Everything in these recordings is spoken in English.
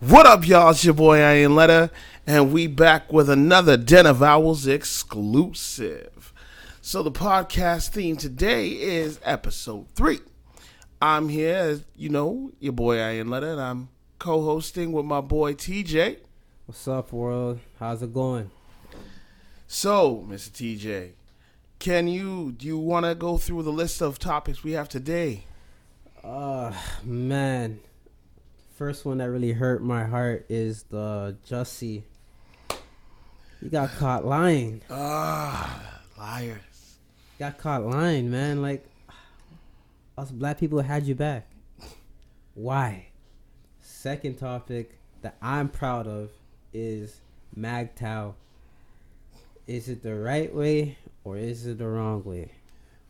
What up, y'all? It's your boy Ironletta, and we back with another Den of Owls exclusive. So the podcast theme today is episode three. I'm here, as you know, your boy Ironletta, and I'm co-hosting with my boy TJ. What's up, world? How's it going? So, Mr. TJ, can you do you want to go through the list of topics we have today? Uh, man. First one that really hurt my heart is the Jussie. He got caught lying. Ah, liars. Got caught lying, man. Like, us black people had you back. Why? Second topic that I'm proud of is MGTOW. Is it the right way or is it the wrong way?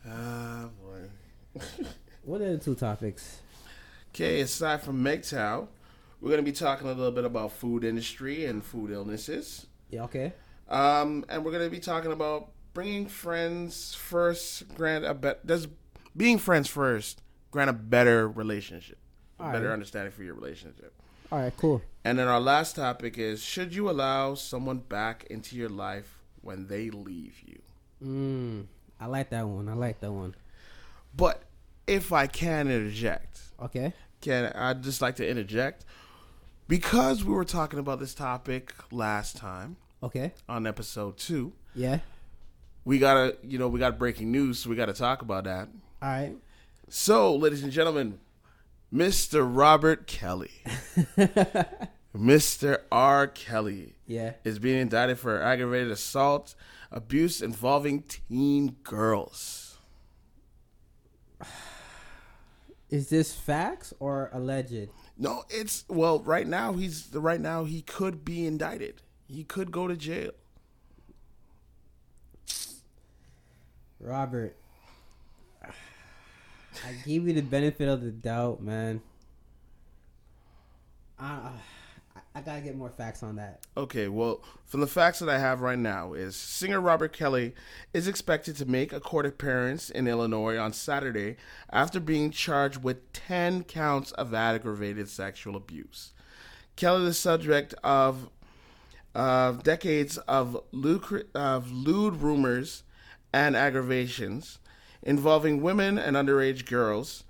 Ah, boy. What are the two topics? Okay, aside from MGTOW, we're going to be talking a little bit about food industry and food illnesses. Yeah, okay. Um, and we're going to be talking about bringing friends first, grant a bet. Does being friends first grant a better relationship, a All better right. understanding for your relationship? All right, cool. And then our last topic is: Should you allow someone back into your life when they leave you? Mm, I like that one. I like that one. But if I can interject, Okay. I'd just like to interject because we were talking about this topic last time Okay. on episode two. Yeah. We gotta, you know, we got breaking news, so we gotta talk about that. All right. So, ladies and gentlemen, Mr. Robert Kelly, Mr. R. Kelly, Yeah. is being indicted for aggravated assault, abuse involving teen girls. Is this facts or alleged? No, it's well, right now he's right now he could be indicted. He could go to jail. Robert, I give you the benefit of the doubt, man. I, uh, I gotta get more facts on that. Okay, well, from the facts that I have right now is singer Robert Kelly is expected to make a court appearance in Illinois on Saturday after being charged with 10 counts of aggravated sexual abuse. Kelly the subject of uh, decades of, lucra- of lewd rumors and aggravations involving women and underage girls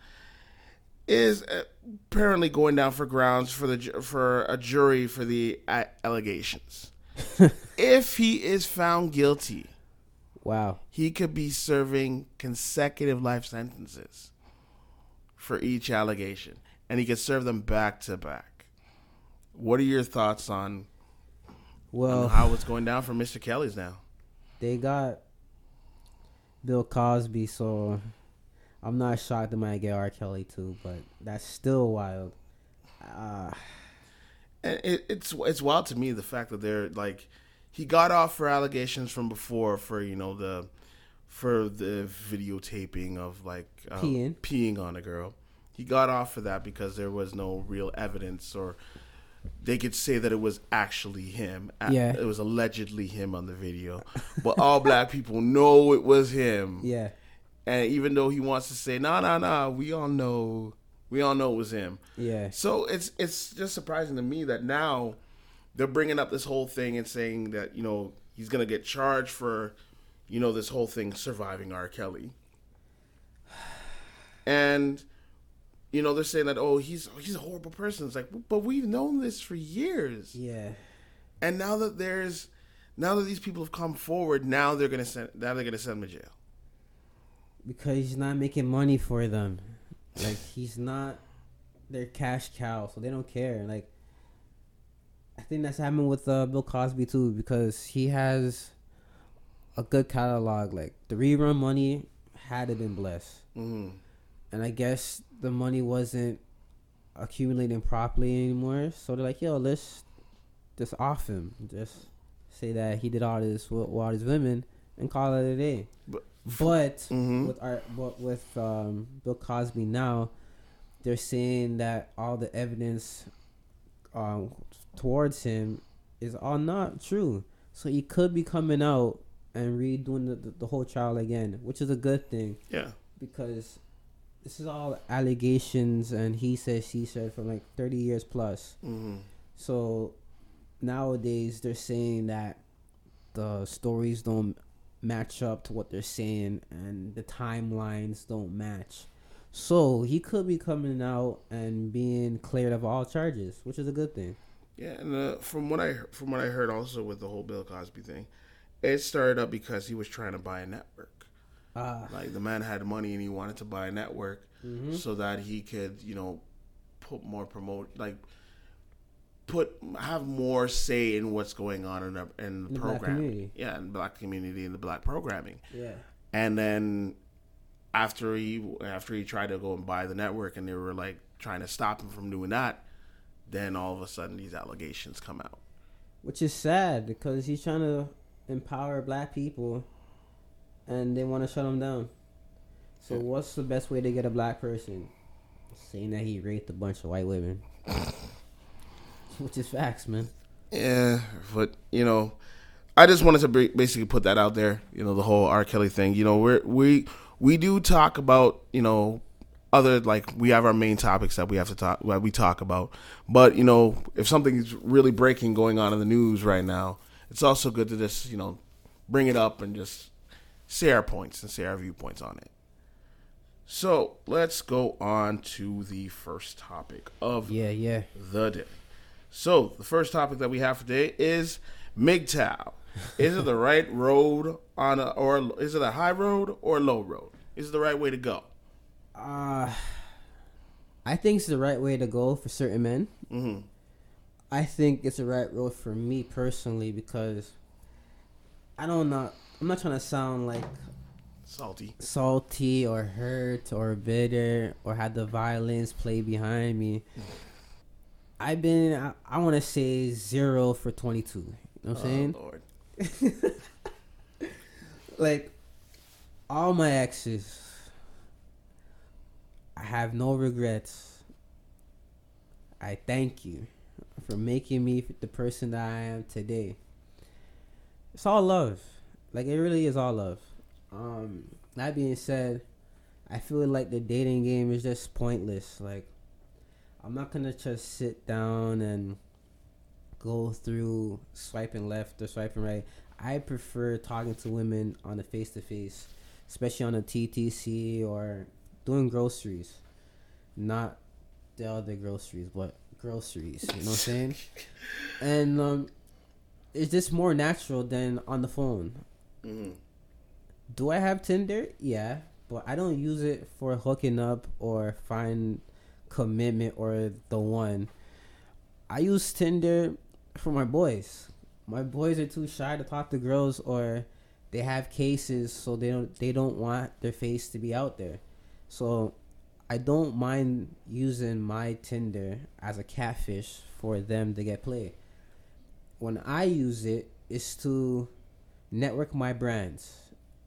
is uh, apparently going down for grounds for the for a jury for the allegations. if he is found guilty, Wow. he could be serving consecutive life sentences for each allegation, and he could serve them back to back. What are your thoughts on, Well, on how it's going down for Mr. Kelly's now? they got Bill Cosby, so I'm not shocked they might get R. Kelly too, but that's still wild. Uh, And it, it's it's wild to me the fact that they're like he got off for allegations from before for you know the for the videotaping of like um, Peeing. peeing on a girl. He got off for that because there was no real evidence or they could say that it was actually him. Yeah. It was allegedly him on the video. But all black people know it was him. yeah. And even though he wants to say, nah, nah, nah, we all know we all know it was him. Yeah. So it's it's just surprising to me that now they're bringing up this whole thing and saying that you know he's gonna get charged for you know this whole thing surviving R. Kelly, and you know they're saying that oh he's he's a horrible person. It's like but we've known this for years, Yeah. and now that there's now that these people have come forward, now they're gonna send now they're gonna send him to jail. Because he's not making money for them. Like he's not their cash cow, so they don't care. Like I think that's happened with uh, Bill Cosby too, because he has a good catalog. Like the rerun money had it been blessed, hmm and I guess the money wasn't accumulating properly anymore. So they're like, "Yo, let's just off him. Just say that he did all this with all these women and call it a day." But But Mhm. with our but with um, Bill Cosby now, they're saying that all the evidence um, towards him is all not true. So he could be coming out and redoing the, the, the whole trial again, which is a good thing yeah, because this is all allegations and he said she said for like 30 years plus. hmm So nowadays they're saying that the stories don't match up to what they're saying and the timelines don't match. So he could be coming out and being cleared of all charges, which is a good thing. Yeah, and uh, from what I from what I heard also with the whole Bill Cosby thing, it started up because he was trying to buy a network. Ah, Like the man had money and he wanted to buy a network mhm. so that he could, you know, put more promote like put have more say in what's going on in the, in the The community. Yeah, in the black community and the black programming. yeah. And then after he after he tried to go and buy the network and they were like trying to stop him from doing that, then all of a sudden these allegations come out. Which is sad because he's trying to empower black people and they want to shut him down. So, Yeah. what's the best way to get a black person? Saying that he raped a bunch of white women. Which is facts, man. Yeah, but you know, I just wanted to basically put that out there. You know, the whole R. Kelly thing. You know, we're we we do talk about you know other like we have our main topics that we have to talk that we talk about. But you know, if something's really breaking going on in the news right now, it's also good to just you know bring it up and just say our points and say our viewpoints on it. So let's go on to the first topic of Yeah, yeah. the day. So the first topic that we have today is MGTOW. Is it the right road on a, or is it a high road or a low road? Is it the right way to go? Uh, I think it's the right way to go for certain men. hmm I think it's the right road for me personally because I don't know. I'm not trying to sound like Salty. salty or hurt or bitter or have the violence play behind me. I've been, I, I want to say zero for 22. You know what I'm saying? Oh, Lord. Like, all my exes, I have no regrets. I thank you for making me the person that I am today. It's all love. Like, it really is all love. Um, that being said, I feel like the dating game is just pointless. Like, I'm not gonna just sit down and go through swiping left or swiping right. I prefer talking to women on a face to face, especially on a TTC or doing groceries, not the other groceries, but groceries. You know what I'm saying? And um, it's just more natural than on the phone. Mhm. Do I have Tinder? Yeah, but I don't use it for hooking up or find commitment or the one. I use Tinder for my boys. My boys are too shy to talk to girls or they have cases so they don't they don't want their face to be out there. So I don't mind using my Tinder as a catfish for them to get play. When I use it, it's to network my brands.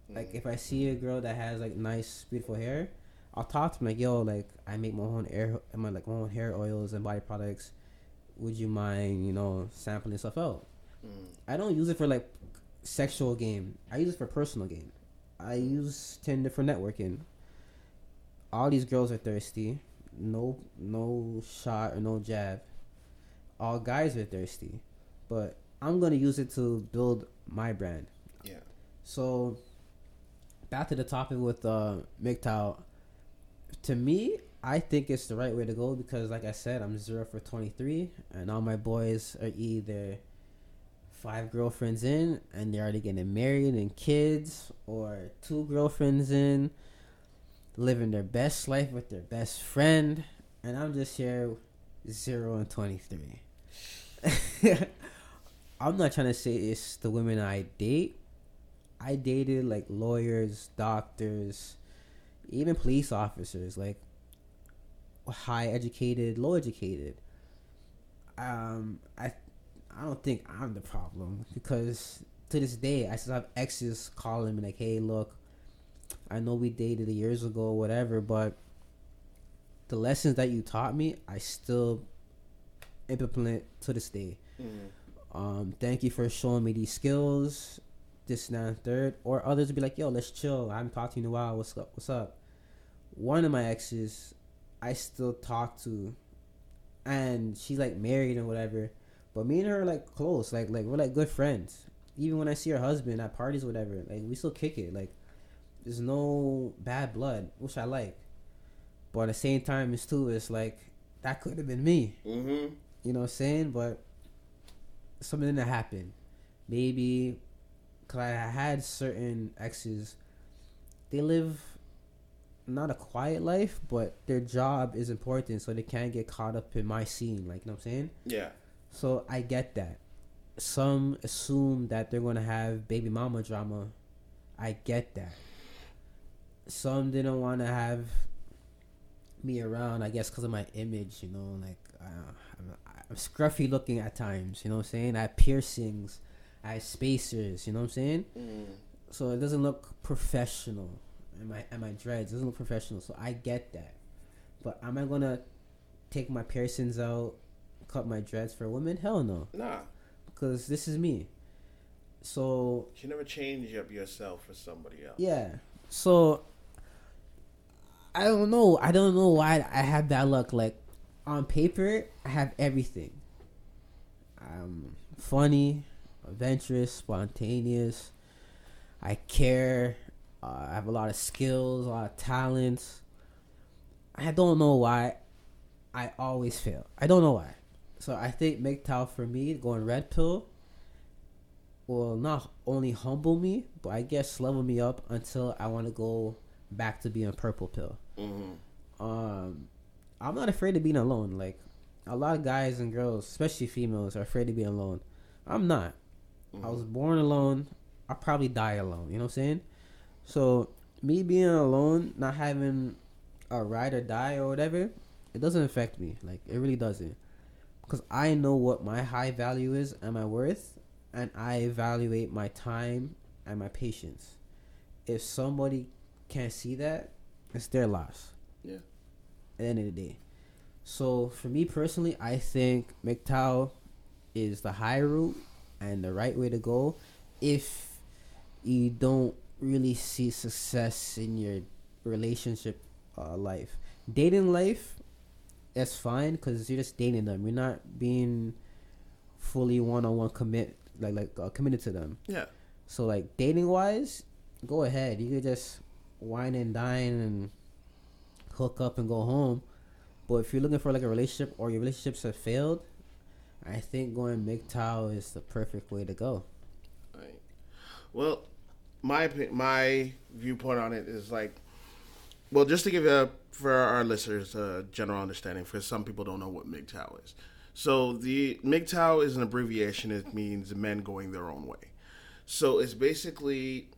Like if I see a girl that has like nice, beautiful hair, I'll talk to them like, "Yo, like I make my own hair, my like my own hair oils and body products. Would you mind, you know, sampling stuff out?" Mm. I don't use it for like sexual game. I use it for personal game. I use Tinder for networking. All these girls are thirsty. No, no shot or no jab. All guys are thirsty, but I'm gonna use it to build my brand. Yeah. So, back to the topic with uh, MGTOW. To me, I think it's the right way to go because, like I said, I'm zero for 23, and all my boys are either five girlfriends in and they're already getting married and kids, or two girlfriends in, living their best life with their best friend, and I'm just here, zero and 23. I'm not trying to say it's the women I date. I dated like lawyers, doctors, even police officers, like high educated, low educated. Um, I, I don't think I'm the problem because to this day I still have exes calling me like, "Hey, look, I know we dated years ago, whatever, but the lessons that you taught me, I still implement to this day." Mhm. um, thank you for showing me these skills, this, and that, and third. Or others would be like, yo, let's chill. I haven't talked to you in a while. What's up? What's up? One of my exes, I still talk to and she's like married and whatever. But me and her are like close, like like we're like good friends. Even when I see her husband at parties, whatever, like we still kick it. Like there's no bad blood, which I like. But at the same time, it's too. It's like that could have been me. Mm-hmm. You know what I'm saying? But something that happened. Maybe because I had certain exes, they live not a quiet life, but their job is important, so they can't get caught up in my scene. Like, you know what I'm saying? Yeah. So I get that. Some assume that they're gonna have baby mama drama. I get that. Some didn't want to have me around. I guess because of my image, you know, like uh, I'm, I'm scruffy looking at times. You know what I'm saying? I have piercings. I have spacers. You know what I'm saying? Mm. So it doesn't look professional. And my and my dreads doesn't look professional. So I get that. But am I gonna take my piercings out, cut my dreads for women? Hell no. Nah. Because this is me. So You never change up yourself for somebody else. yeah. So I don't know. I don't know why I have that luck. Like on paper, I have everything. I'm funny, adventurous, spontaneous. I care. Uh, I have a lot of skills, a lot of talents. I don't know why I always fail. I don't know why. So I think MGTOW for me going red pill will not only humble me, but I guess level me up until I want to go back to being purple pill. Mm-hmm. Um, I'm not afraid of being alone. Like a lot of guys and girls, especially females, are afraid of being alone. I'm not. I was born alone. I'll probably die alone. You know what I'm saying? So me being alone, not having a ride or die or whatever, it doesn't affect me. Like it really doesn't, because I know what my high value is and my worth, and I evaluate my time and my patience. If somebody can't see that, it's their loss. Yeah. At the end of the day. So for me personally, I think MGTOW is the high route and the right way to go if you don't really see success in your relationship uh, life. Dating life, that's fine because you're just dating them. You're not being fully one on one commit like like uh, committed to them. Yeah. So like dating wise, go ahead. You could just wine and dine and hook up and go home. But if you're looking for like a relationship or your relationships have failed, I think going MGTOW is the perfect way to go. Right. Well, my my viewpoint on it is like, well, just to give a for our listeners a general understanding, because some people don't know what MGTOW is. So the MGTOW is an abbreviation. It means men going their own way. So it's basically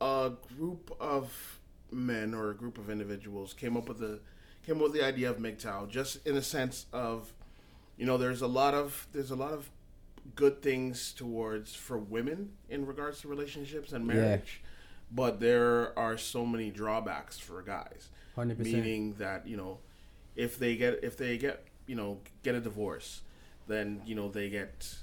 a group of men or a group of individuals came up with the came up with the idea of MGTOW, just in a sense of, you know, there's a lot of there's a lot of good things towards for women in regards to relationships and marriage, but there are so many drawbacks for guys. 100%. Meaning that you know, if they get if they get you know get a divorce, then you know they get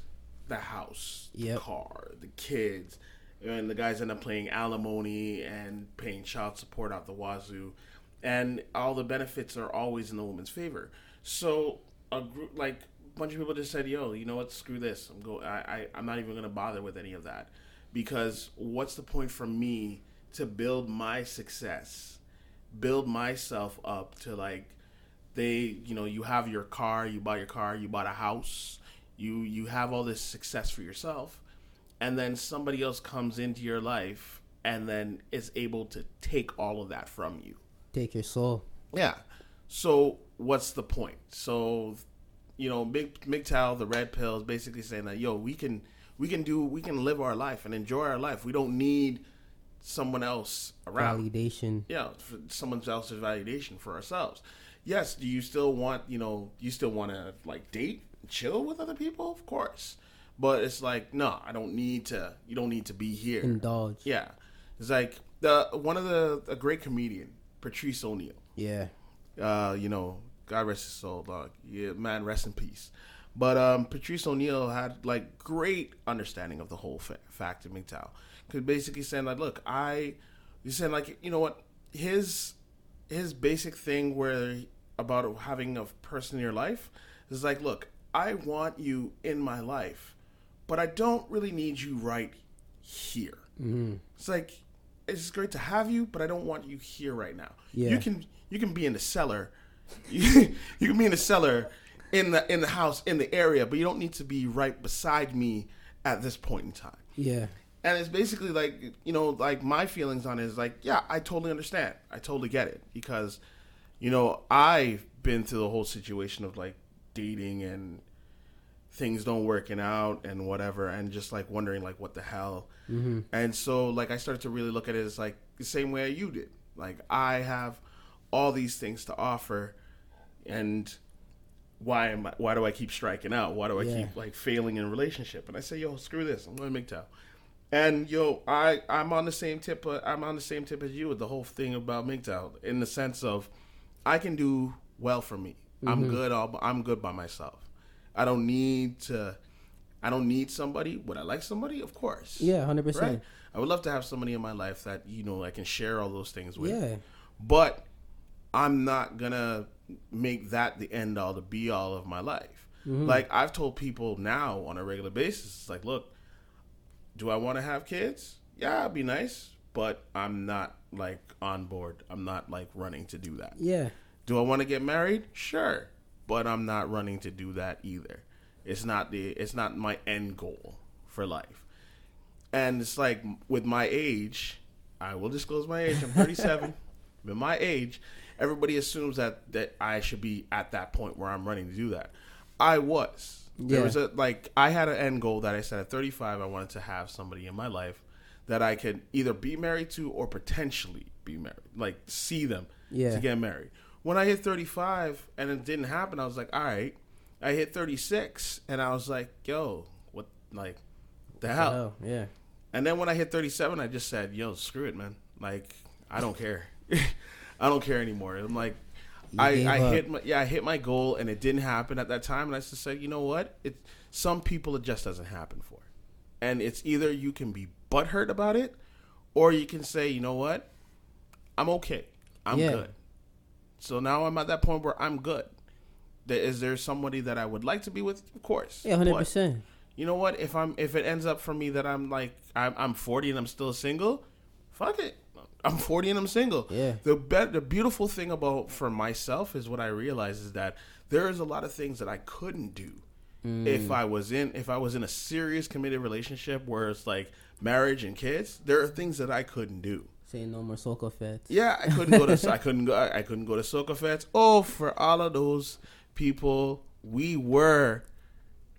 the house, the Yep. car, the kids, and the guys end up playing alimony and paying child support out the wazoo, and all the benefits are always in the woman's favor. So a group like bunch of people just said, "Yo, you know what? Screw this. I'm go. I, I I'm not even gonna bother with any of that, because what's the point for me to build my success, build myself up to like." they you know you have your car you bought your car you bought a house you you have all this success for yourself and then somebody else comes into your life and then is able to take all of that from you Take your soul. yeah so what's the point so you know Mig MGTOW, the red pill is basically saying that yo we can we can do we can live our life and enjoy our life we don't need someone else around Validation. yeah, someone else's validation for ourselves. Yes, do you still want, you know, you still want to like date, chill with other people? Of course. But it's like, no, I don't need to you don't need to be here. Indulge. Yeah. It's like the one of the a great comedian, Patrice O'Neal. Yeah. Uh, you know, God rest his soul, dog. Yeah, man, rest in peace. But um, Patrice O'Neal had like great understanding of the whole fa- fact of MGTOW. Could basically saying like, look, I, he's saying like, you know what, his his basic thing where about having a person in your life is like, look, I want you in my life, but I don't really need you right here. Mm-hmm. It's like it's great to have you, but I don't want you here right now. Yeah. You can you can be in the cellar. You, you can be in the cellar in the in the house in the area, but you don't need to be right beside me at this point in time. Yeah. And it's basically like you know, like my feelings on it is like, yeah, I totally understand. I totally get it because, you know, I've been through the whole situation of like dating and things don't working out and whatever, and just like wondering like what the hell. Mm-hmm. And so like I started to really look at it as like the same way you did. Like I have all these things to offer, and why am I, why do I keep striking out? Why do I Yeah. keep like failing in a relationship? And I say, yo, screw this. I'm going to MGTOW. And yo, I I'm on the same tip. Uh, I'm on the same tip as you with the whole thing about MGTOW in the sense of I can do well for me. I'm good. All I'm good by myself. I don't need to. I don't need somebody. Would I like somebody? Of course. Yeah, hundred percent. Right. I would love to have somebody in my life that you know I can share all those things with. Yeah. But I'm not gonna make that the end all, the be all of my life. Mm-hmm. Like I've told people now on a regular basis, it's like, look, do I want to have kids? Yeah, it'd be nice, but I'm not like on board. I'm not like running to do that. Yeah. Do I want to get married? Sure, but I'm not running to do that either. It's not the it's not my end goal for life. And it's like with my age, I will disclose my age. I'm 37. with my age, everybody assumes that that I should be at that point where I'm running to do that. I was. There Yeah. was a like I had an end goal that I said at 35 I wanted to have somebody in my life that I could either be married to or potentially be married, like see them Yeah. to get married. When I hit 35 and it didn't happen, I was like, all right. I hit 36 and I was like, yo, what, like, the hell? Oh, yeah. And then when I hit 37, I just said, yo, screw it, man. Like, I don't care. I don't care anymore. I'm like, You I, I up. hit my yeah I hit my goal and it didn't happen at that time. And I just said you know what? It some people it just doesn't happen for. And it's either you can be butthurt about it or you can say you know what? I'm okay. I'm Yeah. good. So now I'm at that point where I'm good. Is there somebody that I would like to be with? Of course. Yeah, hundred percent. you know what? If I'm if it ends up for me that I'm like I'm, I'm 40 and I'm still single fuck it I'm 40 and I'm single Yeah. the be- the beautiful thing about for myself is what I realize is that there is a lot of things that I couldn't do if I was in if I was in a serious committed relationship where it's like marriage and kids. There are things that I couldn't do. Say no more Soca fets. Yeah, I couldn't go to I couldn't go I couldn't go to Soca Fest. Oh, for all of those people, we were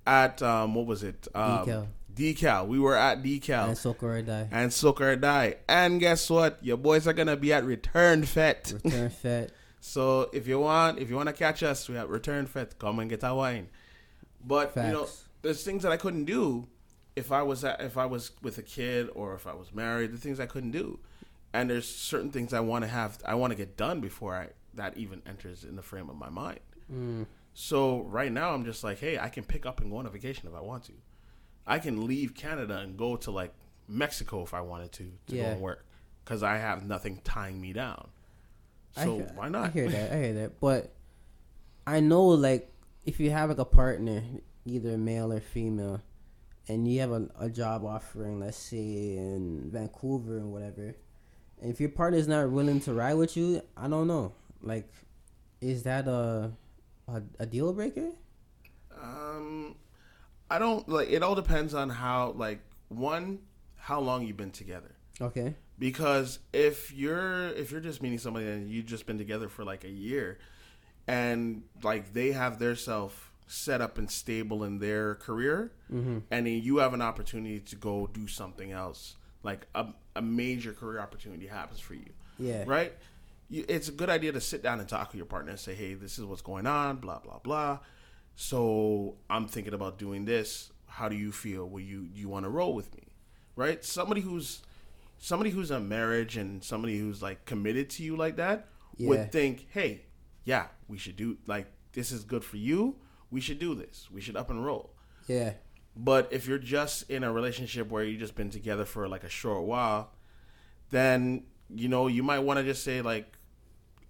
at um what was it? Um, Decal. Decal. We were at Decal And Soca or die. and Soca or Die. And guess what? Your boys are gonna be at Return Fest. Return fet. So if you want, if you want to catch us, we have Return Fest. Come and get our wine. But you know, there's things that I couldn't do if I was at, if I was with a kid or if I was married. The things I couldn't do, and there's certain things I want to have. I want to get done before I that even enters in the frame of my mind. Mm. So right now, I'm just like, hey, I can pick up and go on a vacation if I want to. I can leave Canada and go to like Mexico if I wanted to to go and work because I have nothing tying me down. So hear- why not? I hear that. I hear that. But I know, like, if you have like a partner, either male or female, and you have a, a job offering, let's say in Vancouver and whatever, and if your partner's not willing to ride with you, I don't know. Like, is that a a, a deal breaker? Um, I don't like. It all depends on how, like, one, how long you've been together. Okay. Because if you're if you're just meeting somebody and you've just been together for like a year, and like they have their self set up and stable in their career, Mm-hmm. and then you have an opportunity to go do something else, like a, a major career opportunity happens for you Yeah. right? You, it's a good idea to sit down and talk with your partner and say, "Hey, this is what's going on." Blah blah blah. So I'm thinking about doing this. How do you feel? Will you you want to roll with me? Right? Somebody who's somebody who's in marriage and somebody who's like committed to you like that Yeah. would think, "Hey, yeah, we should do like this is good for you. We should do this. We should up and roll." Yeah. But if you're just in a relationship where you've just been together for like a short while, then you know you might want to just say like,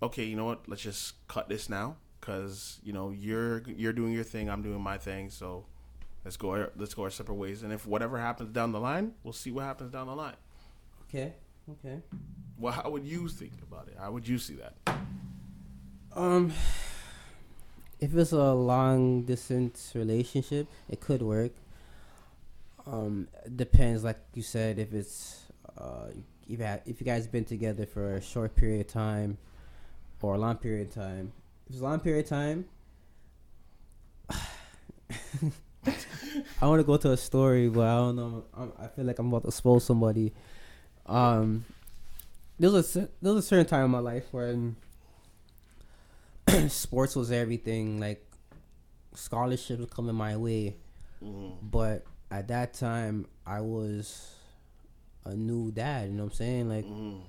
okay, you know what? Let's just cut this now because you know you're you're doing your thing, I'm doing my thing, so let's go our, let's go our separate ways. And if whatever happens down the line, we'll see what happens down the line. Okay. Okay. Well, how would you think about it? How would you see that? Um, if it's a long distance relationship, it could work. Um, depends, like you said, if it's uh, if you if you guys been together for a short period of time or a long period of time. If it's a long period of time, I want to go to a story, but I don't know. I'm, I feel like I'm about to expose somebody. Um, there was a there was a certain time in my life when sports was everything. Like scholarships were coming my way, Mm-hmm. but at that time I was a new dad. You know what I'm saying? Like Mm-hmm.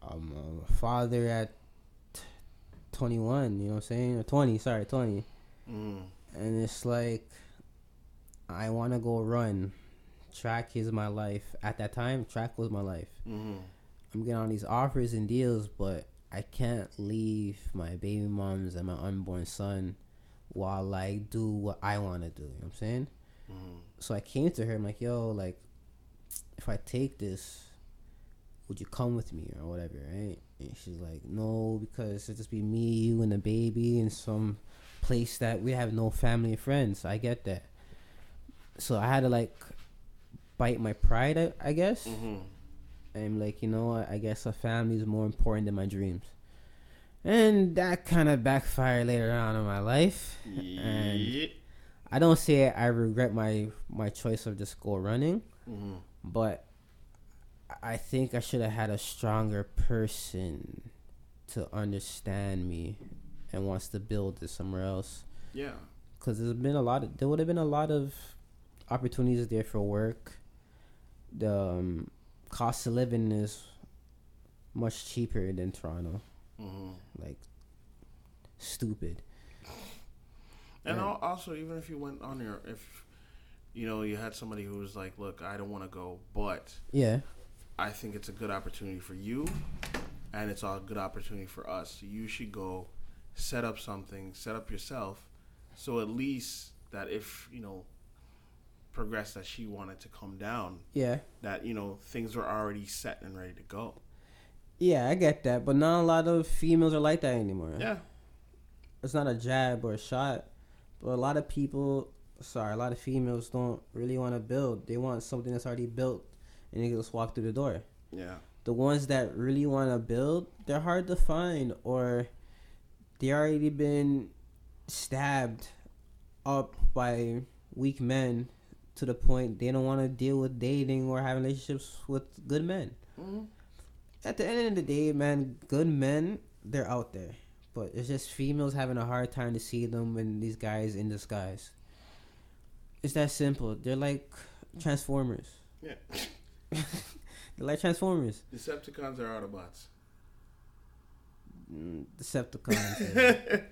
I'm a father at 21. You know what I'm saying? Or 20. Sorry, 20. Mm-hmm. And it's like I want to go run. Track is my life. At that time, track was my life. Mm-hmm. I'm getting all these offers and deals, but I can't leave my baby moms and my unborn son while I do what I want to do. You know what I'm saying? Mm-hmm. So I came to her. I'm like, yo, like, if I take this, would you come with me or whatever, right? And she's like, no, because it'll just be me, you, and the baby in some place that we have no family and friends. I get that. So I had to like bite my pride, I, I guess. Mm-hmm. I'm like, you know what? I guess a family is more important than my dreams. And that kind of backfired later on in my life. And I don't say I regret my my choice of just go running, Mm-hmm. but I think I should have had a stronger person to understand me and wants to build this somewhere else. Yeah. Because there's been a lot of there would have been a lot of opportunities there for work. The um, cost of living is much cheaper than Toronto. Mm-hmm. Like stupid. And Right. also, even if you went on your, if you know, you had somebody who was like, "Look, I don't want to go, but Yeah. I think it's a good opportunity for you, and it's a good opportunity for us. You should go, set up something, set up yourself, so at least that if you know, progress that she wanted to come down, Yeah. that you know things were already set and ready to go. Yeah, I get that, but not a lot of females are like that anymore. Yeah. It's not a jab or a shot, but a lot of people, sorry, a lot of females don't really want to build. They want something that's already built, and they just walk through the door. Yeah. The ones that really want to build, they're hard to find, or they already been stabbed up by weak men to the point they don't want to deal with dating or having relationships with good men Mm-hmm. at the end of the day, man, good men, they're out there. But it's just females having a hard time to see them and these guys in disguise. It's that simple. They're like Transformers. Yeah. They're like Transformers. Decepticons are Autobots. Mm, Decepticons.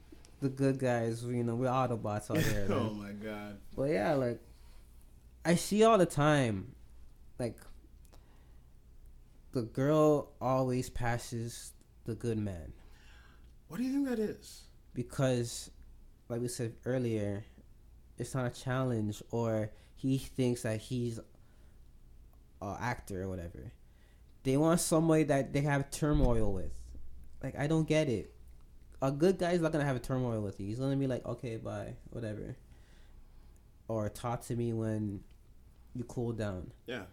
the good guys, you know, we're Autobots out there. oh my god. But yeah, like, I see all the time, like, the girl always passes the good man. What do you think that is? because like we said earlier it's not a challenge or he thinks that he's a actor or whatever they want somebody that they have turmoil with like i don't get it a good guy's not gonna have a turmoil with you he's gonna be like okay bye whatever or talk to me when you cool down Yeah.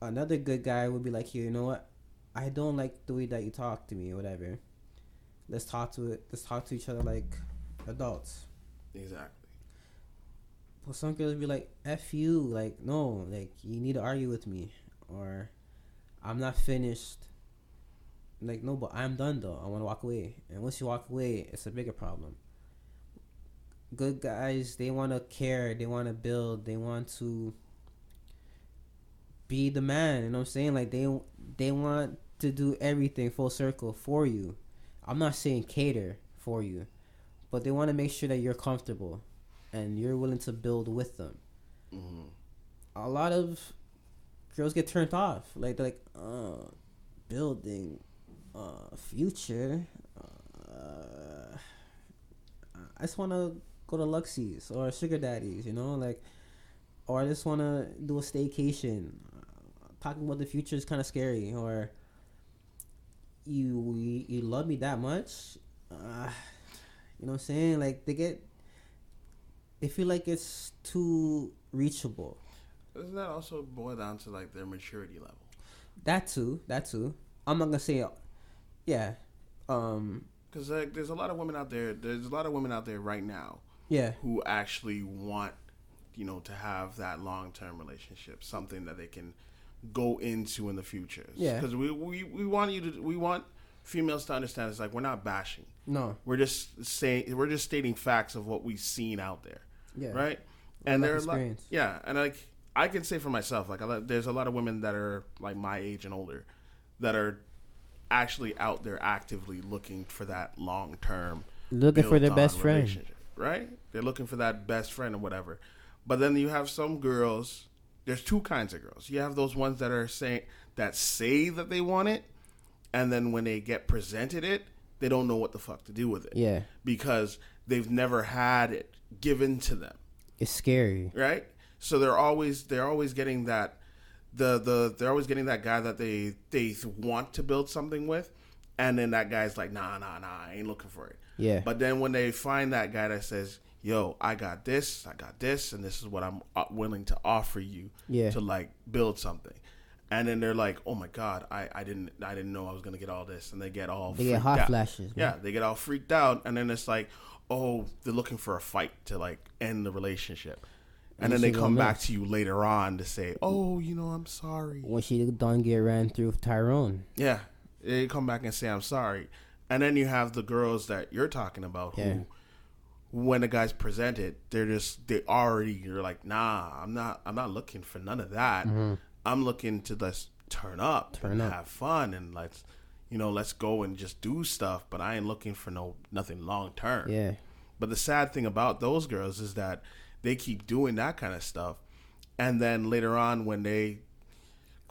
another good guy would be like, here, you know what? I don't like the way that you talk to me or whatever. Let's talk to it. Let's talk to each other like adults. Exactly. Some girls be like, "F you," like no, like you need to argue with me, or I'm not finished. Like no, but I'm done though. I want to walk away, and once you walk away, it's a bigger problem. Good guys, they want to care, they want to build, they want to be the man. You know what I'm saying? Like they they want to do everything full circle for you. I'm not saying cater for you, but they want to make sure that you're comfortable and you're willing to build with them. Mm-hmm. A lot of girls get turned off. Like they're like, uh, building, uh, future. uh, I just want to go to Luxies or Sugar Daddies, you know, like, or I just want to do a staycation. talking about the future is kind of scary, or you you, you love me that much, uh, you know what I'm saying? Like they get, they feel like it's too reachable. Doesn't that also boil down to like their maturity level? That too, that too. I'm not gonna say, yeah, um, because like there's a lot of women out there. There's a lot of women out there right now. Yeah. Who actually want, you know, to have that long term relationship, something that they can go into in the future. Yeah. Because we, we we want you to we want females to understand it's like we're not bashing. No. We're just saying we're just stating facts of what we've seen out there. Yeah. Right. And there are lot, yeah, and like I can say for myself, like there's a lot of women that are like my age and older that are actually out there actively looking for that long term looking for their best friend. right? They're looking for that best friend or whatever. But then you have some girls there's two kinds of girls. You have those ones that are saying that say that they want it and then when they get presented it they don't know what the fuck to do with it. Yeah. Because they've never had it given to them it's scary right so they're always they're always getting that the the they're always getting that guy that they they want to build something with, and then that guy's like, nah, nah, nah, I ain't looking for it. Yeah. But then when they find that guy that says, yo, I got this, I got this, and this is what I'm uh, willing to offer you yeah. to like build something. And then they're like, "Oh my god, I, I didn't I didn't know I was gonna get all this," and they get all they get hot out. flashes. Man. Yeah, they get all freaked out, and then it's like, "Oh, they're looking for a fight to like end the relationship." and then they come back to you later on to say, "Oh, you know, I'm sorry." When she done get ran through with Tyrone. Yeah, they come back and say, "I'm sorry," and then you have the girls that you're talking about yeah. who, when the guys present it, they're just they already you're like, "Nah, I'm not. I'm not looking for none of that. Mm-hmm. I'm looking to let's turn up, turn and up. have fun, and let's." You know, let's go and just do stuff, but I ain't looking for no nothing long term. Yeah. But the sad thing about those girls is that they keep doing that kind of stuff, and then later on when they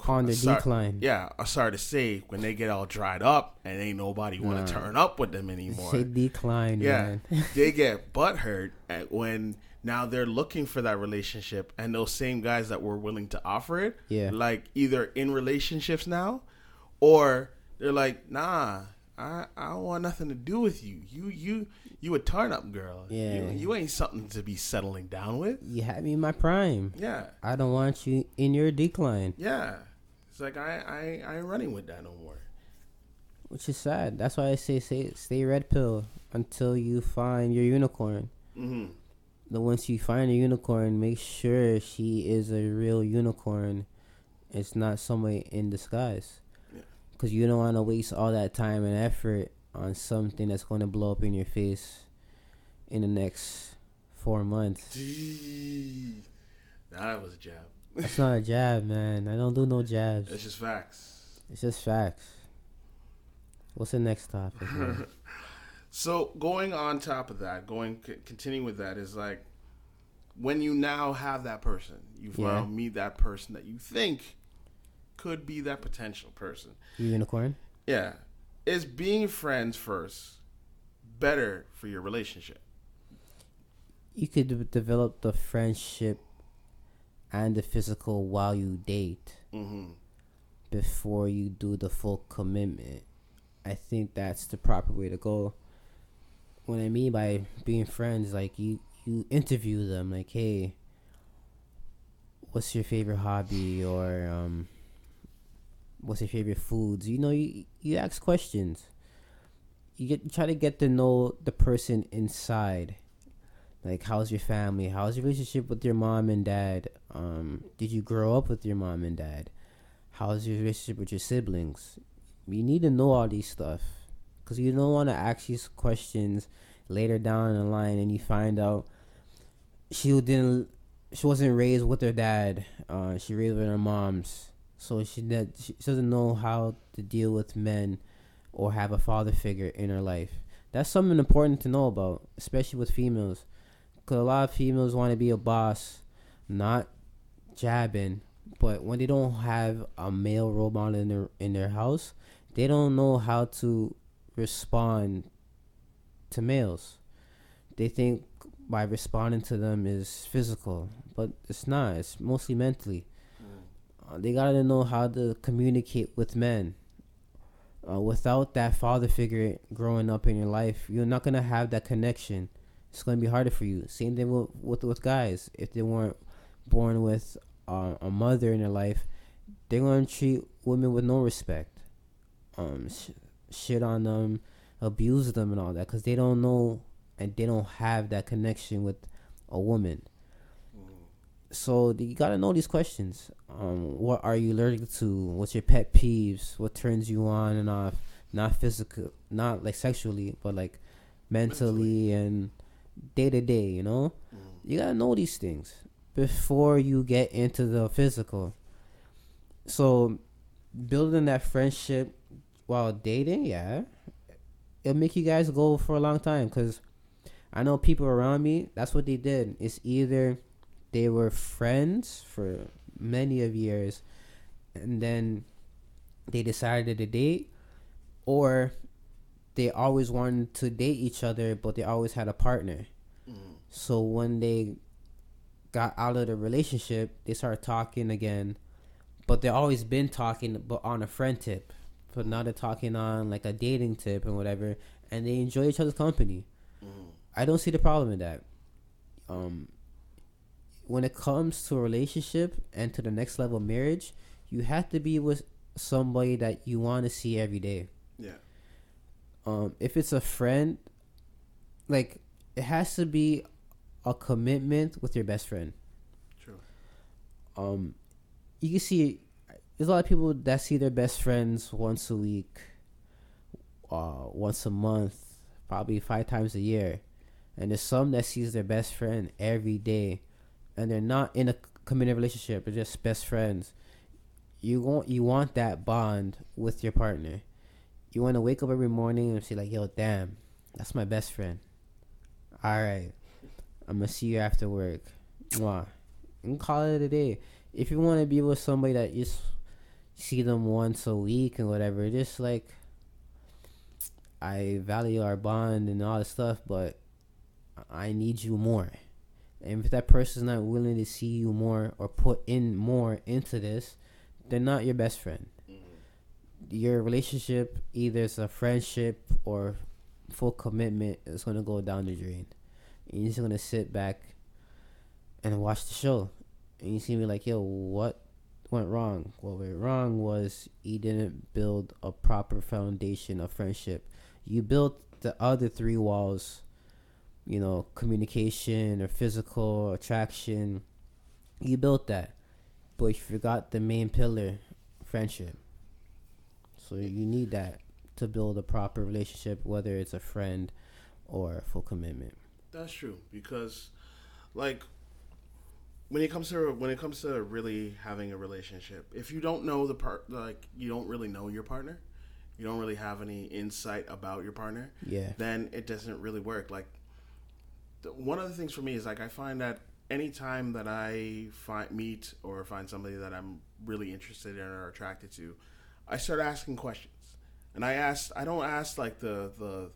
on the start, decline, yeah, I started to say when they get all dried up and ain't nobody want to turn up with them anymore. They decline, yeah, they get butthurt at when now they're looking for that relationship, and those same guys that were willing to offer it, yeah, like either in relationships now, or they're like, nah, I I don't want nothing to do with you. You you you a turn up girl. Yeah. You, you, ain't something to be settling down with. You had me in my prime. Yeah. I don't want you in your decline. Yeah. It's like I I I ain't running with that no more. Which is sad. That's why I say stay stay red pill until you find your unicorn. Mm-hmm. The once you find a unicorn, make sure she is a real unicorn. It's not somebody in disguise. Because you don't want to waste all that time and effort on something that's going to blow up in your face in the next four months. Nah, that was a jab. That's not a jab, man. I don't do no jabs. It's just facts. It's just facts. What's the next topic? so going on top of that, going c- continuing with that is like when you now have that person, you've yeah. now meet that person that you think could be that potential person. Unicorn. Yeah, is being friends first better for your relationship? You could d- develop the friendship and the physical while you date mm-hmm. before you do the full commitment. I think that's the proper way to go. What I mean by being friends, like you, you interview them, like, hey, what's your favorite hobby, or um, what's your favorite foods. You know, you you ask questions. You get you try to get to know the person inside. Like, how's your family? How's your relationship with your mom and dad? Um, did you grow up with your mom and dad? How's your relationship with your siblings? You need to know all these stuff because you don't want to ask these questions later down the line and you find out she didn't she wasn't raised with her dad. Uh, she raised with her mom's so she, that she doesn't know how to deal with men or have a father figure in her life. That's something important to know about, especially with females. Because a lot of females want to be a boss, not jabbing, but when they don't have a male role model in their in their house, they don't know how to respond to males. They think by responding to them is physical, but it's not. It's mostly mentally. Uh, they gotta know how to communicate with men. Uh, without that father figure growing up in your life, you're not gonna have that connection. It's gonna be harder for you. Same thing with with, with guys. If they weren't born with uh, a mother in their life, they're gonna treat women with no respect. Um, sh- shit on them, abuse them, and all that, because they don't know and they don't have that connection with a woman. So you gotta know these questions. Um, what are you allergic to? What's your pet peeves? What turns you on and off? Not physical, not like sexually, but like mentally, and day to day. You know, you gotta know these things before you get into the physical. So, building that friendship while dating, yeah, it'll make you guys go for a long time. Cause I know people around me. That's what they did. It's either they were friends for many of years and then they decided to date or they always wanted to date each other but they always had a partner. So when they got out of the relationship they started talking again but they always been talking but on a friend tip but now they're talking on like a dating tip and whatever and they enjoy each other's company. I don't see the problem in that. Um when it comes to a relationship and to the next level of marriage, you have to be with somebody that you want to see every day. Yeah. Um, if it's a friend, like it has to be a commitment with your best friend. True. Um, you can see there's a lot of people that see their best friends once a week, uh, once a month, probably five times a year, and there's some that sees their best friend every day and they're not in a committed relationship, they're just best friends. You want you want that bond with your partner. You want to wake up every morning and say like, "Yo, damn, that's my best friend." All right, I'm gonna see you after work. Mwah. And call it a day. If you want to be with somebody that you see them once a week and whatever, just like I value our bond and all this stuff, but I need you more. And if that person's not willing to see you more or put in more into this, they're not your best friend. Mm-hmm. Your relationship, either it's a friendship or full commitment, is gonna go down the drain. And you're just gonna sit back and watch the show, and you see me like, yo, what went wrong? What went wrong was he didn't build a proper foundation of friendship. You built the other three walls you know, communication or physical attraction. You built that, but you forgot the main pillar, friendship. So you need that to build a proper relationship, whether it's a friend or a full commitment. That's true because, like, when it comes to when it comes to really having a relationship, if you don't know the part, like you don't really know your partner, you don't really have any insight about your partner, Yeah. then it doesn't really work. Like, one of the things for me is like I find that anytime that I find meet or find somebody that I'm really interested in or attracted to, I start asking questions, and I ask I don't ask like the the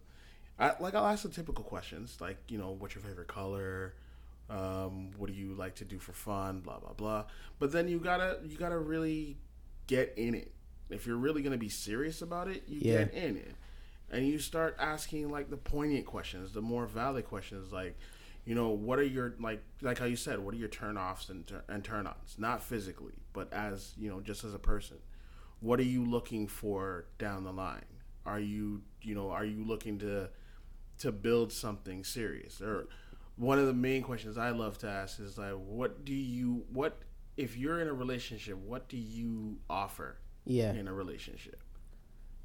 I, like I'll ask the typical questions like you know what's your favorite color, um, what do you like to do for fun, blah blah blah. But then you gotta you gotta really get in it. If you're really gonna be serious about it, you Yeah. get in it, and you start asking like the poignant questions, the more valid questions, like you know what are your like like how you said what are your turnoffs and, tur- and turn ons not physically but as you know just as a person. What are you looking for down the line? Are you you know are you looking to to build something serious? Or one of the main questions i love to ask is like what do you what if you're in a relationship what do you offer Yeah. in a relationship?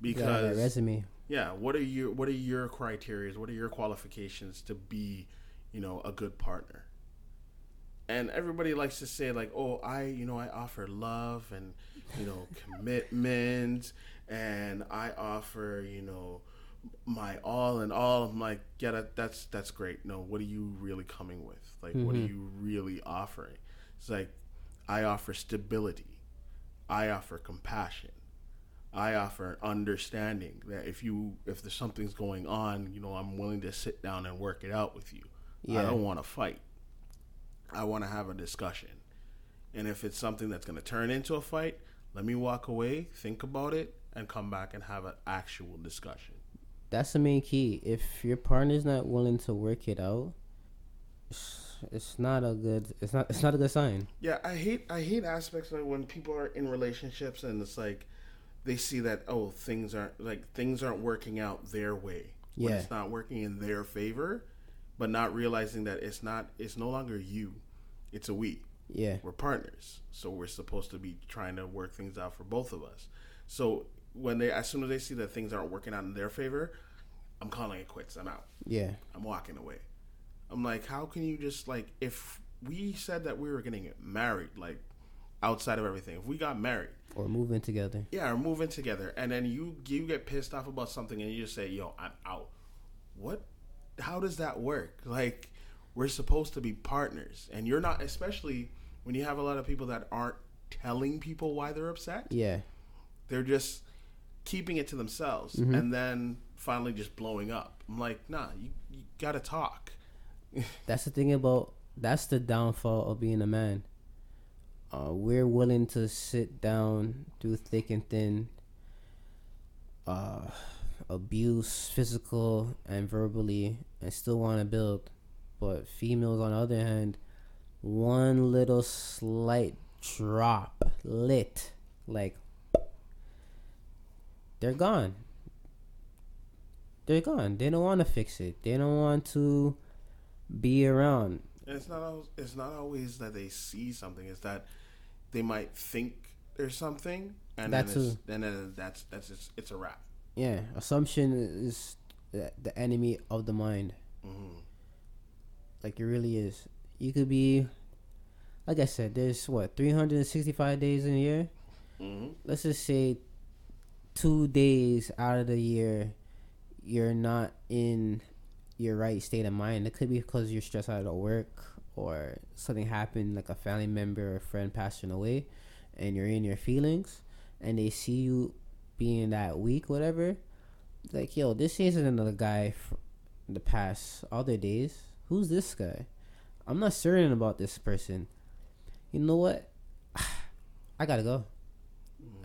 Because resume. Yeah what are your what are your criteria? What are your qualifications to be you know a good partner? And everybody likes to say like oh i you know i offer love and you know commitment and i offer you know my all and all. I'm like yeah that, that's that's great. No what are you really coming with? Like what are Mhm. you really offering? It's like i offer stability. I offer compassion I offer understanding that if you if there's something's going on, you know, I'm willing to sit down and work it out with you. I don't want to fight. I want to have a discussion. And if it's something that's going to turn into a fight, let me walk away, think about it, and come back and have an actual discussion. That's the main key. If your partner's not willing to work it out, it's, it's not a good. It's not. It's not a good sign. Yeah, I hate I hate aspects of when people are in relationships and it's like they see that oh things aren't like things aren't working out their way. Yeah. it's not working in their favor, but not realizing that it's not it's no longer you. It's a we. Yeah. We're partners. So we're supposed to be trying to work things out for both of us. So when they as soon as they see that things aren't working out in their favor, I'm calling it quits. I'm out. Yeah. I'm walking away. I'm like, how can you just like if we said that we were gonna married, like outside of everything, if we got married, Or moving together. yeah, or moving together, and then you you get pissed off about something and you just say, yo, I'm out. What? How does that work? Like, we're supposed to be partners, and you're not, especially when you have a lot of people that aren't telling people why they're upset. Yeah. They're just keeping it to themselves, mm-hmm. and then finally just blowing up. I'm like, nah, you, you gotta talk. That's the thing about. That's the downfall of being a man. Uh, we're willing to sit down through thick and thin. Uh, abuse, physical and verbally, and still want to build. But females, on the other hand, one little slight drop, lit, like they're gone. They're gone. They don't want to fix it. They don't want to be around. It's not always, it's not always that they see something. It's that they might think there's something, and then it's, too. and then that's that's just, it's a wrap. Yeah, assumption is the enemy of the mind. hmm Like it really is. You could be, like I said, there's what 365 days in a year. hmm Let's just say two days out of the year, you're not in your right state of mind. It could be because you're stressed out at work or something happened, like a family member or friend passing away, and you're in your feelings, and they see you being that weak, whatever. Like, yo, this isn't another guy from the past other days. Who's this guy? I'm not certain about this person. You know what? I gotta go.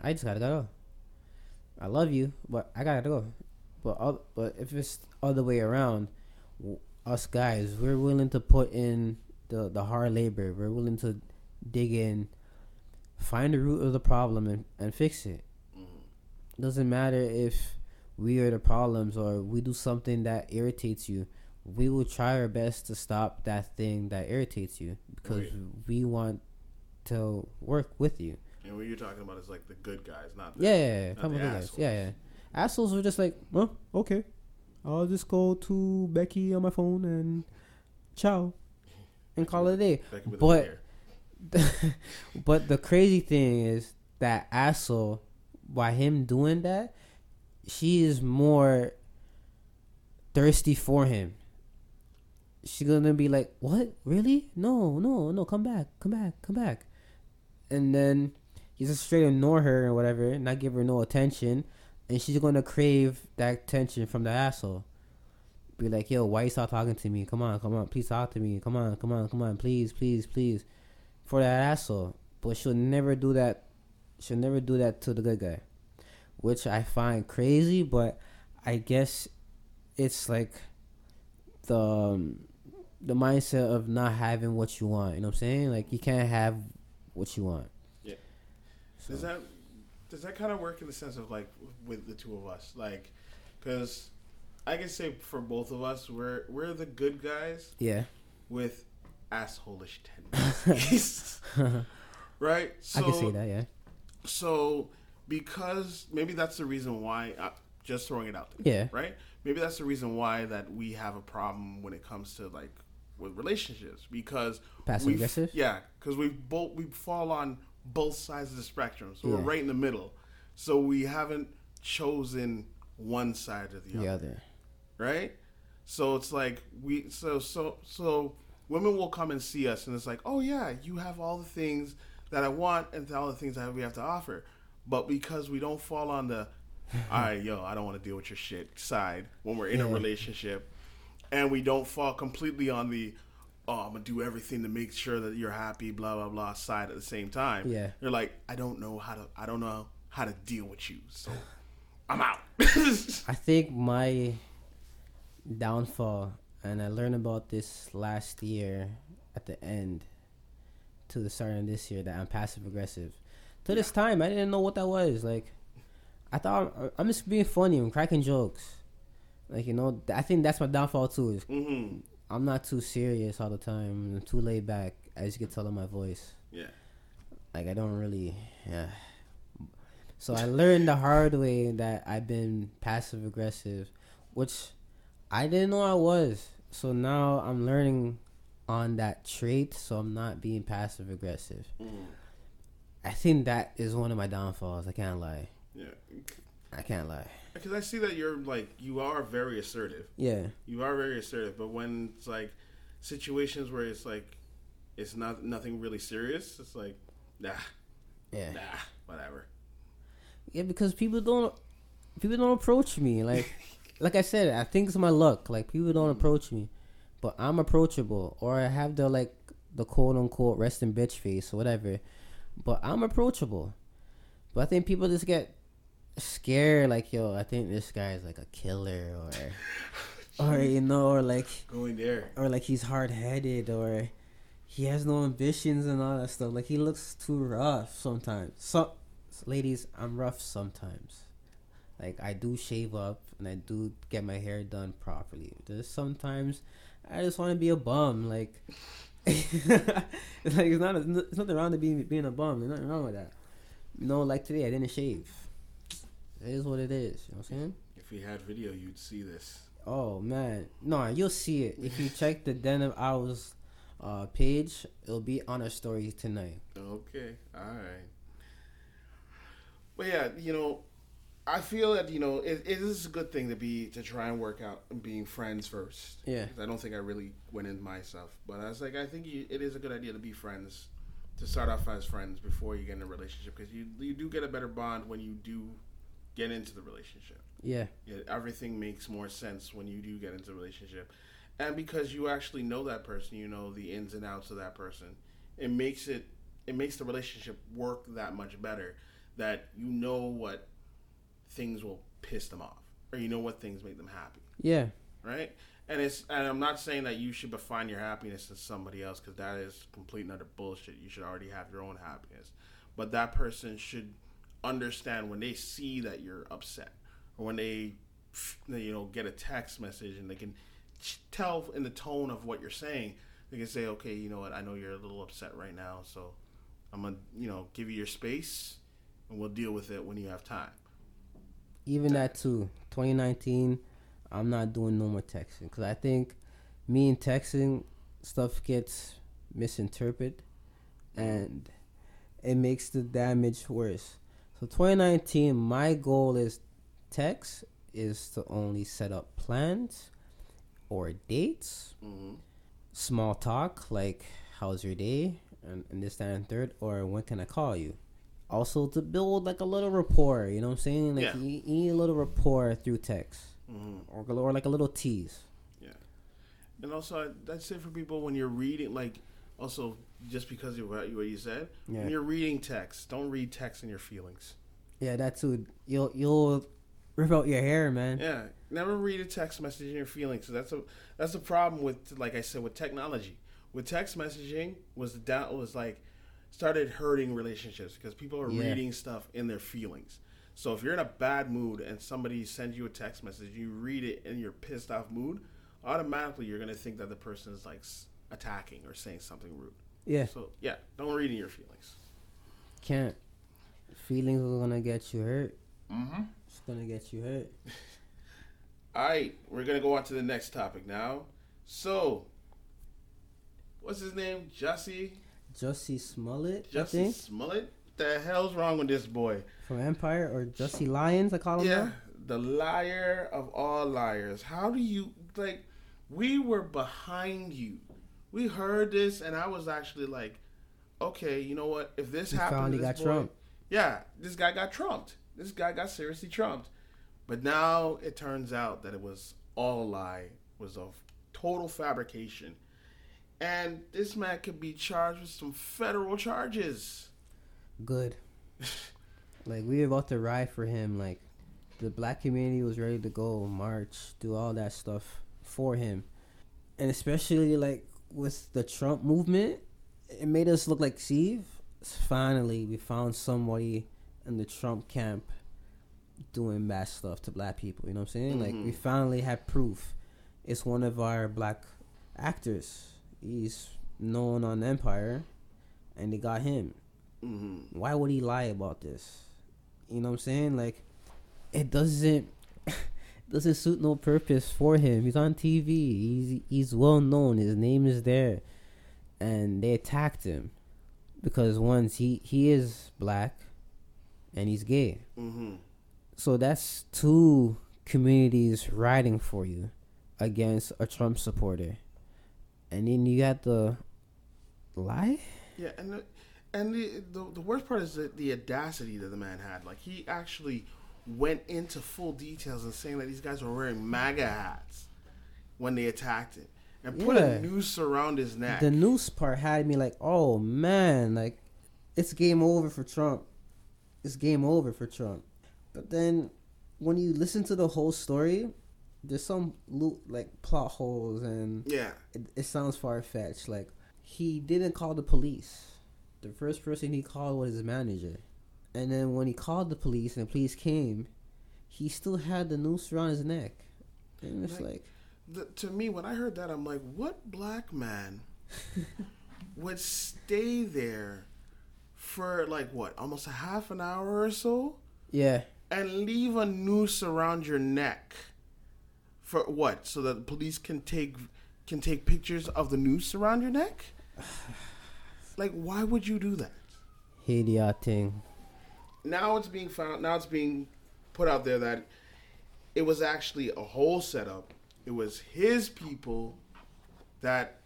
I just gotta go. I love you, but I gotta go. But but if it's other way around, us guys, we're willing to put in the the hard labor. We're willing to dig in, find the root of the problem, and, and fix it. Mm-hmm. Doesn't matter if we are the problems or we do something that irritates you. We will try our best to stop that thing that irritates you because Right. we want to work with you. And what you're talking about is like the good guys, not the, Yeah, yeah, yeah. Not Come the guys. assholes. Yeah, yeah. Assholes were just like, well, okay. I'll just go to Becky on my phone and ciao, and call it a day. But- but the crazy thing is that asshole, by him doing that, she is more thirsty for him. She's gonna be like, "What? Really? No, no, no! Come back, come back, come back!" And then he's just straight ignore her or whatever, not give her no attention, and she's gonna crave that attention from the asshole. Be like, "Yo, why you stop talking to me? Come on, come on, please talk to me. Come on, come on, come on, please, please, please." For that asshole, but she'll never do that. She'll never do that to the good guy, which I find crazy. But I guess it's like the um, the mindset of not having what you want. You know what I'm saying? Like you can't have what you want. Yeah. So, Does that does that kind of work in the sense of like with the two of us, like, because I can say for both of us, we're we're the good guys yeah. with assholish tendencies, right? So, I can see that. Yeah. So because maybe that's the reason why. Uh, just throwing it out there, Yeah. right? Maybe that's the reason why that we have a problem when it comes to like with relationships because Passive aggressive? Yeah, because we both we fall on both sides of the spectrum, so we're right in the middle. So we haven't chosen one side or the The other, other. Right? So it's like we so so so women will come and see us, and it's like, oh yeah, you have all the things that I want and all the things that we have to offer. but because we don't fall on the, all right, yo, I don't want to deal with your shit side when we're in a relationship, and we don't fall completely on the, oh, I'm gonna do everything to make sure that you're happy, blah blah blah side at the same time. Yeah. you're like, I don't know how to, I don't know how to deal with you, so I'm out. I think my downfall, and I learned about this last year at the end to the start of this year that I'm passive aggressive. To this time, I didn't know what that was. Like, I thought I'm just being funny and cracking jokes. Like you know, I think that's my downfall too. Is hmm I'm not too serious all the time. I'm too laid back, as you can tell in my voice. Yeah. Like I don't really, yeah. So I learned the hard way that I've been passive aggressive, which I didn't know I was. So now I'm learning on that trait, so I'm not being passive aggressive. Mm. I think that is one of my downfalls. I can't lie. Yeah. I can't lie. Because I see that you're like you are very assertive. Yeah, You are very assertive, but when it's like situations where it's like it's not nothing really serious, it's like nah, yeah, nah, whatever. yeah. Because people don't, people don't approach me. Like, like I said, I think it's my luck. Like people don't mm-hmm. approach me, but I'm approachable, or I have the like the quote unquote resting bitch face or whatever. But I'm approachable. But I think people just get scared. Like, yo, I think this guy is like a killer, or, or you know, or like, Going there. or like he's hard headed, or he has no ambitions and all that stuff. Like he looks too rough sometimes. So, ladies, I'm rough sometimes. Like I do shave up and I do get my hair done properly. There's sometimes I just want to be a bum. Like it's like it's not a, it's nothing wrong to being being a bum. There's nothing wrong with that. You know, like today I didn't shave. It is what it is. You know what I'm saying? If we had video, you'd see this. Oh man, no, you'll see it if you check the Den of Owls uh, page. It'll be on our story tonight. Okay, all right. But yeah, you know, I feel that you know it, it is a good thing to be to try and work out being friends first. Yeah. I don't think I really went into myself, but I was like, I think you, it is a good idea to be friends, to start off as friends before you get in a relationship, because you you do get a better bond when you do get into the relationship. Yeah, Yeah, everything makes more sense when you do get into a relationship, and because you actually know that person, you know the ins and outs of that person. It makes it it makes the relationship work that much better. That you know what things will piss them off, or you know what things make them happy, yeah, right? And it's and I'm not saying that you should find your happiness in somebody else because that is complete and utter bullshit. You should already have your own happiness, but that person should understand when they see that you're upset or when they you know get a text message and they can tell in the tone of what you're saying. They can say okay you know what? I know you're a little upset right now so i'm gonna you know give you your space and we'll deal with it when you have time even that too. 2019, I'm not doing no more texting because I think me and texting stuff gets misinterpreted, and it makes the damage worse. So 2019, my goal is text is to only set up plans or dates mm-hmm. small talk like how's your day and, and this that and third or when can i call you also to build like a little rapport you know what i'm saying like Yeah. you, you need a little rapport through text Mm-hmm. or, or like a little tease Yeah, and also I- that's it for people when you're reading like also just because of what you, what you said Yeah. when you're reading text don't read text in your feelings yeah that too you'll you'll rip out your hair man Yeah, never read a text message in your feelings. So that's a that's a problem with like I said with technology. With text messaging was the down was like started hurting relationships because people are Yeah. reading stuff in their feelings. So if you're in a bad mood and somebody sends you a text message, you read it in your pissed off mood, automatically you're gonna think that the person is like attacking or saying something rude. yeah So yeah, don't read in your feelings. can't feelings are gonna get you hurt Mm-hmm. it's gonna get you hurt All right, we're gonna go on to the next topic now. So, what's his name? Jussie. Jussie smollett Jussie Smollett. What the hell's wrong with this boy? from empire or jussie lyons i call him Yeah, now. the liar of all liars. How do you like? We were behind you. We heard this, and I was actually like, okay, you know what? If this He happened, this got boy, Trump. yeah, this guy got trumped. This guy got seriously trumped. But now it turns out that it was all a lie, was a total fabrication. And this man could be charged with some federal charges. Good. like we were about to ride for him. Like the black community was ready to go march, do all that stuff for him, and especially like with the Trump movement, it made us look like Steve. Finally, we found somebody in the Trump camp doing bad stuff to black people. You know what I'm saying? Like we Mhm. finally had proof. It's one of our black actors. He's known on Empire, and they got him. hmm Why would he lie about this? You know what I'm saying? Like, it doesn't doesn't suit no purpose for him. He's on TV. He's he's well known. His name is there, and they attacked him because once he he is black, and he's gay. hmm So that's two communities riding for you against a Trump supporter, and then you got the lie. Yeah, and the, and the, the the worst part is the, the audacity that the man had. Like he actually went into full details and saying that these guys were wearing MAGA hats when they attacked him and put Yeah. a noose around his neck. The noose part had me like, oh man, like it's game over for Trump. It's game over for Trump. But then when you listen to the whole story, there's some lo- like plot holes and yeah, it, it sounds far fetched. Like he didn't call the police. The first person he called was his manager, and then when he called the police and the police came, he still had the noose around his neck. And it's Like- like, the, to me when I heard that, I'm like, what black man would stay there for like what, almost a half an hour or so? yeah, and leave a noose around your neck for what? So that the police can take can take pictures of the noose around your neck? Like why would you do that? Idiot thing. now it's being found now it's being put out there that it was actually a whole setup. It was his people that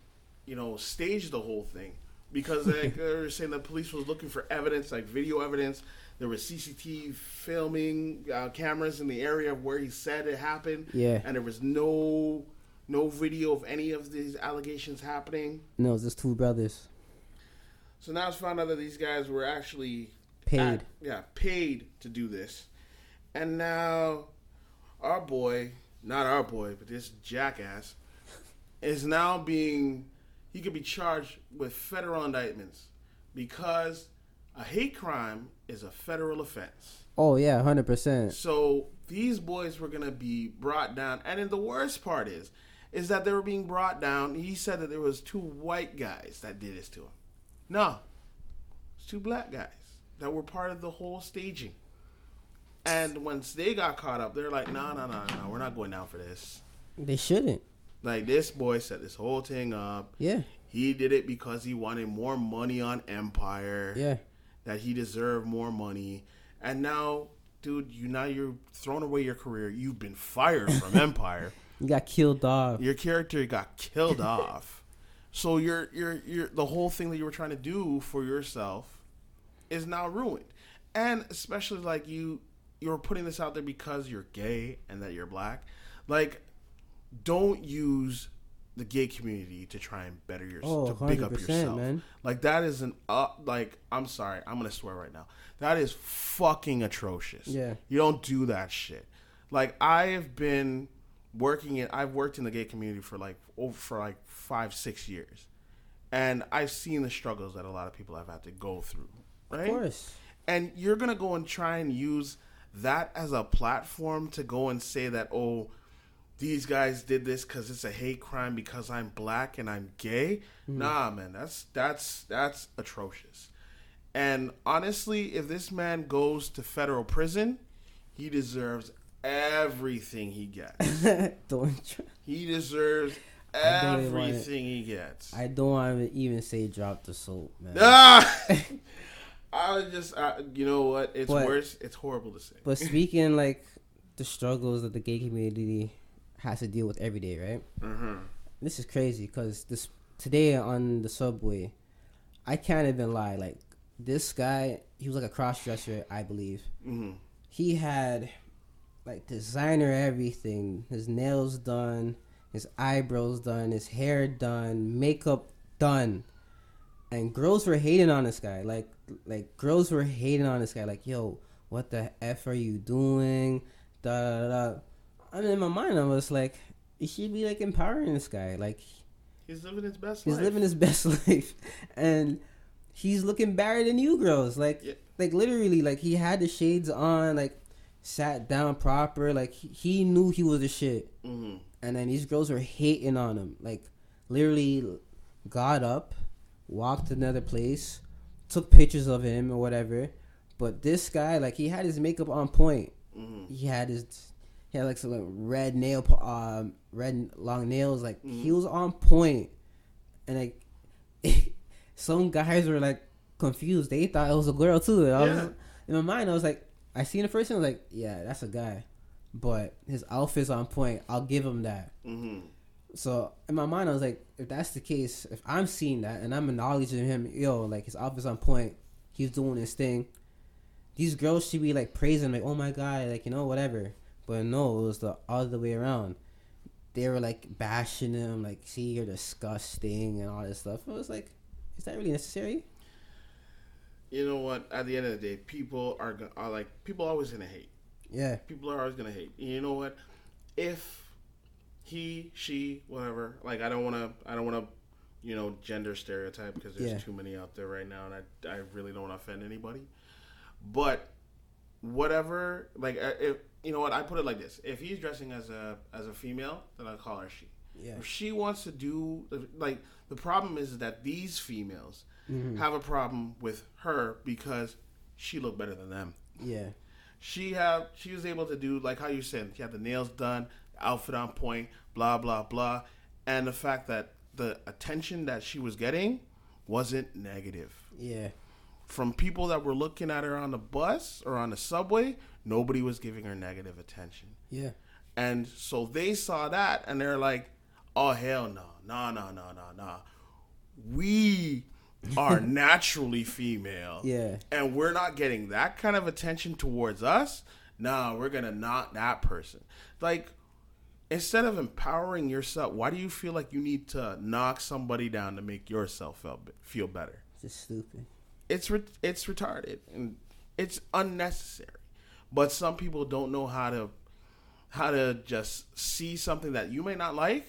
you know staged the whole thing. Because like, they were saying the police was looking for evidence like video evidence there was CCTV filming uh, cameras in the area where he said it happened Yeah. and there was no no video of any of these allegations happening No, it's just two brothers so now it's found out that these guys were actually paid. at- yeah, paid to do this. And now our boy, not our boy, but this jackass, is now being he could be charged with federal indictments because a hate crime is a federal offense. Oh yeah, hundred percent. So these boys were gonna be brought down, and then the worst part is, is that they were being brought down. He said that there was two white guys that did this to him. No, it's two black guys that were part of the whole staging. And once they got caught up, they're like, no, no, no, no, we're not going down for this. They shouldn't. Like this boy set this whole thing up. Yeah, He did it because he wanted more money on Empire yeah. That he deserved more money. And now, dude, you now you're throwing away your career. You've been fired from Empire. You got killed off. Your character got killed off. So your your your the whole thing that you were trying to do for yourself is now ruined. And especially like you you're putting this out there because you're gay and that you're black. Like don't use the gay community to try and better yourself Oh, to big up yourself. man. Like that is an up like I'm sorry, I'm gonna swear right now. That is fucking atrocious. Yeah. You don't do that shit. Like I have been working in I've worked in the gay community for like over for like five, six years. And I've seen the struggles that a lot of people have had to go through. Right? Of course. And you're gonna go and try and use that as a platform to go and say that, oh, these guys did this because it's a hate crime because I'm black and I'm gay. Nah, man, that's that's that's atrocious. And honestly, if this man goes to federal prison, he deserves everything he gets. don't. Try. he deserves I everything he gets. I don't want to even say drop the soap, man. Ah! I just, uh, you know what? It's But- worse. It's horrible to say. But speaking like the struggles that the gay community has to deal with every day, right? hmm This is crazy because this today on the subway, I can't even lie. Like this guy, he was like a cross dresser, I believe. hmm He had like designer everything. His nails done, his eyebrows done, his hair done, makeup done. And girls were hating on this guy. Like like girls were hating on this guy. Like, yo, what the F are you doing? Da da da. I mean in my mind I was like, he should be like empowering this guy. Like He's living his best He's life. living his best life, and he's looking better than you girls. Like, Yeah. like literally, like he had the shades on, like sat down proper. Like he, knew he was the shit, hmm and then these girls were hating on him. Like, literally, got up, walked to another place, took pictures of him or whatever. But this guy, like, he had his makeup on point. hmm He had his, he had like some like, red nail, um, red long nails. Like he Mhm. was on point, and like some guys were like confused. They thought it was a girl too. And I was, in my mind, I was like, I seen the first one. I was like, yeah, that's a guy, but his outfit's on point. I'll give him that. hmm So in my mind, I was like, if that's the case, if I'm seeing that and I'm acknowledging him, yo, like his outfit's on point, he's doing his thing. These girls should be like praising, like, oh my god, like you know, whatever. But no, it was the other way around. They were like bashing him, like, see, you're disgusting and all this stuff. It was like, is that really necessary? You know what? At the end of the day, people are, go- are like people are always gonna hate. Yeah, People are always gonna hate. You know what? If he, she, whatever, like I don't want to, I don't want to, you know, gender stereotype because there's Yeah. too many out there right now, and I, I really don't want to offend anybody. But whatever, like if you know what, I put it like this: if he's dressing as a as a female, then I call her she. yeah, If she wants to do like the problem is that these females Mhm. have a problem with her because she looked better than them. yeah, She have she was able to do like how you said she had the nails done, outfit on point, blah blah blah, and the fact that the attention that she was getting wasn't negative. Yeah, from people that were looking at her on the bus or on the subway. Nobody was giving her negative attention. yeah, And so they saw that and they're like, oh, hell no, no, no, no, no, no. We are naturally female. yeah, And we're not getting that kind of attention towards us. No, we're going to knock that person. Like, instead of empowering yourself, why do you feel like you need to knock somebody down to make yourself feel, feel better? just stupid. It's re- it's retarded and it's unnecessary. But some people don't know how to how to just see something that you may not like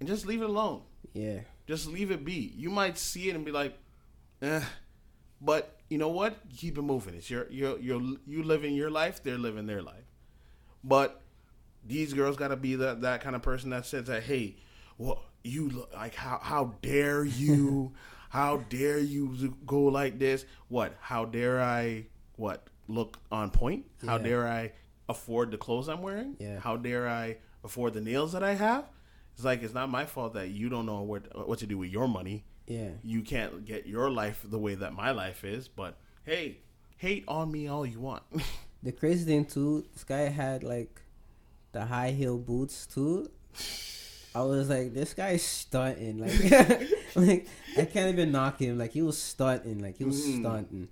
and just leave it alone. Yeah, Just leave it be. You might see it and be like, eh. But you know what? Keep it moving. It's your your your you living your life. They're living their life. But these girls got to be that that kind of person that says that, hey, well, you look like how how dare you, how dare you go like this? What? How dare I? What? Look on point? How Yeah. dare I afford the clothes I'm wearing? Yeah. How dare I afford the nails that I have? It's like it's not my fault that you don't know what what to do with your money. yeah, You can't get your life the way that my life is. But hey, hate on me all you want. The crazy thing too, this guy had like the high heel boots too. I was like, this guy's stunting. Like, like I can't even knock him. Like he was stunting. Like he was Mhm. stunting.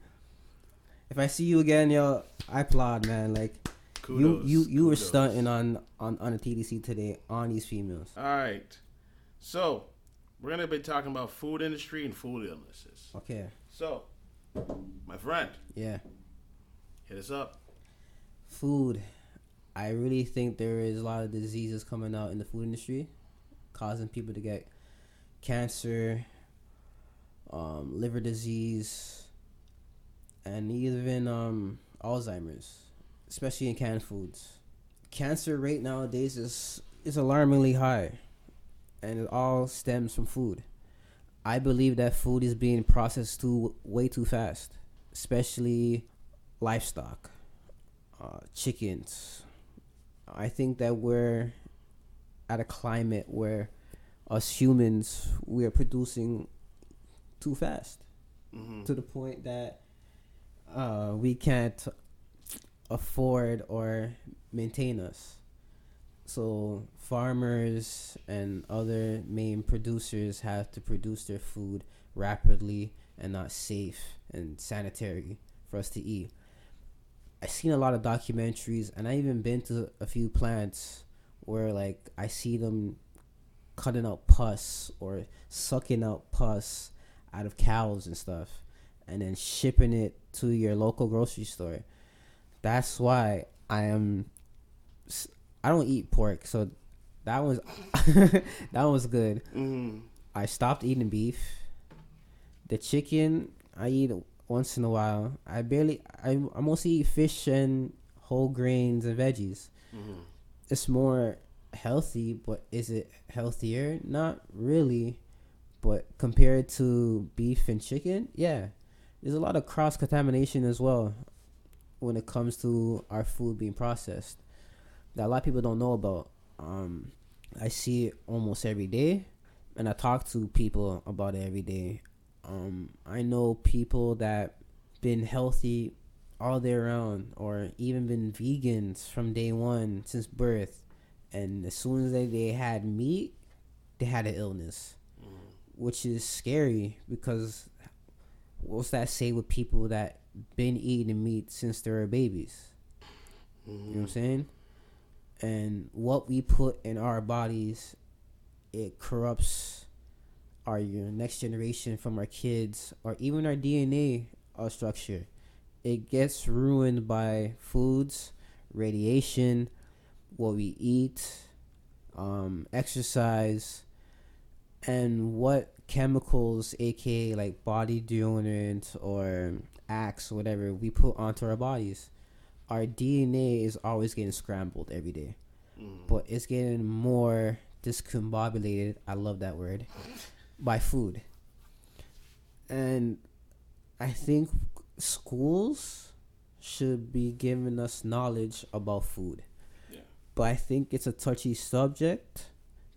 If I see you again, yo, I applaud, man. Like Kudos. you, you, you were kudos. stunting on on on the TTC today on these females. All right. So we're gonna be talking about food industry and food illnesses. Okay, So, my friend, yeah, hit us up. food. I really think there is a lot of diseases coming out in the food industry, causing people to get cancer, um, liver disease, and even um, Alzheimer's, especially in canned foods. Cancer rate nowadays is is alarmingly high, and it all stems from food. I believe that food is being processed too way too fast, especially livestock, uh, chickens. I think that we're at a climate where us humans we are producing too fast hmm to the point that uh, we can't afford or maintain us. So farmers and other main producers have to produce their food rapidly and not safe and sanitary for us to eat. I've seen a lot of documentaries and I even been to a few plants where like I see them cutting out pus or sucking out pus out of cows and stuff and then shipping it to your local grocery store. That's why I am I don't eat pork, so that was that was good. Mm-hmm. I stopped eating beef. The chicken I eat once in a while. I barely I I mostly eat fish and whole grains and veggies. Mm-hmm. It's more healthy, but is it healthier? Not really. But compared to beef and chicken, yeah. There's a lot of cross contamination as well when it comes to our food being processed that a lot of people don't know about. Um, I see it almost every day, and I talk to people about it every day. Um, I know people that been healthy all day around, or even been vegans from day one since birth, and as soon as they, they had meat, they had an illness, mm. which is scary because what's that say with people that been eating meat since they were babies? Mm-hmm. You know what I'm saying? and what we put in our bodies it corrupts our next generation from our kids or even our DNA uh, structure. It gets ruined by foods, radiation, what we eat, um, exercise, and what chemicals, aka like body deodorant or Axe, whatever, we put onto our bodies our DNA is always getting scrambled every day, mm. but it's getting more discombobulated. I love that word by food, and I think schools should be giving us knowledge about food. But I think it's a touchy subject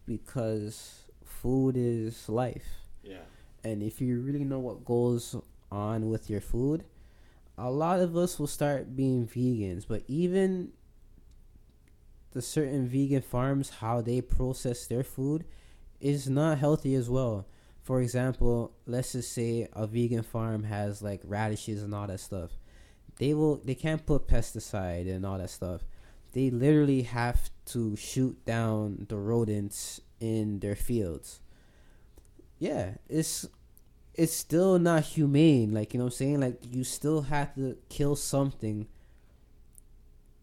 because food is life. Yeah. And if you really know what goes on with your food, a lot of us will start being vegans, but even the certain vegan farms, how they process their food is not healthy as well. For example, let's just say a vegan farm has like radishes and all that stuff. They will they can't put pesticide and all that stuff. They literally have to shoot down the rodents in their fields. Yeah, it's it's still not humane. Like, you know what I'm saying? Like, you still have to kill something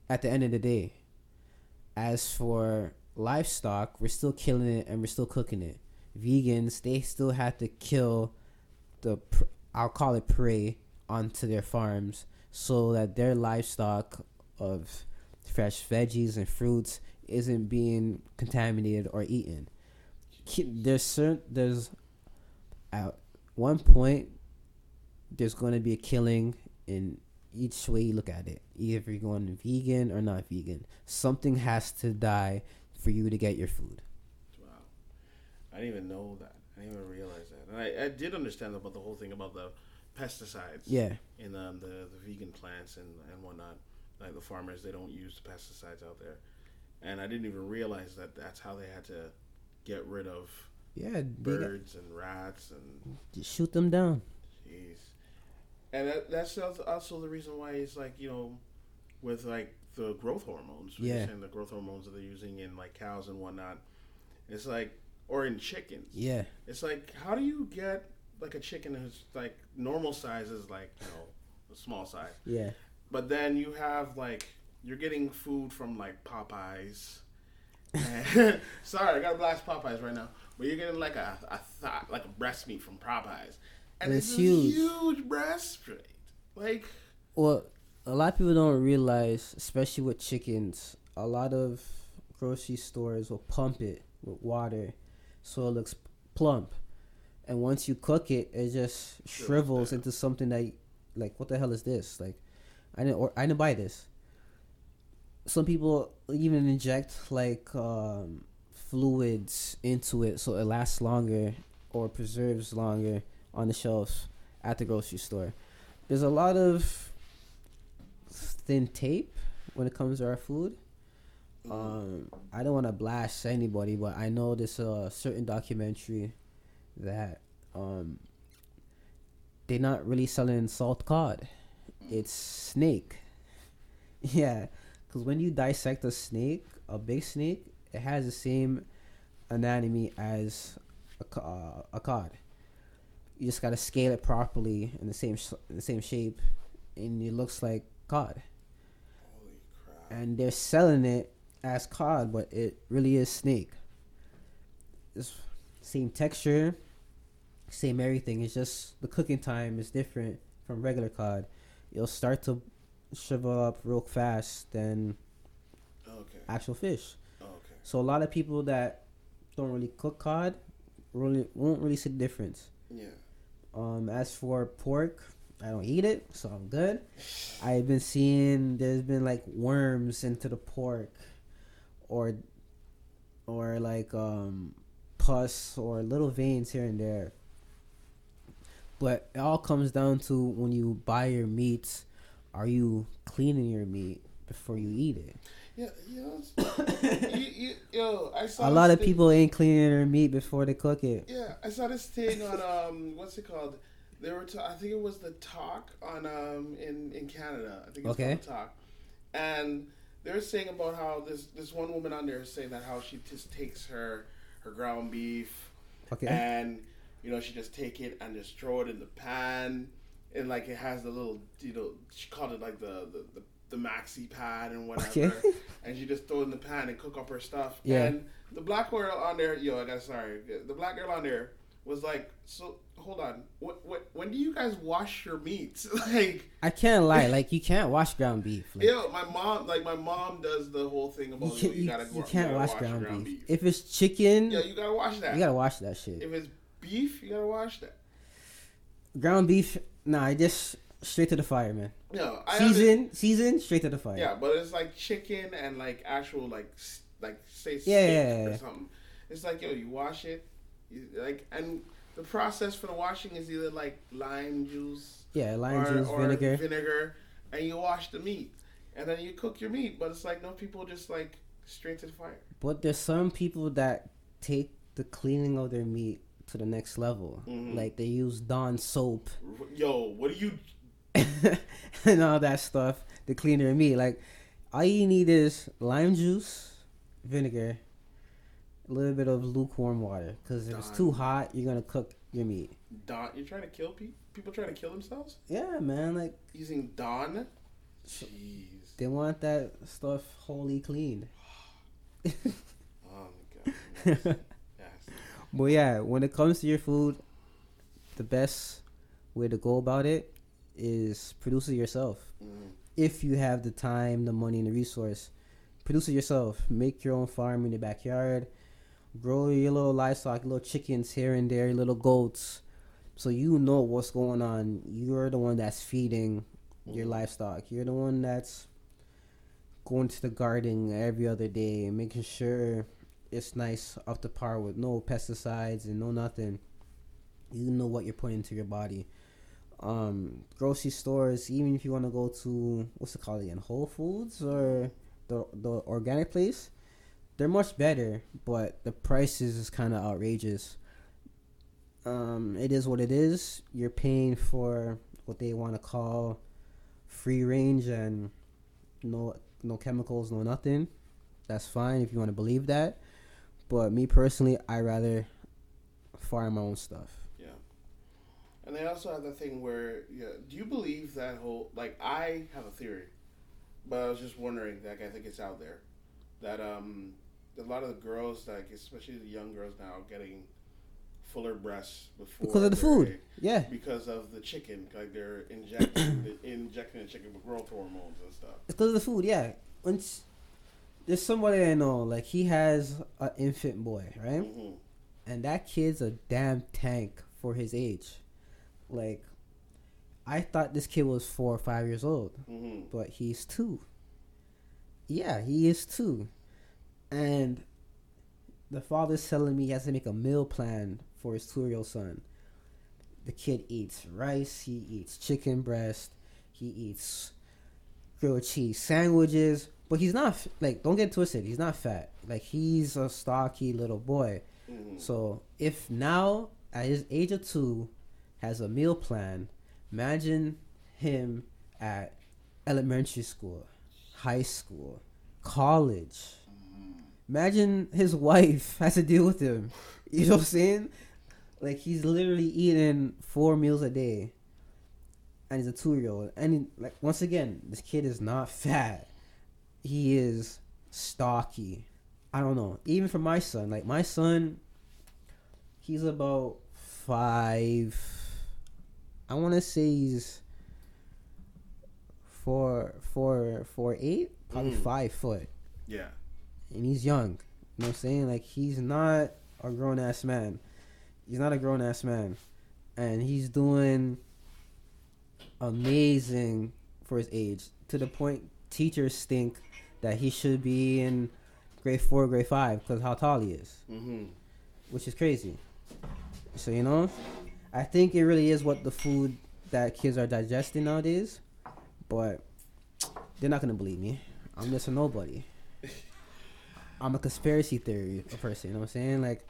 at the end of the day. As for livestock, we're still killing it and we're still cooking it. Vegans, they still have to kill the, I'll call it prey, onto their farms so that their livestock of fresh veggies and fruits isn't being contaminated or eaten. There's certain, there's out one point there's going to be a killing in each way you look at it. Either you're going vegan or not vegan, something has to die for you to get your food. Wow, I didn't even know that. I didn't even realize that. And I, I did understand about the whole thing about the pesticides. Yeah. In um, the the vegan plants and and whatnot, like the farmers, they don't use the pesticides out there, and I didn't even realize that that's how they had to get rid of yeah, birds got, and rats and just shoot them down. Jeez, and that, that's also the reason why it's like you know, with like the growth hormones. Yeah, and the growth hormones that they're using in like cows and whatnot. It's like, or in chickens. Yeah, it's like, how do you get like a chicken who's like normal size is like you know, a small size. Yeah, but then you have like you're getting food from like Popeyes. sorry, I gotta blast Popeyes right now. But you're getting like a, a thought, like a breast meat from Popeyes, and it's, it's huge, huge breast meat. Like, well, a lot of people don't realize, especially with chickens, a lot of grocery stores will pump it with water, so it looks plump. And once you cook it, it just shrivels into something that, like, what the hell is this? Like, I didn't, or I didn't buy this. Some people even inject like um, fluids into it so it lasts longer or preserves longer on the shelves at the grocery store. There's a lot of thin tape when it comes to our food. Um, I don't want to blast anybody, but I know there's a certain documentary that um they're not really selling salt cod. It's snake. Yeah, because when you dissect a snake, a big snake, it has the same anatomy as a, uh, a cod. You just gotta scale it properly in the same sh- in the same shape, and it looks like cod. Holy crap. And they're selling it as cod, but it really is snake. It's same texture, same everything. It's just the cooking time is different from regular cod. It'll start to shrivel up real fast than Okay. actual fish. Okay. So a lot of people that don't really cook cod really won't really see the difference. Yeah. Um, as for pork, I don't eat it, so I'm good. I've been seeing there's been like worms into the pork, or, or like um, pus or little veins here and there. But it all comes down to when you buy your meats, are you cleaning your meat before you eat it? Yeah. You know. you, you, yo, I saw A lot of thing- people ain't cleaning their meat before they cook it. Yeah, I saw this thing on um, what's it called? They were, ta- I think it was the talk on um in in Canada. I think it's Okay. called the talk, and they were saying about how this this one woman on there is saying that how she just takes her her ground beef Okay. and you know she just take it and just throw it in the pan and like it has the little you know she called it like the the, the, the maxi pad and whatever Okay. and she just throw it in the pan and cook up her stuff Yeah. and the black girl on there yo I got sorry the black girl on there was like so hold on what, what when do you guys wash your meat? like I can't lie, like you can't wash ground beef. Like, yo my mom like my mom does the whole thing about you, can't, you you, gotta you can't gotta wash wash ground, ground beef. beef. If it's chicken, yeah you gotta wash that you gotta wash that shit. if it's beef you gotta wash that Ground beef, nah, I just straight to the fire, man. no I Season, season, straight to the fire. Yeah, but it's like chicken and like actual like like say steak Yeah, yeah, yeah. or something. It's like yo, you wash it, you, like and the process for the washing is either like lime juice, Yeah, lime or, juice, or vinegar. vinegar, and you wash the meat, and then you cook your meat. But it's like no people just like straight to the fire. But there's some people that take the cleaning of their meat to the next level. Mhm. Like they use Dawn soap Yo, what are you? and all that stuff to clean their meat. Like all you need is lime juice, vinegar, a little bit of lukewarm water. Because if it's too hot, you're gonna cook your meat. Dawn? You're trying to kill people? People trying to kill themselves Yeah, man. Like using Dawn? Jeez. they want that stuff wholly clean. Oh my god. But yeah, when it comes to your food, the best way to go about it is produce it yourself. Mm. If you have the time, the money, and the resource, produce it yourself. Make your own farm in your backyard. Grow your little livestock, little chickens here and there, little goats, so you know what's going on. You're the one that's feeding your Mhm. livestock. You're the one that's going to the garden every other day and making sure it's nice up to par with no pesticides and no nothing. You know what you're putting into your body. Um, grocery stores, even if you want to go to what's it called again, Whole Foods or the the organic place, they're much better, but the prices is kind of outrageous. Um, it is what it is. You're paying for what they want to call free range and no no chemicals, no nothing. That's fine if you want to believe that. But me personally, I rather farm my own stuff. Yeah. And they also have the thing where, yeah, do you believe that whole, like, I have a theory, but I was just wondering, like, I think it's out there, that, um, a lot of the girls, like, especially the young girls now, getting fuller breasts before. Because of the food. Yeah. Because of the chicken, like, they're injecting, the, injecting the chicken with growth hormones and stuff. It's because of the food, yeah. Once there's somebody I know, like he has an infant boy, right? hmm And that kid's a damn tank for his age. Like, I thought this kid was four or five years old, hmm but he's two. Yeah, he is two. And the father's telling me he has to make a meal plan for his two year old son. The kid eats rice, he eats chicken breast, he eats grilled cheese sandwiches, But he's not like don't get twisted. He's not fat. Like he's a stocky little boy. Mhm. So if now at his age of two has a meal plan, imagine him at elementary school, high school, college. Imagine his wife has to deal with him. You know what I'm saying? Like he's literally eating four meals a day, and he's a two year old. And he, like once again, this kid is not fat. He is stocky. I don't know. Even for my son, like my son, he's about five. I want to say he's four, four, four, eight, probably Mm. five foot, Yeah. and he's young. You know what I'm saying? Like he's not a grown ass man. He's not a grown ass man, and he's doing amazing for his age to the point teachers think that he should be in grade four, grade five because how tall he is Mm-hmm. which is crazy. So you know, I think it really is what the food that kids are digesting nowadays, but they're not gonna believe me. I'm just a nobody. I'm a conspiracy theory person. You know what I'm saying? Like,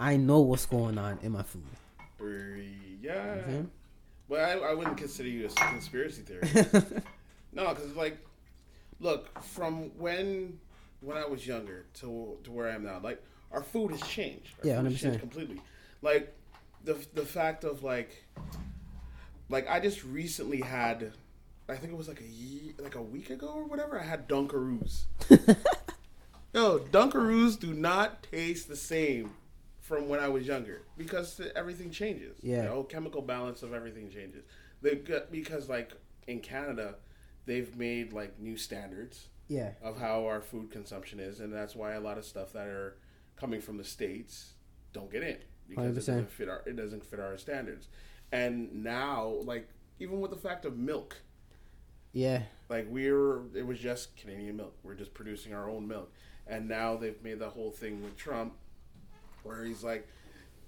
I know what's going on in my food. Yeah. Mhm. But I, I wouldn't consider you a conspiracy theorist. no, because like, look, from when when I was younger to to where I am now, like our food has changed. Our Yeah, food 100%. changed completely. Like the the fact of like, like I just recently had, I think it was like a ye like a week ago or whatever. I had Dunkaroos. Yo, Dunkaroos do not taste the same from when I was younger because everything changes. Yeah. You know, chemical balance of everything changes. They because like in Canada, they've made like new standards yeah, of how our food consumption is, and that's why a lot of stuff that are coming from the states don't get in because it 100%. doesn't fit our it doesn't fit our standards. And now, like even with the fact of milk, yeah, like we're it was just Canadian milk. We're just producing our own milk. And now they've made the whole thing with Trump where he's like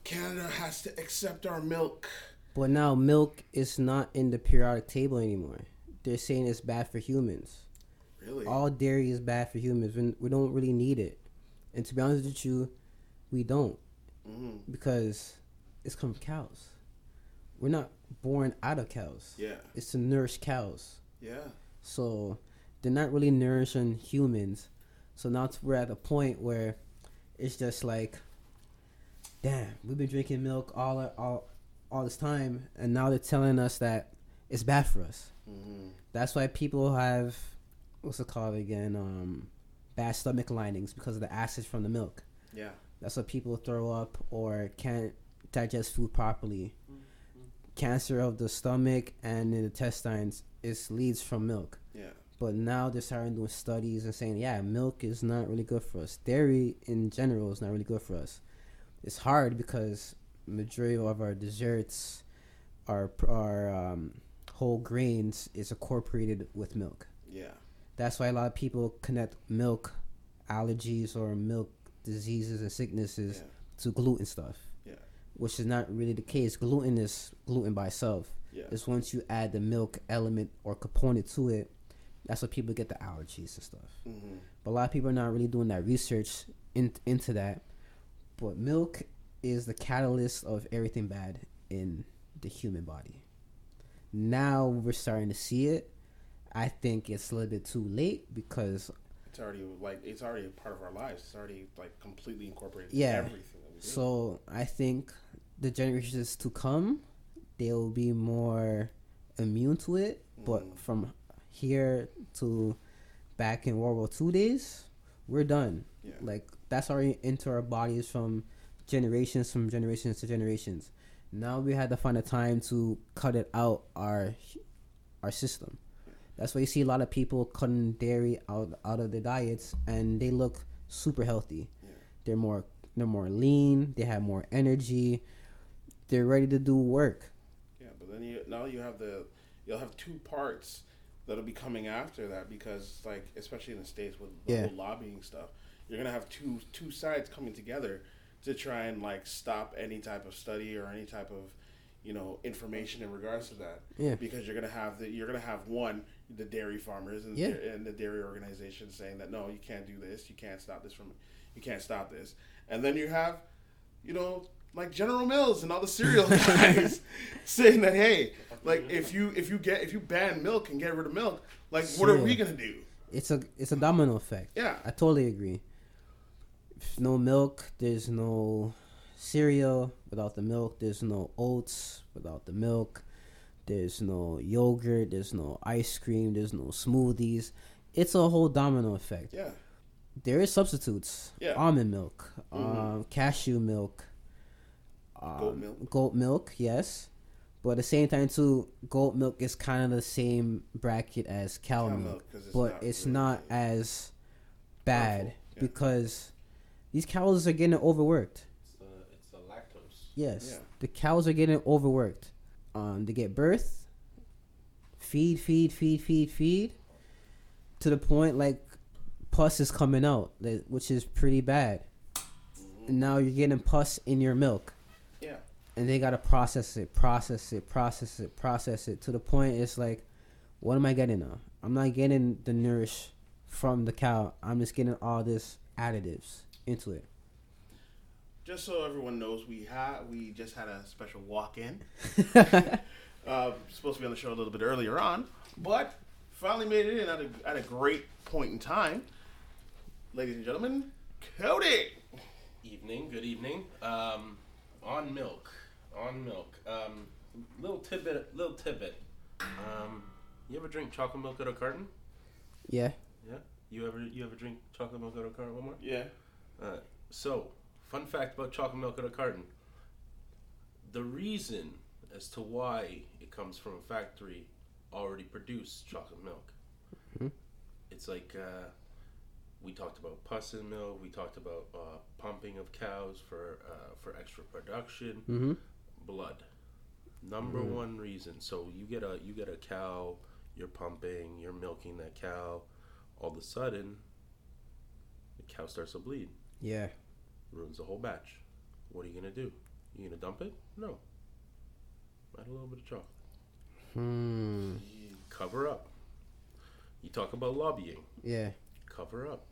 Canada has to accept our milk. but now milk is not in the periodic table anymore. They're saying it's bad for humans. Really? all dairy is bad for humans. We, we don't really need it, and to be honest with you, we don't hmm because it's come from cows. We're not born out of cows. Yeah. It's to nourish cows. Yeah. So they're not really nourishing humans. So now we're at a point where it's just like, damn, we've been drinking milk all all all this time, and now they're telling us that it's bad for us. hmm That's why people have what's it called again? Um, bad stomach linings because of the acids from the milk. Yeah. That's what people throw up or can't digest food properly. Cancer of the stomach and the intestines is leads from milk. Yeah. But now they're starting doing studies and saying, yeah, milk is not really good for us. Dairy in general is not really good for us. It's hard because majority of our desserts, our our um, whole grains is incorporated with milk. Yeah. That's why a lot of people connect milk allergies or milk diseases and sicknesses Yeah. to gluten stuff. Yeah. Which is not really the case. Gluten is gluten by itself. Yeah. It's once you add the milk element or component to it, that's what people get the allergies and stuff. hmm But a lot of people are not really doing that research in, into that. But milk is the catalyst of everything bad in the human body. Now we're starting to see it. I think it's a little bit too late because It's already like it's already a part of our lives. It's already like completely incorporated in Yeah. everything that we do. so I think the generations to come they'll be more immune to it. But Mhm. from here to back in World War Two days, we're done. yeah. Like that's already into our bodies from generations from generations to generations. Now we had to find a time to cut it out our our system. That's why you see a lot of people cutting dairy out out of their diets and they look super healthy. Yeah. They're more they're more lean, they have more energy, they're ready to do work. Yeah, but then you now you have the you'll have two parts that'll be coming after that because like especially in the states with the Yeah. whole lobbying stuff, you're gonna have two two sides coming together to try and like stop any type of study or any type of you know information in regards to that. Yeah. Because you're gonna have the you're gonna have one the dairy farmers and, Yeah. and the dairy organization saying that no you can't do this you can't stop this from you can't stop this and then you have you know like General Mills and all the cereal guys saying that hey like if you if you get if you ban milk and get rid of milk like what are we gonna do It's a it's a domino effect. yeah I totally agree. If no milk, there's no cereal. Without the milk, there's no oats. Without the milk, there's no yogurt. There's no ice cream. There's no smoothies. It's a whole domino effect. yeah There is substitutes. Yeah. Almond milk, Mhm. um, cashew milk, um, Goat milk. goat milk. Yes, but at the same time too, goat milk is kind of the same bracket as cow, Cow milk, milk, 'cause it's but not it's really not as bad yeah. because these cows are getting overworked. It's the it's the lactose. Yes, Yeah. the cows are getting overworked. Um, they get birth, feed, feed, feed, feed, feed, to the point like pus is coming out, which is pretty bad. And now you're getting pus in your milk, yeah and they gotta process it, process it, process it, process it to the point it's like, what am I getting now? I'm not getting the nourish from the cow. I'm just getting all this additives into it. Just so everyone knows we had we just had a special walk in uh, supposed to be on the show a little bit earlier on, but finally made it in at a, at a great point in time. Ladies and gentlemen, Cody. Evening, good evening. Um, on milk, on milk. Um, little tidbit, little tidbit. Um, you ever drink chocolate milk out of carton? Yeah. Yeah. You ever you ever drink chocolate milk out of carton? One more. Yeah. Uh, so, fun fact about chocolate milk in a carton. The reason as to why it comes from a factory already produced chocolate milk. Mhm. It's like uh, we talked about pus in milk. We talked about uh, pumping of cows for uh, for extra production. Mm-hmm. Blood, number Mm. one reason. So you get a you get a cow. You're pumping. You're milking that cow. All of a sudden, the cow starts to bleed Yeah. Ruins the whole batch. What are you gonna do? You gonna dump it? No. Add a little bit of chocolate. Hmm. Cover up. You talk about lobbying. Yeah. Cover up.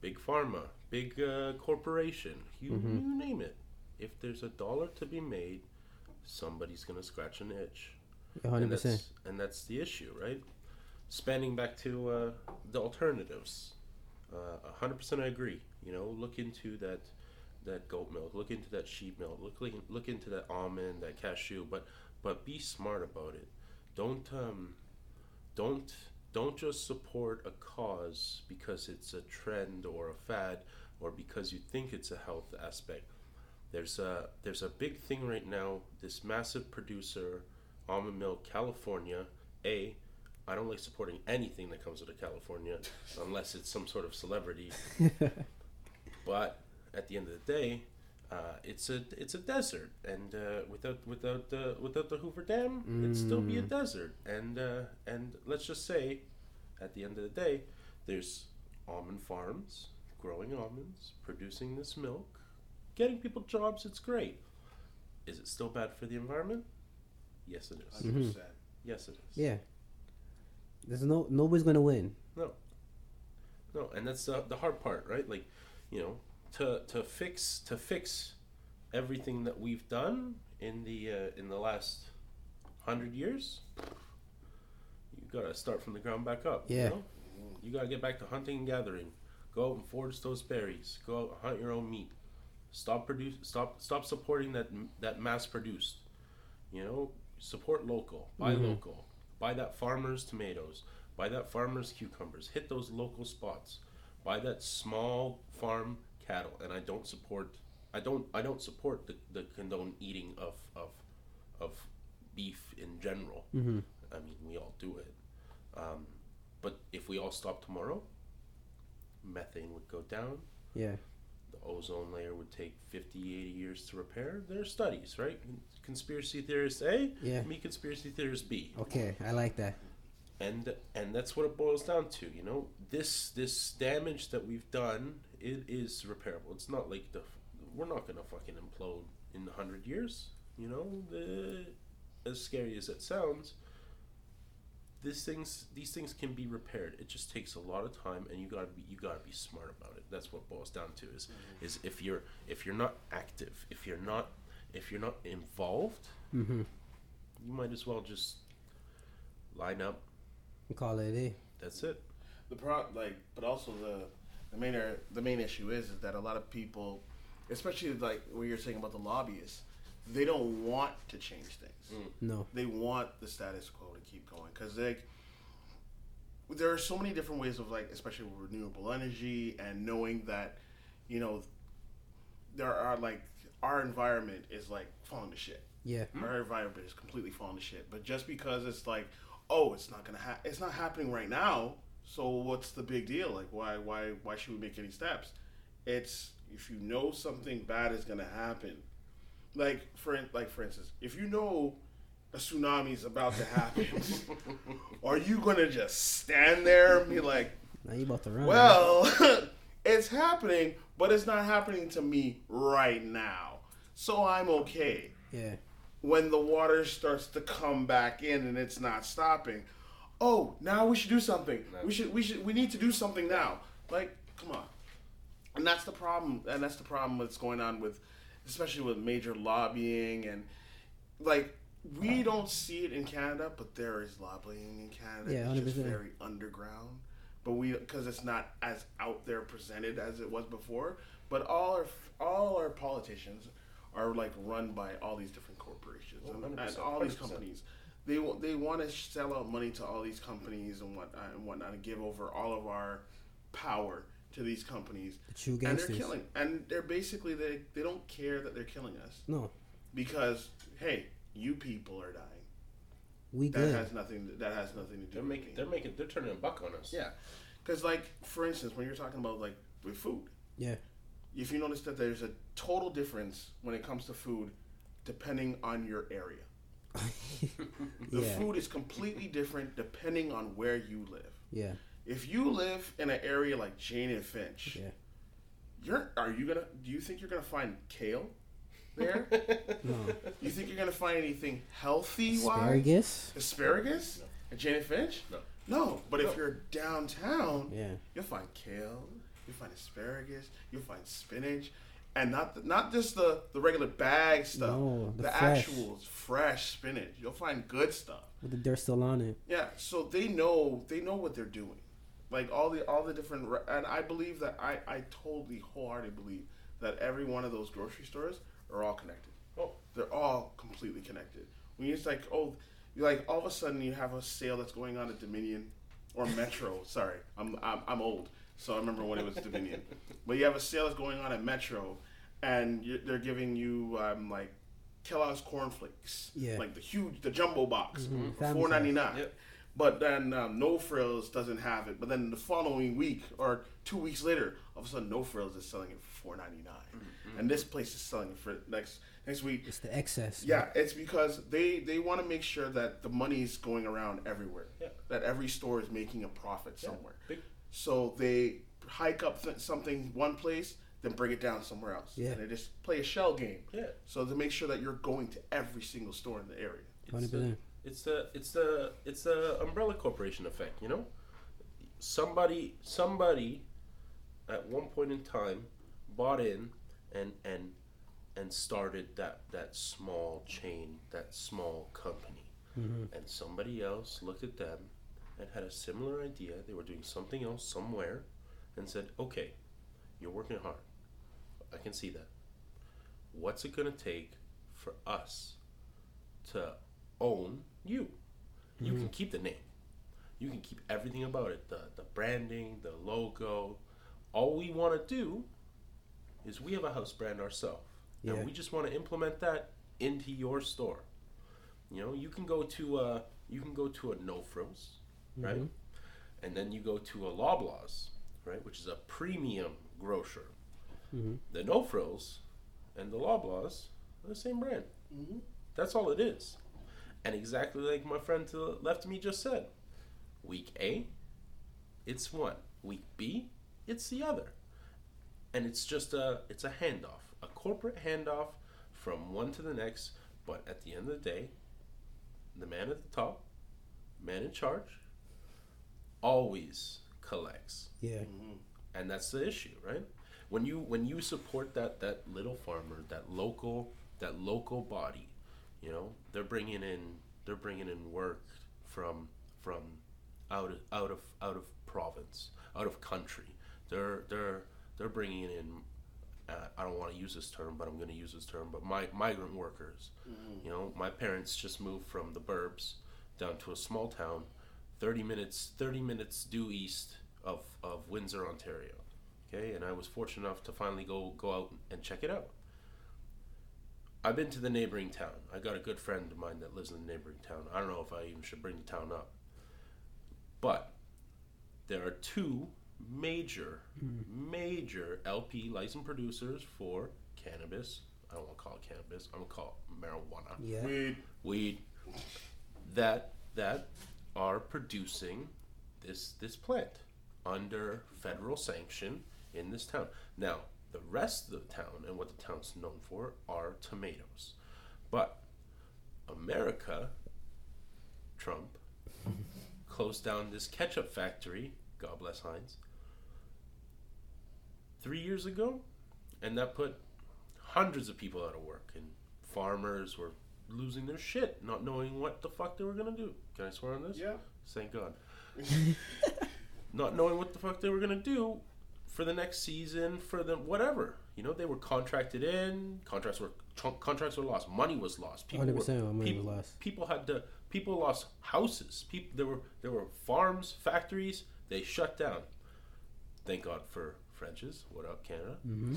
Big pharma, big uh, corporation. You Mhm. you name it. If there's a dollar to be made, somebody's gonna scratch an itch. Hundred and percent. that's and that's the issue, right? Spanning back to uh, the alternatives, uh, hundred percent I agree. You know, look into that that goat milk, look into that sheep milk, look look, look into that almond, that cashew, but but be smart about it. Don't um, don't don't just support a cause because it's a trend or a fad or because you think it's a health aspect. There's a there's a big thing right now. This massive producer, almond milk, California. A, I don't like supporting anything that comes out of California unless it's some sort of celebrity. but at the end of the day, uh, it's a it's a desert, and uh, without without the without the Hoover Dam, it'd still be a desert. And uh, and let's just say, at the end of the day, there's almond farms growing almonds, producing this milk, getting people jobs. It's great. Is it still bad for the environment? Yes, it is. 100%. Yes, it is. Yeah. There's no nobody's gonna win. No, No, and that's the, the hard part, right? Like, you know, to to fix to fix everything that we've done in the uh, in the last hundred years, you gotta start from the ground back up. Yeah. You, know? you gotta get back to hunting and gathering. Go out and forage those berries. Go out and hunt your own meat. Stop produce. Stop stop supporting that that mass produced. You know, support local. Buy Mhm. local. Buy that farmer's tomatoes. Buy that farmer's cucumbers. Hit those local spots. Buy that small farm cattle. And I don't support. I don't. I don't support the, the condone eating of of of beef in general. Mm-hmm. I mean, we all do it. Um, but if we all stop tomorrow, methane would go down. Yeah. The ozone layer would take 50, 80 years to repair. There are studies, right? Conspiracy theorists A, Yeah. me conspiracy theorist B. Okay, I like that. And and that's what it boils down to, you know. This this damage that we've done, it is repairable. It's not like the we're not gonna fucking implode in a hundred years. You know, the, as scary as it sounds, these things these things can be repaired. It just takes a lot of time, and you gotta be you gotta be smart about it. That's what boils down to is is if you're if you're not active, if you're not if you're not involved, Mm-hmm. you might as well just line up. Call it a day. That's it. the pro like but also the the main er, the main issue is is that a lot of people especially like what you're saying about the lobbyists they don't want to change things No. they want the status quo to keep going because like there are so many different ways of like especially with renewable energy and knowing that you know there are like our environment is like falling to shit Yeah. our environment is completely falling to shit. But just because it's like, oh, it's not gonna ha- it's not happening right now. So what's the big deal? Like, why why why should we make any steps? It's if you know something bad is gonna happen. Like for like for instance, if you know a tsunami is about to happen, are you gonna just stand there and be like, Now you about to run. well, it's happening, but it's not happening to me right now. So I'm okay Yeah. When the water starts to come back in and it's not stopping. Oh, now we should do something. We should we should we need to do something now. Like, come on. And that's the problem and that's the problem that's going on with especially with major lobbying and like we don't see it in Canada, but there is lobbying in Canada. Yeah, it's just 100%. very underground. But we because it's not as out there presented as it was before. But all our all our politicians are like run by all these different corporations Oh, and, and all these 100%. companies. They they want to sell out money to all these companies and whatnot uh, and whatnot and give over all of our power to these companies. The And they're killing. And they're basically they they don't care that they're killing us No. because hey, you people are dying. We That good. has nothing. That has nothing to do. They're with making me. they're making they're turning a buck on us. Yeah, because like for instance, when you're talking about like with food, Yeah. if you notice that there's a total difference when it comes to food, depending on your area. The yeah. food is completely different depending on where you live. Yeah. If you live in an area like Jane and Finch, Yeah. you're are you gonna? Do you think you're gonna find kale there? No. you think you're gonna find anything healthy? wise? Asparagus. Asparagus at Jane and Finch? No. No, but if you're downtown, Yeah. You'll find kale. You'll find asparagus. You'll find spinach, and not the, not just the the regular bag stuff. No, the the fresh. actual fresh spinach. You'll find good stuff. With the dirt still on it. Yeah. So they know they know what they're doing. Like all the all the different and I believe that I I totally wholeheartedly believe that every one of those grocery stores are all connected. Oh. They're all completely connected. When you just like oh, you like all of a sudden you have a sale that's going on at Dominion or Metro. Sorry, I'm, I'm I'm old, so I remember when it was Dominion. But you have a sale that's going on at Metro, and you, they're giving you um, like Kellogg's cornflakes, Yeah. like the huge, the jumbo box Mhm. for four ninety nine. Yep. But then um, No Frills doesn't have it. But then the following week or two weeks later, all of a sudden No Frills is selling it for four ninety and this place is selling it for next next week. It's the excess. Yeah, it's because they they want to make sure that the money's going around everywhere. Yeah. That every store is making a profit somewhere. Big, So they hike up th- something one place, then bring it down somewhere else. Yeah. And they just play a shell game. yeah. So to make sure that you're going to every single store in the area. It's Hundred the, percent. it's the it's the it's the umbrella corporation effect. You know, somebody somebody at one point in time bought in and and and started that that small chain, that small company, Mm-hmm. and somebody else looked at them and had a similar idea. They were doing something else somewhere, and said, "Okay, you're working hard. I can see that. What's it gonna take for us to own you? You can mm. keep the name. You can keep everything about it. The the branding, the logo. All we want to do is we have a house brand ourselves. Yeah. And we just want to implement that into your store. You know, you can go to a you can go to a No Frills, right? Mhm. And then you go to a Loblaws, right, which is a premium grocer. Mhm. The No Frills and the Loblaws are the same brand. Mm-hmm. That's all it is. And exactly like my friend to the left of me just said, week A, it's one. Week B, it's the other. And it's just a it's a handoff, a corporate handoff from one to the next. But at the end of the day, the man at the top, man in charge, always collects. Yeah. and that's the issue right? When you when you support that that little farmer that local that local body you know they're bringing in they're bringing in work from from out of out of out of province out of country. They're they're they're bringing in uh, I don't want to use this term, but I'm going to use this term. But my migrant workers, you know, my parents just moved from the burbs down to a small town, 30 minutes 30 minutes due east of, of Windsor, Ontario. Okay, and I was fortunate enough to finally go go out and check it out. I've been to the neighboring town. I got a good friend of mine that lives in the neighboring town. I don't know if I even should bring the town up. But there are two major, hmm. major LP licensed producers for cannabis. I don't want to call it cannabis. I'm gonna call it marijuana Yeah. Weed. weed that that are producing this this plant under federal sanction in this town. Now, the rest of the town and what the town's known for are tomatoes. But America, Trump, closed down this ketchup factory, God bless Heinz, three years ago, and that put hundreds of people out of work, and farmers were losing their shit, not knowing what the fuck they were gonna do. Can I swear on this? Yeah. Thank God. not knowing what the fuck they were gonna do for the next season, for the whatever. You know, they were contracted in. Contracts were tr- contracts were lost. Money was lost. People were, 100% money was people, lost. people had to. People lost houses. People there were there were farms, factories. They shut down. Thank God for French's. What up, Canada? Mm-hmm.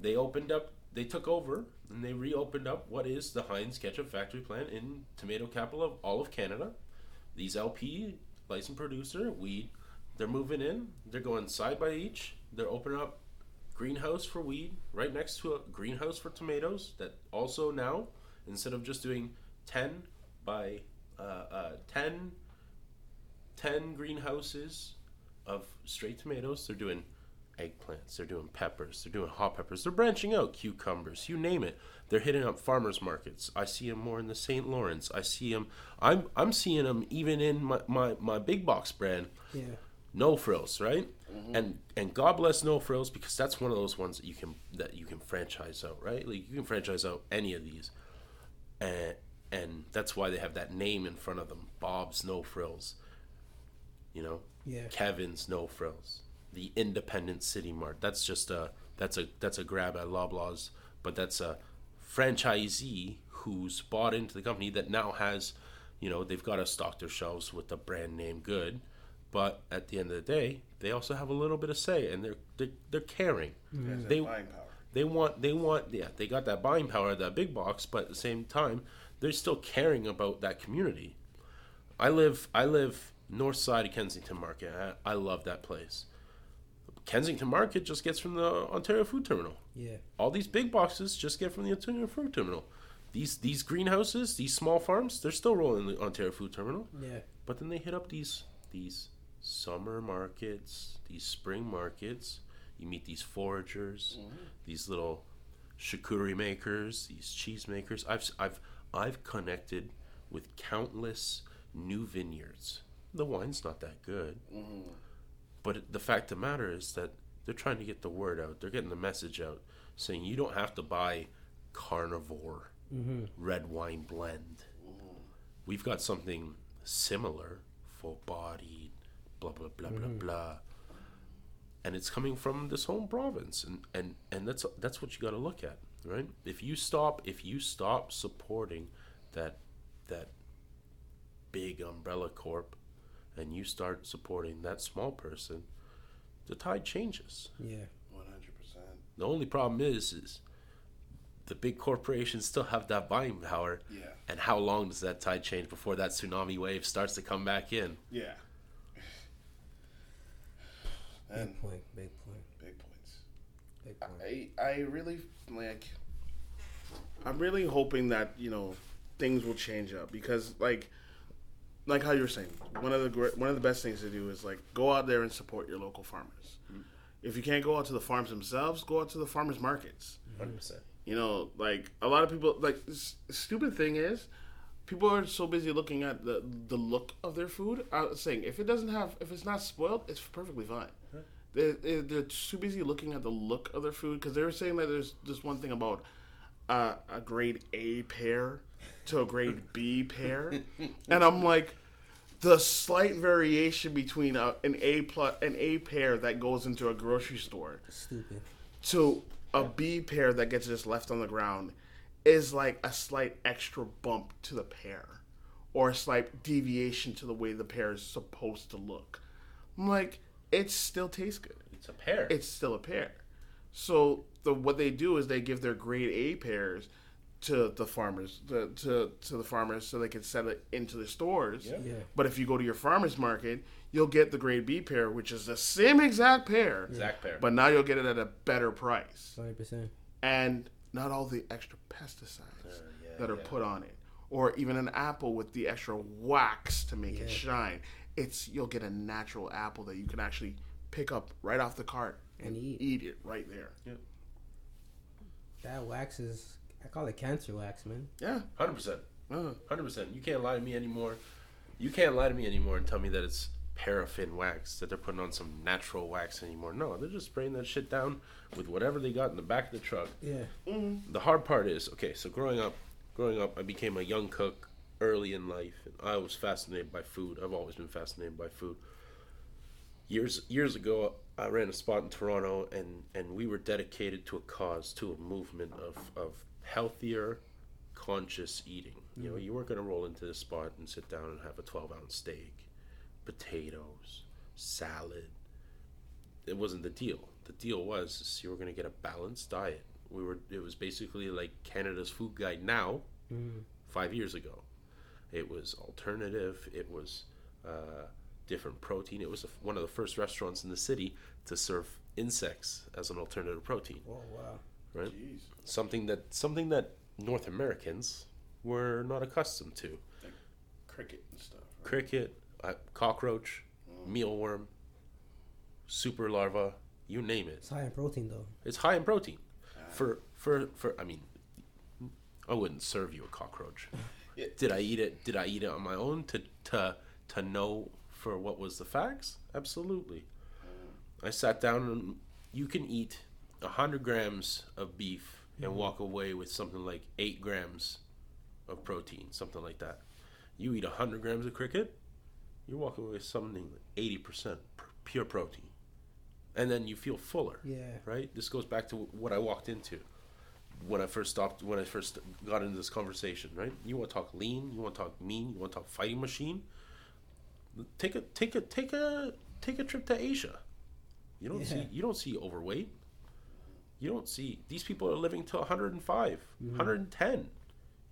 They opened up. They took over and they reopened up what is the Heinz ketchup factory plant in tomato capital of all of Canada. These LP licensed producer weed. They're moving in. They're going side by each. They're opening up greenhouse for weed right next to a greenhouse for tomatoes. That also now instead of just doing ten by uh, uh, 10, 10 greenhouses of straight tomatoes, they're doing eggplants, they're doing peppers, they're doing hot peppers, they're branching out cucumbers, you name it. They're hitting up farmers markets. I see them more in the St. Lawrence. I see them. I'm I'm seeing them even in my, my, my big box brand. Yeah. No frills, right? Mm-hmm. And and God bless no frills because that's one of those ones that you can that you can franchise out, right? Like you can franchise out any of these, and and that's why they have that name in front of them, Bob's No Frills. You know, Yeah. Kevin's No Frills, the Independent City Mart. That's just a that's a that's a grab at Loblaws, but that's a franchisee who's bought into the company that now has, you know, they've got to stock their shelves with the brand name good, but at the end of the day, they also have a little bit of say, and they're they're, they're caring. That They- buying power. They want they want yeah they got that buying power that big box, but at the same time they're still caring about that community. I live I live north side of Kensington Market. I, I love that place. Kensington Market just gets from the Ontario Food Terminal. Yeah. All these big boxes just get from the Ontario Food Terminal. These these greenhouses, these small farms, they're still rolling in the Ontario Food Terminal. Yeah. But then they hit up these these summer markets, these spring markets. You meet these foragers, mm-hmm. these little charcuterie makers, these cheese makers. I've I've I've connected with countless new vineyards. The wine's not that good, mm-hmm. But the fact of the matter is that they're trying to get the word out. They're getting the message out, saying you don't have to buy carnivore mm-hmm. red wine blend. Mm-hmm. We've got something similar, full bodied, blah blah blah blah mm-hmm. blah. And it's coming from this home province, and, and, and that's that's what you got to look at, right? If you stop if you stop supporting that that big umbrella corp, and you start supporting that small person, the tide changes. Yeah. One hundred percent. The only problem is is the big corporations still have that buying power. Yeah. And how long does that tide change before that tsunami wave starts to come back in? Yeah. And Big point. Big point. big points. Big point. I I really like. I'm really hoping that you know things will change up because like like how you were saying one of the gre- one of the best things to do is like go out there and support your local farmers. If you can't go out to the farms themselves, go out to the farmers markets. Hundred percent. You know, like a lot of people like s- stupid thing is people are so busy looking at the the look of their food. I was saying if it doesn't have if it's not spoiled, it's perfectly fine. They're, they're, they're too busy looking at the look of their food because they were saying that there's this one thing about uh, a grade A pear to a grade B pear, and I'm like, the slight variation between a, an A plus an A pear that goes into a grocery store Stupid. to a B pear that gets just left on the ground is like a slight extra bump to the pear or a slight deviation to the way the pear is supposed to look. I'm like, it still tastes good. It's a pear. It's still a pear. So the what they do is they give their grade A pears to the farmers to, to, to the farmers so they can sell it into the stores. Yeah. Yeah. But if you go to your farmers market, you'll get the grade B pear, which is the same exact pear, exact pear. but now you'll get it at a better price Hundred percent. and not all the extra pesticides yeah, that are yeah. put on it, or even an apple with the extra wax to make it shine. It's you'll get a natural apple that you can actually pick up right off the cart and, And eat. eat it right there. That wax is. I call it cancer wax, man. Yeah, Hundred percent. uh, Hundred percent. You can't lie to me anymore. You can't lie to me anymore and tell me that it's paraffin wax that they're putting on some natural wax anymore. No, they're just spraying that shit down with whatever they got in the back of the truck. Yeah. The hard part is okay. So growing up, growing up, I became a young cook early in life, and I was fascinated by food. I've always been fascinated by food. Years years ago, I ran a spot in Toronto, and and we were dedicated to a cause, to a movement of of healthier, conscious eating. You know, you weren't going to roll into the spot and sit down and have a twelve ounce steak, potatoes, salad. It wasn't the deal. The deal was you were going to get a balanced diet. We were. It was basically like Canada's food guide now, five years ago. It was alternative. It was uh, different protein. It was a, one of the first restaurants in the city to serve insects as an alternative protein. Oh wow. Right. Something that something that North Americans were not accustomed to. cricket and stuff. Cricket, uh, cockroach, mealworm, super larva, you name it. It's high in protein though. It's high in protein. For for for I mean, I wouldn't serve you a cockroach. Did I eat it? Did I eat it on my own to to to know for what was the facts? Absolutely. I sat down and you can eat hundred grams of beef and mm-hmm. walk away with something like eight grams of protein, something like that. You eat hundred grams of cricket, you walk away with something like eighty percent pure protein, and then you feel fuller Yeah. right? This goes back to what I walked into when I first stopped, when I first got into this conversation, right? You want to talk lean, you want to talk mean, you want to talk fighting machine. Take a take a take a take a trip to Asia. You don't Yeah. see you don't see overweight. You don't see these people are living to 105, 110.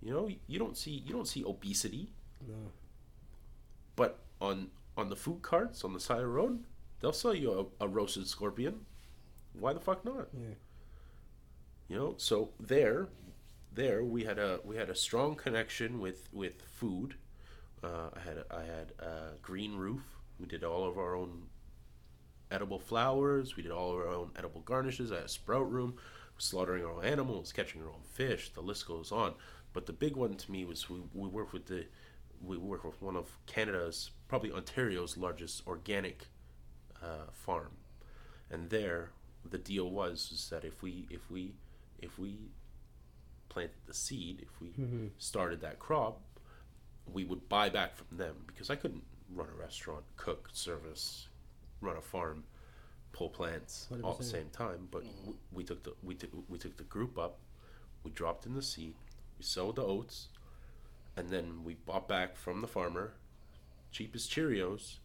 You know, you don't see you don't see obesity. No. But on on the food carts on the side of the road, they'll sell you a, a roasted scorpion. Why the fuck not? Yeah. You know, so there, there we had a we had a strong connection with with food. Uh, I had a, I had a green roof. We did all of our own edible flowers. We did all our own edible garnishes. I had a sprout room, slaughtering our own animals, catching our own fish. The list goes on. But the big one to me was we, we work with the we work with one of Canada's probably Ontario's largest organic uh, farm, and there the deal was is that if we if we if we planted the seed, if we started that crop, we would buy back from them because I couldn't run a restaurant, cook, service, run a farm, pull plants all at the same time. But w we took the we took we took the group up, we dropped in the seed, we sowed the oats, and then we bought back from the farmer, cheapest Cheerios,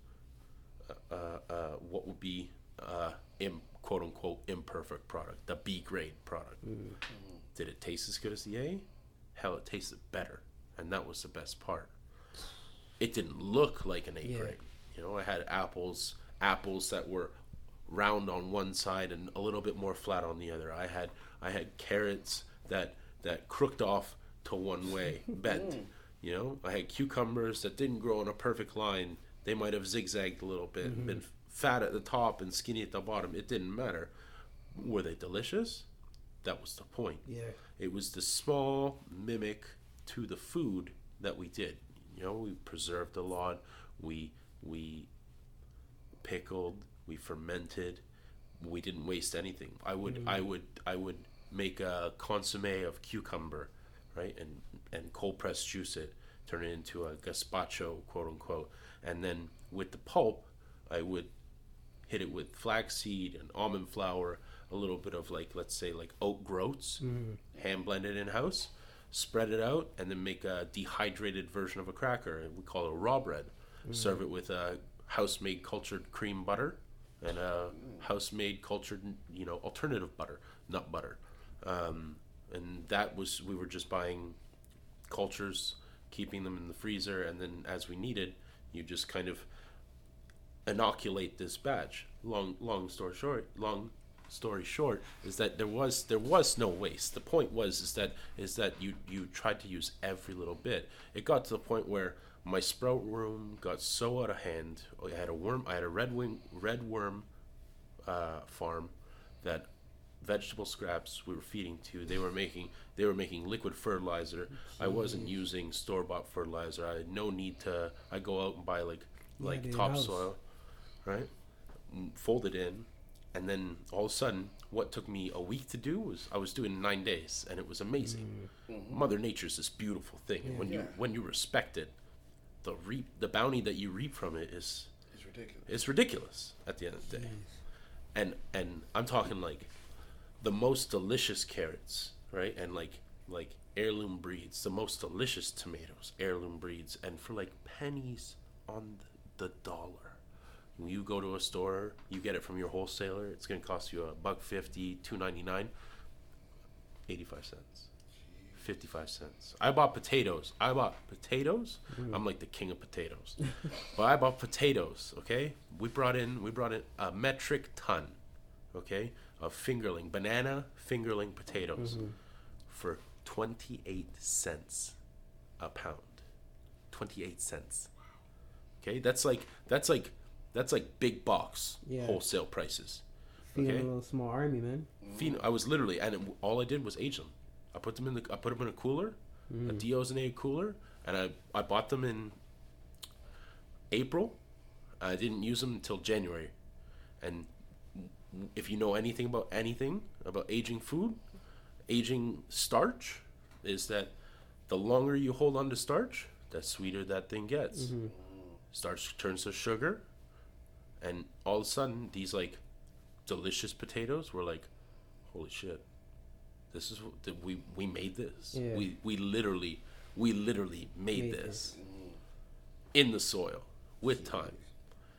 uh, uh, uh, what would be uh, im, quote unquote imperfect product, the B grade product. Did it taste as good as the A? Hell, it tasted better, and that was the best part. It didn't look like an A Yeah. grade. You know, I had apples, apples that were round on one side and a little bit more flat on the other. I had I had carrots that that crooked off to one way, bent. Mm. You know, I had cucumbers that didn't grow in a perfect line. They might have zigzagged a little bit, mm-hmm. been fat at the top and skinny at the bottom. It didn't matter. Were they delicious? that was the point. Yeah. It was the small mimic to the food that we did. You know, we preserved a lot. We we pickled. We fermented. We didn't waste anything. I would mm. I would I would make a consomme of cucumber, right, and and cold press juice it, turn it into a gazpacho, quote unquote, and then with the pulp, I would hit it with flaxseed and almond flour, a little bit of like let's say like oat groats, mm. hand blended in house, spread it out, and then make a dehydrated version of a cracker. We call it raw bread. Mm. Serve it with a house made cultured cream butter and a house made cultured you know alternative butter, nut butter. Um, and that was we were just buying cultures, keeping them in the freezer, and then as we needed, you just kind of inoculate this batch. Long long story short, long story short is that there was there was no waste. The point was is that is that you you tried to use every little bit. It got to the point where my sprout room got so out of hand. I had a worm. I had a red wing red worm uh, farm that vegetable scraps we were feeding to. They were making they were making liquid fertilizer. I wasn't using store bought fertilizer. I had no need to. I go out and buy like like house. topsoil, right? Mm, Fold it in, and then all of a sudden, what took me a week to do was I was doing in nine days, and it was amazing. Mother Nature's this beautiful thing, and when you when you respect it, the reap the bounty that you reap from it is It's ridiculous. it's ridiculous at the end of the day. And and I'm talking like the most delicious carrots, right? And like like heirloom breeds, the most delicious tomatoes, heirloom breeds, and for like pennies on the dollar. When you go to a store, you get it from your wholesaler. It's gonna cost you a buck fifty, two ninety nine, eighty five cents. 55 cents. I bought potatoes. I bought potatoes. Mm. I'm like the king of potatoes. but I bought potatoes, okay? We brought in we brought in a metric ton, okay, of fingerling banana fingerling potatoes mm-hmm. for 28 cents a pound. 28 cents. Okay? That's like that's like that's like big box Yeah. wholesale prices. Feeding Okay. a little small army, man. Phen- I was literally, and it, all I did was age them. I put them in the, I put them in a cooler, a mm. deozonated cooler, and I, I bought them in April. I didn't use them until January, and if you know anything about anything about aging food, aging starch, is that the longer you hold on to starch, the sweeter that thing gets. Mm-hmm. Starch turns to sugar, and all of a sudden, these like delicious potatoes were like, holy shit, this is what we we made this. Yeah. We we literally we literally made, made this, it. Mm-hmm. in the soil with time.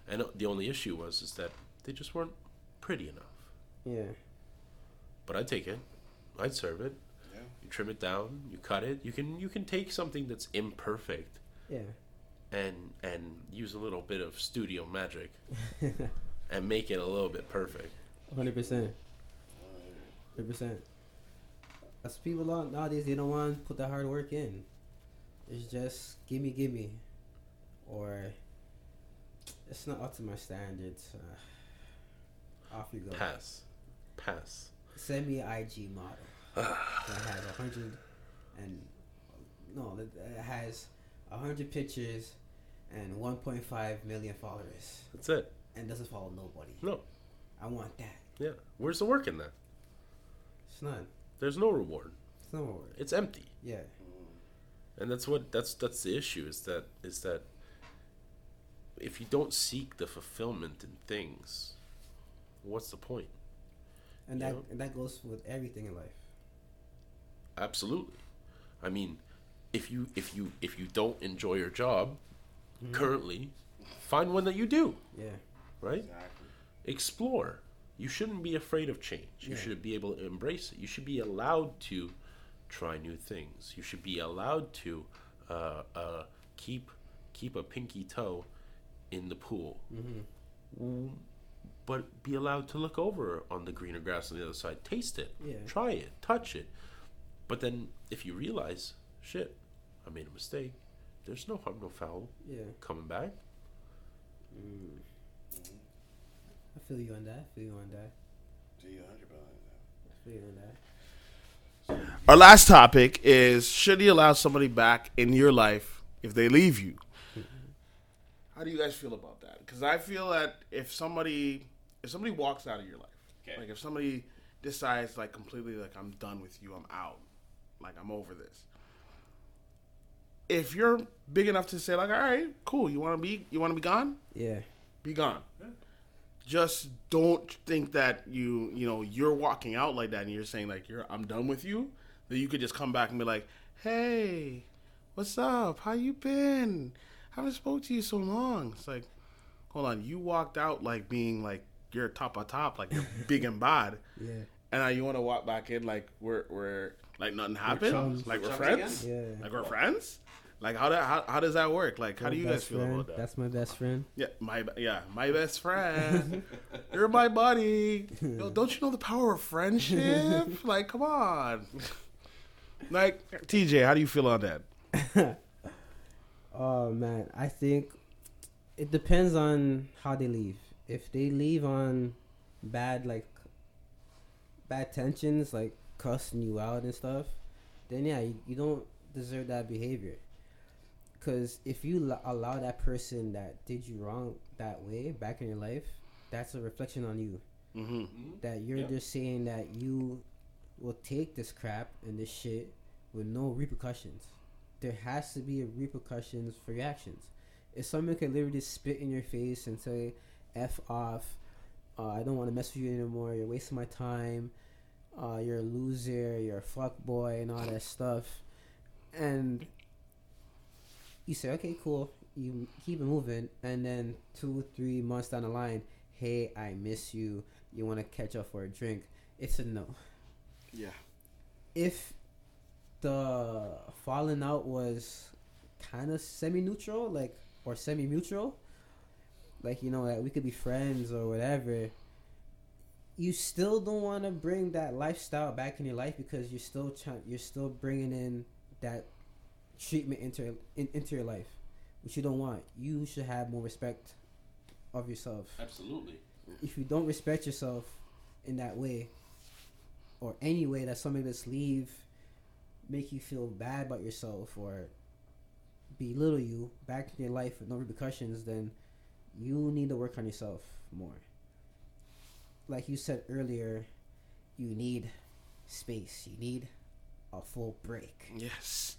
And uh, the only issue was is that they just weren't pretty enough. Yeah. But I'd take it. I'd serve it. Yeah. You trim it down, you cut it. You can you can take something that's imperfect. Yeah. And and use a little bit of studio magic and make it a little bit perfect. 100%. 100%. As people nowadays, they don't want to put the hard work in. It's just gimme, gimme, or it's not up to my standards. Uh, off you go. Pass, pass. Send me IG model that has a hundred and no, that has a hundred pictures and one point five million followers That's it. and doesn't follow nobody. No, I want that. yeah. Where's the work in that? It's none. There's no reward. It's no word. It's empty. Yeah. and that's what that's that's the issue is that is that if you don't seek the fulfillment in things what's the point? point And You that know? and that goes with everything in life. absolutely i mean if you if you if you don't enjoy your job mm-hmm. currently find one that you do Yeah. right Exactly. explore you shouldn't be afraid of change. You Yeah. should be able to embrace it. You should be allowed to try new things. You should be allowed to uh, uh, keep keep a pinky toe in the pool. Mm, but be allowed to look over on the greener grass on the other side. Taste it. Yeah. try it. Touch it. But then if you realize shit i made a mistake there's no harm no foul Yeah. coming back. Mm. I feel you on that. I feel you on that. Do you 100 I feel you on that. Our last topic is should you allow somebody back in your life if they leave you? How do you guys feel about that? Because I feel that if somebody if somebody walks out of your life, Okay. like if somebody decides like completely like I'm done with you, I'm out, like I'm over this. If you're big enough to say like, all right, cool, you want to be you want to be gone, Yeah. be gone. Just don't think that you you know you're walking out like that and you're saying like you're I'm done with you. That you could just come back and be like, hey, what's up? How you been? Haven't spoke to you so long. It's like, hold on, you walked out like being like you're top of top, like you're big and bad, Yeah. and now you want to walk back in like we're we're like nothing happened, chums. like we're Chums friends, again? Yeah. like we're friends. Like how, that, how how does that work? Like how do you guys feel friend. about that? That's my best friend. Yeah, my yeah, my best friend. You're my buddy. Yo, don't you know the power of friendship? like, come on. Like, TJ, how do you feel on that? Oh man, I think it depends on how they leave. If they leave on bad like bad tensions, like cussing you out and stuff, then yeah, you, you don't deserve that behavior. Because if you lo- allow that person that did you wrong that way back in your life, that's a reflection on you. Mm-hmm. That you're Yeah. just saying that you will take this crap and this shit with no repercussions. There has to be repercussions for your actions. If someone can literally spit in your face and say, "F off," uh, I don't want to mess with you anymore. You're wasting my time. Uh, you're a loser. You're a fuck boy and all that stuff, and you say, "Okay, cool." You keep it moving, and then two, three months down the line, hey, I miss you. You want to catch up for a drink? It's a no. Yeah. If the falling out was kind of semi-neutral, like or semi-mutual, like you know that we could be friends or whatever, you still don't want to bring that lifestyle back in your life because you're still trying, you're still bringing in that treatment into in, into your life, which you don't want. You should have more respect of yourself Absolutely. if you don't respect yourself in that way or any way that somebody that's leave make you feel bad about yourself or belittle you back in your life with no repercussions then you need to work on yourself more like you said earlier you need space you need a full break Yes.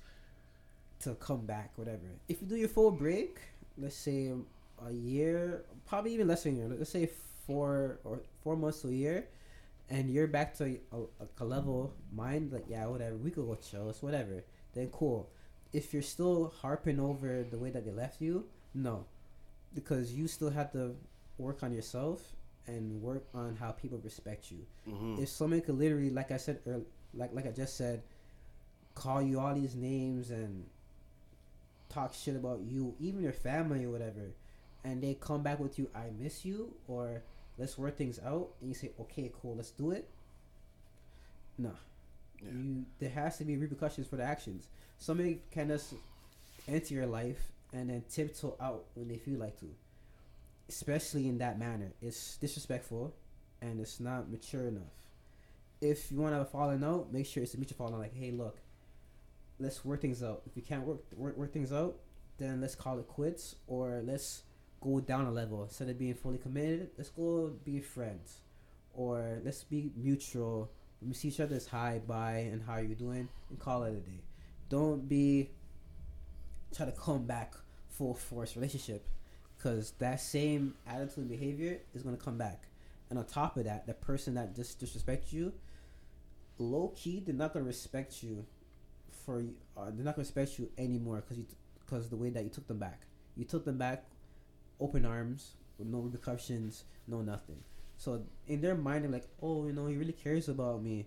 To come back, whatever. If you do your full break, let's say a year, probably even less than a year. Let's say four or four months to a year, and you're back to a, a, level mind like yeah, whatever. We could go chill, it's whatever. Then cool. If you're still harping over the way that they left you, no, because you still have to work on yourself and work on how people respect you Mm-hmm. if someone could literally, like I said, earl like like I just said, call you all these names and talk shit about you, even your family or whatever, and they come back with you, I miss you, or let's work things out, and you say, okay, cool, let's do it. No, Yeah. you there has to be repercussions for the actions. Somebody can just enter your life and then tiptoe out when they feel like to, especially in that manner. It's disrespectful and it's not mature enough. If you want to fall out, make sure it's a mutual falling out. Like, hey, look, let's work things out. If we can't work, work work things out, then let's call it quits, or let's go down a level instead of being fully committed. Let's go be friends, or let's be mutual. We see each other as hi, bye, and how are you doing, and call it a day. Don't be try to come back full force relationship, because that same attitude and behavior is gonna come back. And on top of that, the person that just disrespects you, low key, they're not gonna respect you for uh, they're not gonna respect you anymore because you because the way that you took them back. You took them back, open arms with no repercussions, no nothing. So in their mind, they're like, oh, you know, he really cares about me.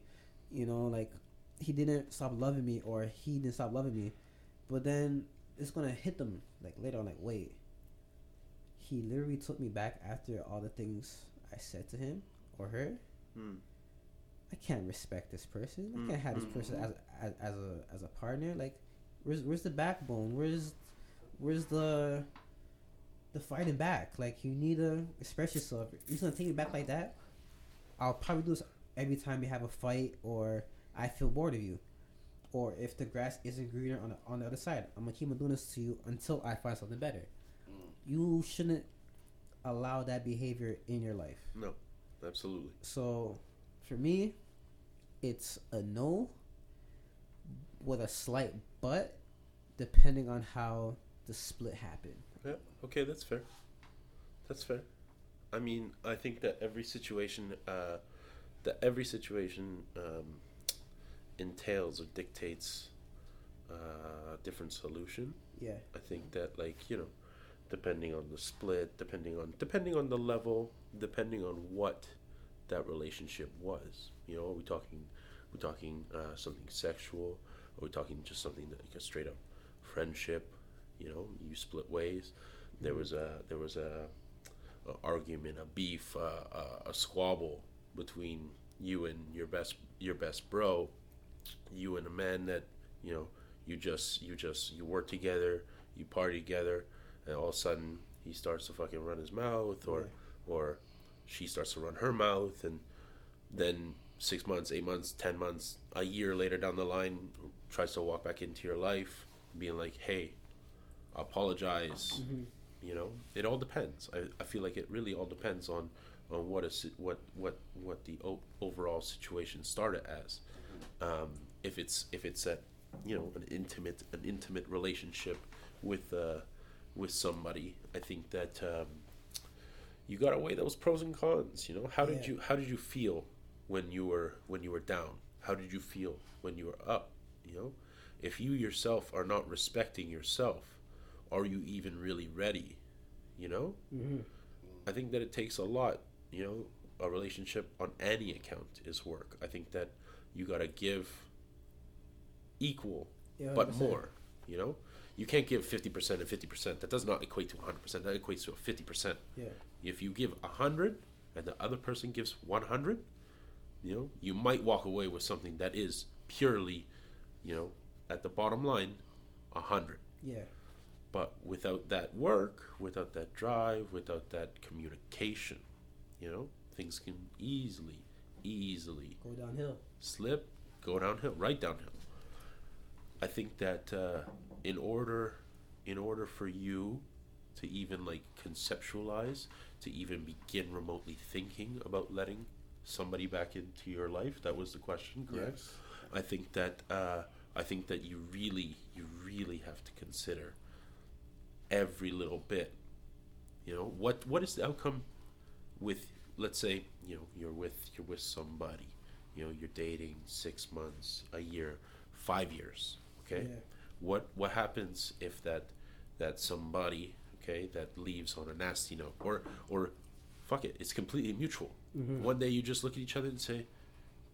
You know, like he didn't stop loving me or he didn't stop loving me. But then it's gonna hit them like later on, like wait, he literally took me back after all the things I said to him or her. Hmm. I can't respect this person. I Mm, can't have this mm, person mm. as, as as a as a partner. Like, where's where's the backbone? Where's where's the the fighting back? Like, you need to express yourself. You're gonna take it back like that. I'll probably do this every time you have a fight or I feel bored of you. or if the grass isn't greener on the, on the other side, I'm gonna keep on doing this to you until I find something better. You shouldn't allow that behavior in your life. No, absolutely. So, for me, it's a no with a slight but, depending on how the split happened. Yeah. Okay, that's fair. That's fair. I mean, I think that every situation, uh, that every situation um, entails or dictates uh, a different solution. Yeah. I think that, like you know, depending on the split, depending on depending on the level, depending on what that relationship was. You know, are we talking, we're talking uh, something sexual? Are we talking just something that like a straight up friendship? You know, you split ways. There was a there was a, a argument, a beef, uh, a, a squabble between you and your best your best bro, you and a man that you know you just you just you work together, you party together, and all of a sudden he starts to fucking run his mouth, or or she starts to run her mouth, and then six months, eight months, ten months, a year later down the line, tries to walk back into your life, being like, hey, apologize. You know, it all depends. I, I feel like it really all depends on on what is what what what the o- overall situation started as. Um, if it's if it's a you know an intimate an intimate relationship with uh, with somebody, I think that um, you got to weigh those pros and cons. You know, how did Yeah. you how did you feel when you were when you were down? How did you feel when you were up? You know, if you yourself are not respecting yourself, are you even really ready? You know, Mm-hmm. I think that it takes a lot. You know, a relationship on any account is work. I think that you got to give equal, Yeah, but more. You know, you can't give fifty percent and fifty percent. That does not equate to hundred percent. That equates to a fifty percent. Yeah. If you give hundred and the other person gives one hundred, you know, you might walk away with something that is purely, you know, at the bottom line, a hundred. Yeah. But without that work, without that drive, without that communication, you know, things can easily, easily Go downhill. slip, go downhill, right downhill. I think that uh, in order, in order for you to even like conceptualize, to even begin remotely thinking about letting somebody back into your life, that was the question, correct? Yes. I think that uh, I think that you really, you really have to consider every little bit. You know what? What is the outcome with? Let's say you know you're with you're with somebody. You know you're dating six months, a year, five years. Okay. Yeah. What what happens if that that somebody okay that leaves on a nasty note? Or or fuck it it's completely mutual. One day you just look at each other and say,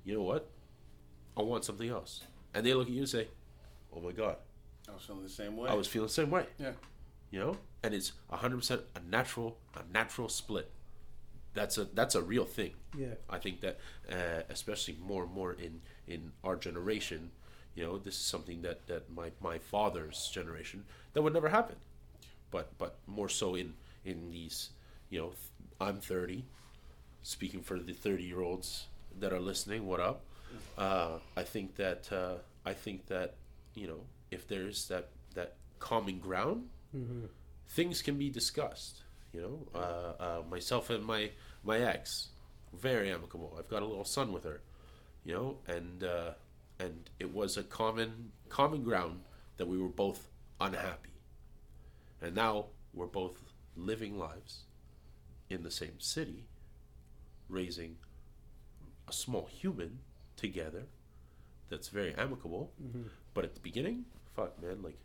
you know what, I want something else, and they look at you and say, oh my god, I was feeling the same way. I was feeling the same way. Yeah. you know? And it's 100% a natural a natural split. That's a that's a real thing. Yeah. i think that uh, especially more and more in in our generation you know this is something that that my my father's generation that would never happen but but more so in in these you know i'm 30 speaking for the 30 year olds that are listening what up uh, i think that uh, i think that you know if there's that that common ground Mm-hmm. things can be discussed. You know, uh, uh, myself and my my ex, very amicable. I've got a little son with her. You know, and uh, and it was a common common ground that we were both unhappy, and now we're both living lives in the same city, raising a small human together. That's very amicable. Mm-hmm. But at the beginning, fuck man, like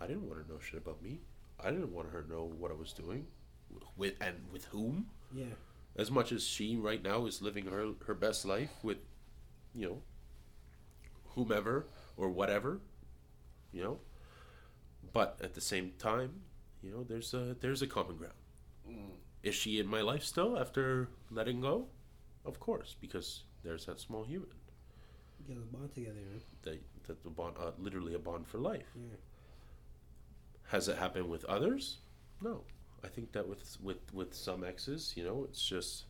I didn't want to know shit about me. I didn't want her to know what I was doing, with and with whom. Yeah. As much as she right now is living her her best life with, you know, whomever or whatever, you know. But at the same time, you know, there's a there's a common ground. Is she in my life still after letting go? Of course, because there's that small human Get a bond together, man. that that the bond, uh, literally a bond for life. Yeah. Has it happened with others? No. I think that with with with some exes, you know, it's just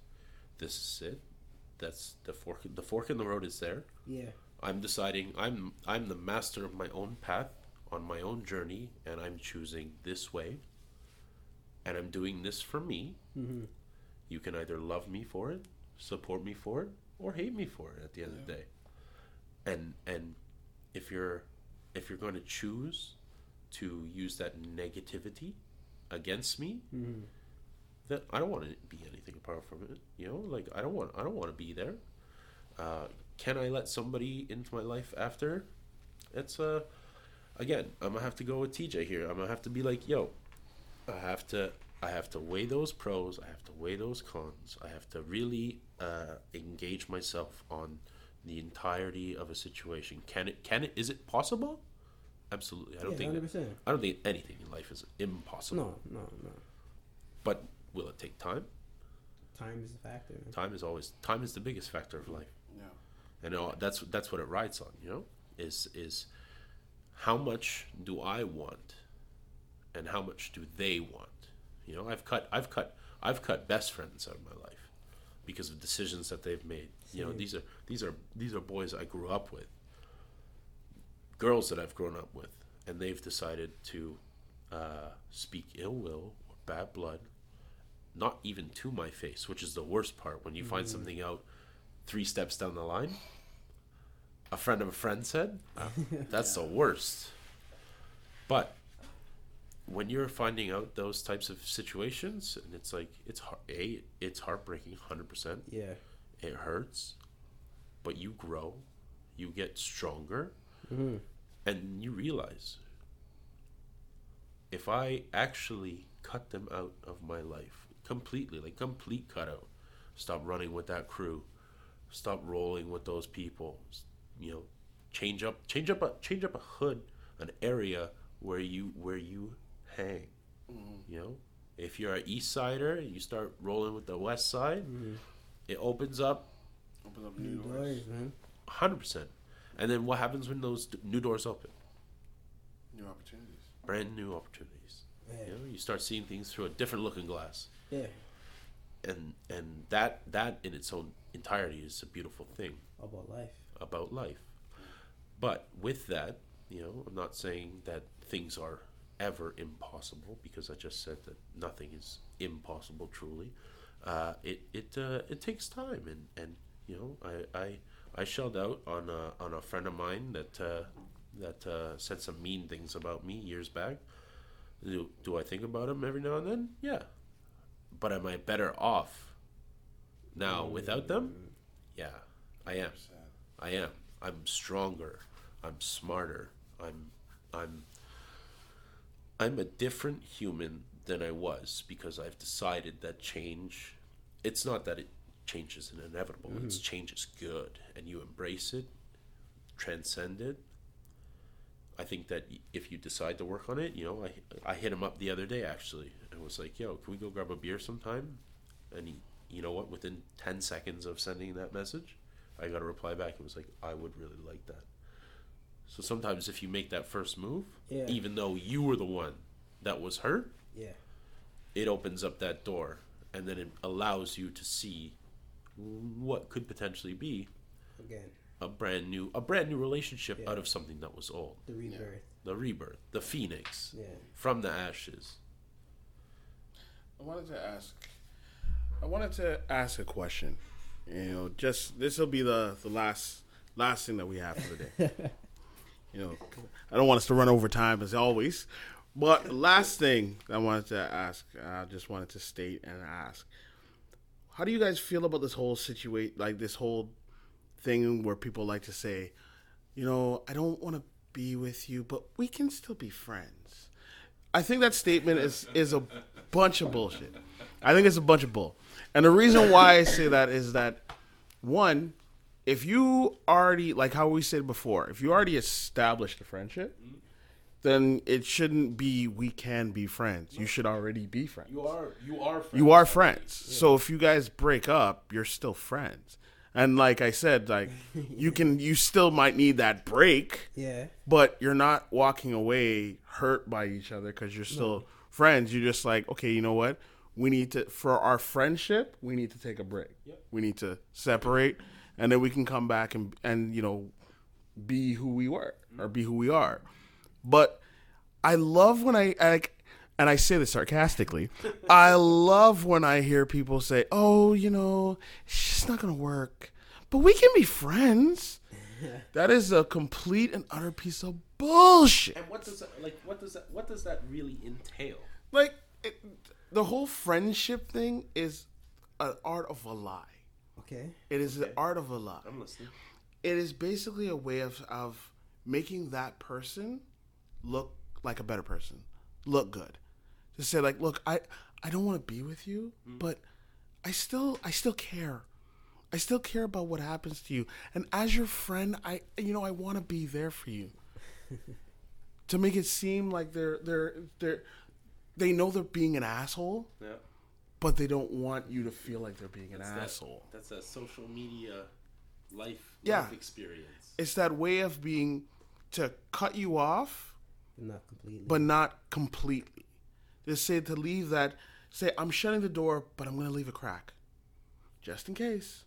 this is it. That's the fork. The fork in the road is there. Yeah. I'm deciding I'm I'm the master of my own path on my own journey and I'm choosing this way and I'm doing this for me. You can either love me for it, support me for it, or hate me for it at the end of the day. And and if you're if you're going to choose to use that negativity against me, then I don't want to be anything apart from it. You know, like I don't want I don't want to be there. Uh, can I let somebody into my life after? It's uh again, I'm gonna have to go with TJ here. I'm gonna have to be like, yo, I have to I have to weigh those pros, I have to weigh those cons. I have to really uh, engage myself on the entirety of a situation. Can it can it is it possible? Absolutely. I don't Yeah, think 100%. I don't think anything in life is impossible. No, no, no. But will it take time? Time is a factor. Time is always time is the biggest factor of life. And that's that's what it rides on you know is is how much do i want and how much do they want? You know i've cut i've cut i've cut best friends out of my life because of decisions that they've made. You know these are these are these are boys i grew up with girls that i've grown up with and they've decided to uh, speak ill will or bad blood not even to my face which is the worst part when you find something out three steps down the line. A friend of a friend said, "Uh, "That's the worst." But when you're finding out those types of situations, and it's like it's a it's heartbreaking, hundred percent. Yeah. It hurts, but you grow, you get stronger, Mhm. and you realize if I actually cut them out of my life completely, like complete cutout, stop running with that crew, stop rolling with those people, you know, change up, change up, a change up a hood, an area where you where you hang, mm-hmm. you know. If you're an East Sider and you start rolling with the West Side, mm-hmm. it opens up Open up New new doors. doors, man. hundred percent. And then what happens when those new doors open? New opportunities. Brand new opportunities. Yeah. You know, you start seeing things through a different looking glass, Yeah. And and that that in its own entirety is a beautiful thing About life. about life. But with that, you know, I'm not saying that things are ever impossible because I just said that nothing is impossible. Truly, uh, it it uh, it takes time, and and you know, I I, I shelled out on a, on a friend of mine that uh, that uh, said some mean things about me years back. Do, do I think about him every now and then? Yeah, but am I better off now mm. without them? Yeah, I am. I am. I'm stronger. I'm smarter. I'm I'm I'm a different human than I was because I've decided that change it's not that it change is inevitable. Mm-hmm. It's change is good and you embrace it, transcend it. I think that if you decide to work on it, you know, I I hit him up the other day actually and was like, "Yo, can we go grab a beer sometime?" And he, you know what? Within ten seconds of sending that message, I got a reply back. It was like, "I would really like that." So sometimes if you make that first move, Yeah. even though you were the one that was hurt, Yeah. it opens up that door, and then it allows you to see what could potentially be Again, a brand new a brand new relationship Yeah. out of something that was old. the rebirth. The rebirth, the phoenix Yeah. from the ashes. I wanted to ask. I wanted to ask a question. You know, just this will be the the last last thing that we have for the day. you know, I don't want us to run over time as always. But last thing I wanted to ask, I just wanted to state and ask, how do you guys feel about this whole situation, like this whole thing where people like to say, you know, I don't want to be with you, but we can still be friends. I think that statement is is a bunch of bullshit. I think it's a bunch of bull. And the reason why I say that is that one, if you already like how we said before, if you already established a friendship, then it shouldn't be we can be friends. You should already be friends. You are you are friends. You are friends. So if you guys break up, you're still friends. And like I said, like you can you still might need that break Yeah. but you're not walking away hurt by each other because you're still friends. You're just like, okay, you know what? We need to for our friendship, we need to take a break. Yep. We need to separate, and then we can come back and and you know be who we were or be who we are. But I love when I, I like, and I say this sarcastically. I love when I hear people say, "Oh, you know, it's just not gonna work," but we can be friends. that is a complete and utter piece of bullshit. And what does that like? What does that? What does that really entail? Like it, the whole friendship thing is an art of a lie. Okay. It is the art of a lie. I'm listening. It is basically a way of of making that person look like a better person, look good. To say like, look, I I don't want to be with you, mm. but I still I still care. I still care about what happens to you. And as your friend, I you know I want to be there for you. to make it seem like they're they're they're they know they're being an asshole, Yeah. but they don't want you to feel like they're being an That's asshole. That's a social media life Yeah. life experience. It's that way of being to cut you off Not completely. but not completely. Just say to leave that, say, I'm shutting the door, but I'm going to leave a crack. Just in case.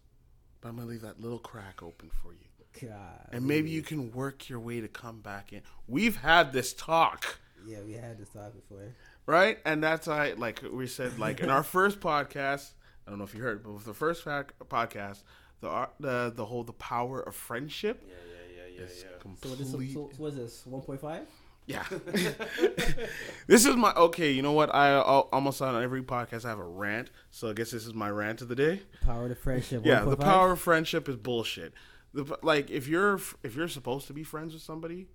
But I'm going to leave that little crack open for you. God. And maybe you can work your way to come back in. We've had this talk, Yeah, we had this talk before. right? And that's why, like we said, like in our first podcast, I don't know if you heard, but with the first podcast, the the the whole the power of friendship Yeah, yeah, yeah, yeah, is yeah. So what is, so, complete. so what is this? One point five? Yeah. this is my okay. You know what? I al- almost on every podcast I have a rant, so I guess this is my rant of the day. Power to friendship. Yeah, the power of friendship is bullshit. The, like if you're if you're supposed to be friends with somebody,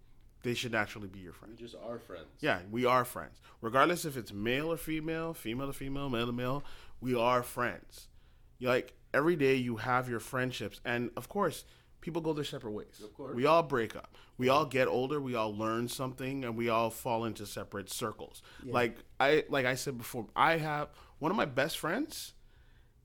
they should naturally be your We friend. just are friends. Yeah, we are friends, regardless if it's male or female, female to female, male to male. We are friends. You like every day you have your friendships, and of course, people go their separate ways. Of course. we all break up. We all get older. We all learn something, and we all fall into separate circles. Like I like I said before, I have one of my best friends.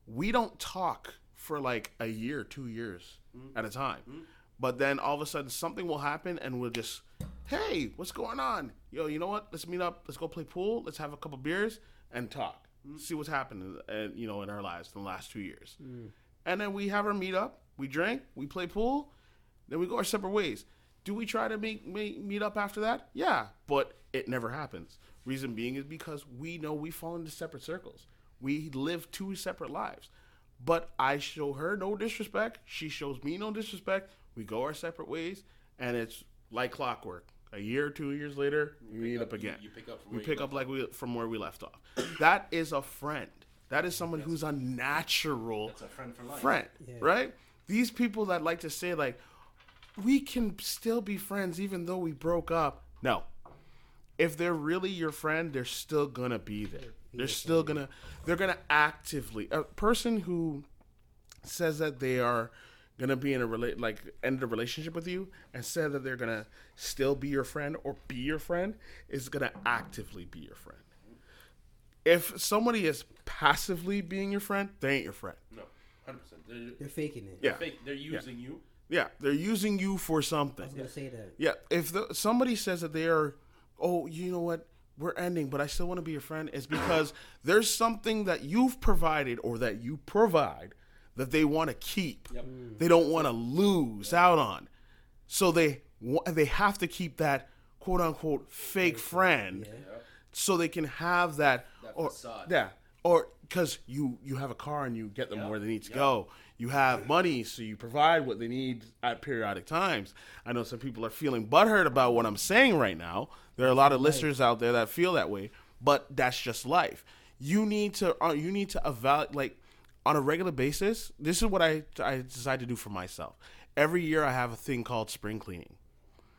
We don't talk for like a year, two years mm-hmm. at a time. Mm-hmm. But then all of a sudden something will happen and we'll just, hey, what's going on? Yo, you know what? Let's meet up. Let's go play pool. Let's have a couple beers and talk. Mm-hmm. See what's happened, uh, you know, in our lives in the last two years. Mm. And then we have our meet up. We drink. We play pool. Then we go our separate ways. Do we try to meet meet, meet up after that? Yeah, but it never happens. Reason being is because we know we fall into separate circles. We live two separate lives. But I show her no disrespect. She shows me no disrespect. We go our separate ways, and it's like clockwork. A year or two years later, we meet up, you- again. you pick up from we where pick up like we from where we left off. That is a friend. That is someone who's a natural That's a friend for life. friend, Yeah. right? These people that like to say like, we can still be friends even though we broke up. No, if they're really your friend, they're still gonna be there. They're still gonna. They're gonna actively. A person who says that they are gonna be in a rela- like end a relationship with you and said that they're gonna still be your friend or be your friend is gonna actively be your friend. If somebody is passively being your friend, they ain't your friend. No, hundred percent. They're, They're faking it. Yeah. fake. They're using you. Yeah, they're using you for something. I was gonna say that. Yeah, if the, somebody says that they are, oh, you know what, we're ending, but I still want to be your friend, it's because there's something that you've provided or that you provide that they want to keep. Yep. Mm. They don't want to lose out on, so they they have to keep that quote unquote fake friend, Yeah. so they can have that, That or facade. yeah, or because you you have a car and you get them Yeah. where they need to Yeah. go. You have money, so you provide what they need at periodic times. I know some people are feeling butthurt about what I'm saying right now. There are a lot of listeners out there that feel that way, but that's just life. You need to uh, you need to evaluate like on a regular basis. This is what I I decide to do for myself. Every year I have a thing called spring cleaning.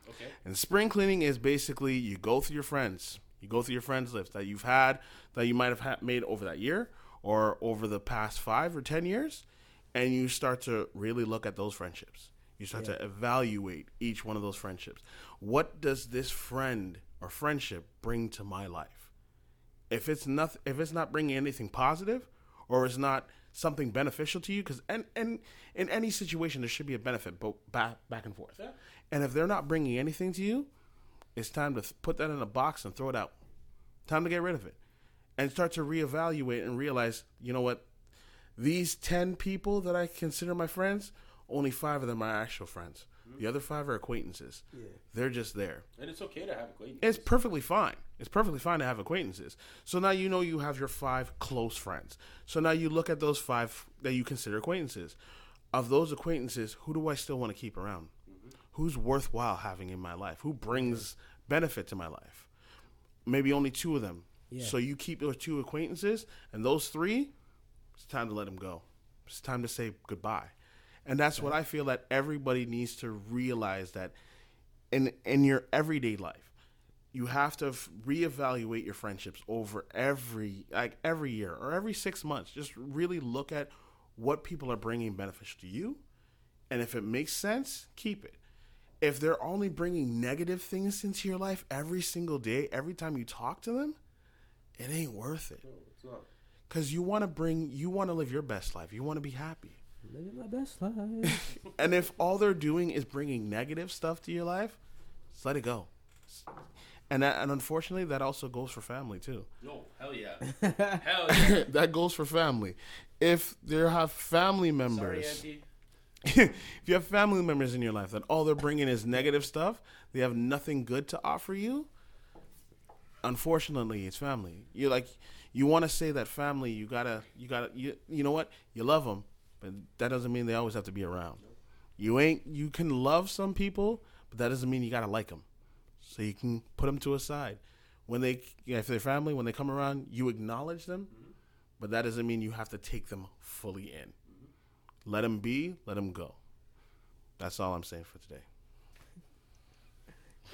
Okay. And spring cleaning is basically you go through your friends, you go through your friends list that you've had that you might have had made over that year or over the past five or ten years, and you start to really look at those friendships. You start to evaluate each one of those friendships. What does this friend or friendship bring to my life? If it's not if it's not bringing anything positive, or it's not something beneficial to you, because and and in any situation there should be a benefit, both back back and forth. Yeah. And if they're not bringing anything to you, it's time to put that in a box and throw it out. Time to get rid of it. And start to reevaluate and realize, you know what? These 10 people that I consider my friends, only five of them are actual friends. Mm-hmm. The other five are acquaintances. Yeah. They're just there. And it's okay to have acquaintances. It's perfectly fine. It's perfectly fine to have acquaintances. So now you know you have your five close friends. So now you look at those five that you consider acquaintances. Of those acquaintances, who do I still want to keep around? Who's worthwhile having in my life? Who brings benefit to my life? Maybe only two of them. Yeah. So you keep those two acquaintances, and those three, it's time to let them go. It's time to say goodbye. And that's what I feel that everybody needs to realize that in in your everyday life, you have to reevaluate your friendships over every like every year or every 6 months. Just really look at what people are bringing beneficial to you, and if it makes sense, keep it. If they're only bringing negative things into your life every single day, every time you talk to them, it ain't worth it. No, it's not. Cuz you want to bring you want to live your best life. You want to be happy. Living my best life. And if all they're doing is bringing negative stuff to your life, just let it go. And that, and unfortunately, that also goes for family too. No, hell yeah. hell yeah. that goes for family. If there have family Sorry, members, Auntie. If you have family members in your life that all they're bringing is negative stuff, they have nothing good to offer you. Unfortunately, it's family. You're like you want to say that family. You gotta you gotta you you know what you love them, but that doesn't mean they always have to be around. You ain't you can love some people, but that doesn't mean you gotta like them. So you can put them to a side. When they if they're family, when they come around, you acknowledge them, but that doesn't mean you have to take them fully in. Let him be, let him go. That's all I'm saying for today.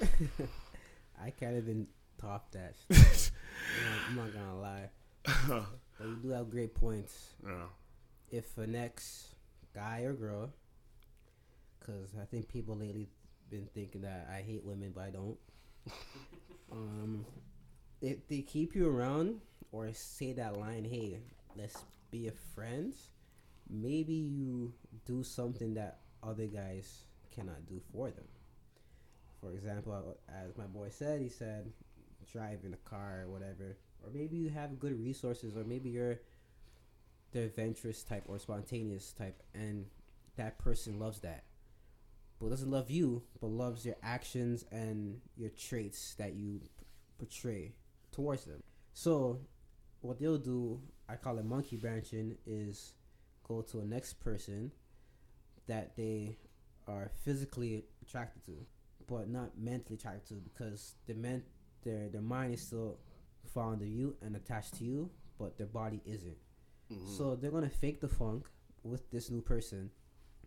I can't even top that. I'm, not, I'm not gonna lie. But you do have great points. Yeah. If a next guy or girl, because I think people lately been thinking that I hate women, but I don't. um, if they keep you around or say that line, "Hey, let's be a friends," maybe you do something that other guys cannot do for them. For example, as my boy said, he said, driving a car or whatever, or maybe you have good resources, or maybe you're the adventurous type or spontaneous type, and that person loves that, but doesn't love you, but loves your actions and your traits that you portray towards them. So, what they'll do, I call it monkey branching, is go to a next person that they are physically attracted to, but not mentally attracted to because the men, their their mind is still fond of you and attached to you, but their body isn't. Mm-hmm. So they're gonna fake the funk with this new person,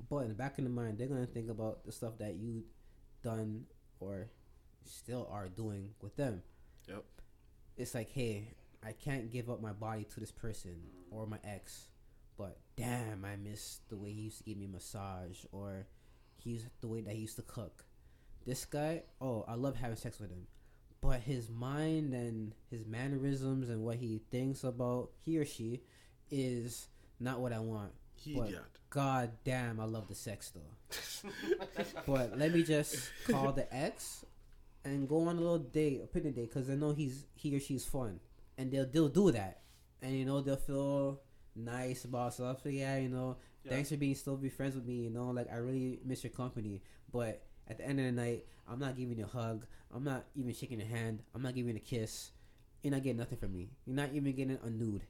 but in the back of the mind, they're gonna think about the stuff that you done or still are doing with them. Yep. It's like, hey, I can't give up my body to this person or my ex, but damn, I miss the way he used to give me a massage or he's the way that he used to cook. This guy, oh, I love having sex with him, but his mind and his mannerisms and what he thinks about he or she is not what I want. But. God damn, I love the sex though. but let me just call the ex and go on a little date, a picnic date, because I know he's he or she's fun, and they'll they'll do that, and you know they'll feel nice about stuff. So yeah, you know, Yeah. thanks for being still be friends with me. You know, like I really miss your company, but at the end of the night, I'm not giving you a hug. I'm not even shaking your hand. I'm not giving you a kiss. You're not getting nothing from me. You're not even getting a nude.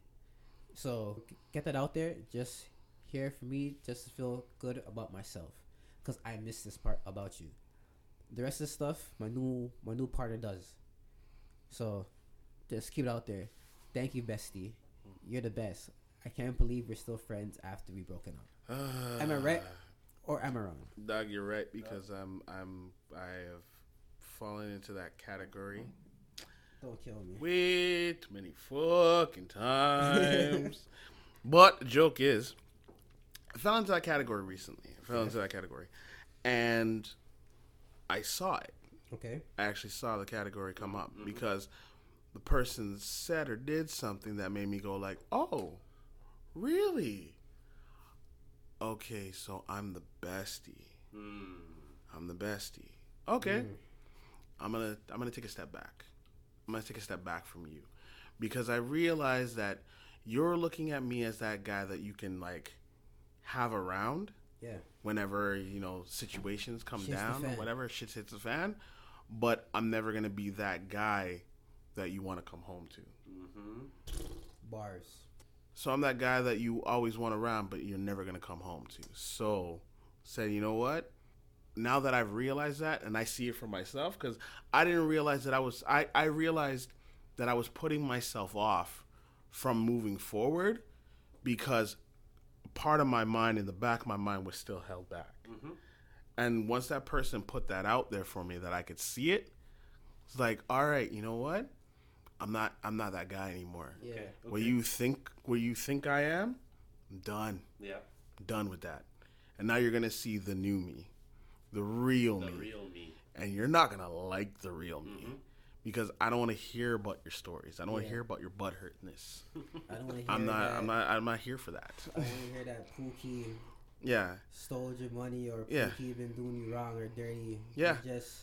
So get that out there. Just here for me, just to feel good about myself, because I miss this part about you. The rest of the stuff, my new my new partner does. So, just keep it out there. Thank you, bestie. You're the best. I can't believe we're still friends after we broken up. Am I right or am I wrong? Doug, you're right because I'm I'm I have fallen into that category Don't kill me. way too many fucking times. but the joke is, I fell into that category recently. I fell into that category, and I saw it. Okay. I actually saw the category come up mm-hmm. because the person said or did something that made me go like, "Oh, really? Okay, so I'm the bestie. Hmm. I'm the bestie. Okay, hmm. I'm gonna I'm gonna take a step back. I'm gonna take a step back from you because I realize that you're looking at me as that guy that you can like have around, Yeah. whenever you know situations come Shit's down, fan. whatever shit hits the fan. But I'm never gonna be that guy that you want to come home to. Mm-hmm. Bars. So I'm that guy that you always want around, but you're never gonna come home to. So said, you know what? Now that I've realized that, and I see it for myself, because I didn't realize that I was. I I realized that I was putting myself off from moving forward because part of my mind in the back of my mind was still held back. Mm-hmm. And once that person put that out there for me that I could see it, it's like, all right, you know what? I'm not I'm not that guy anymore. Yeah. Okay. Where you think where you think I am, I'm done. Yeah. Done with that. And now you're gonna see the new me. The real The me. real me. and you're not gonna like the real me. Mm-hmm. Because I don't want to hear about your stories. I don't want to Yeah. hear about your butt hurtness. I don't want to hear I'm not. that. I'm not. I'm not here for that. I don't want to hear that Pookie Yeah. stole your money or Yeah. Pookie been doing you wrong or dirty. Yeah. He just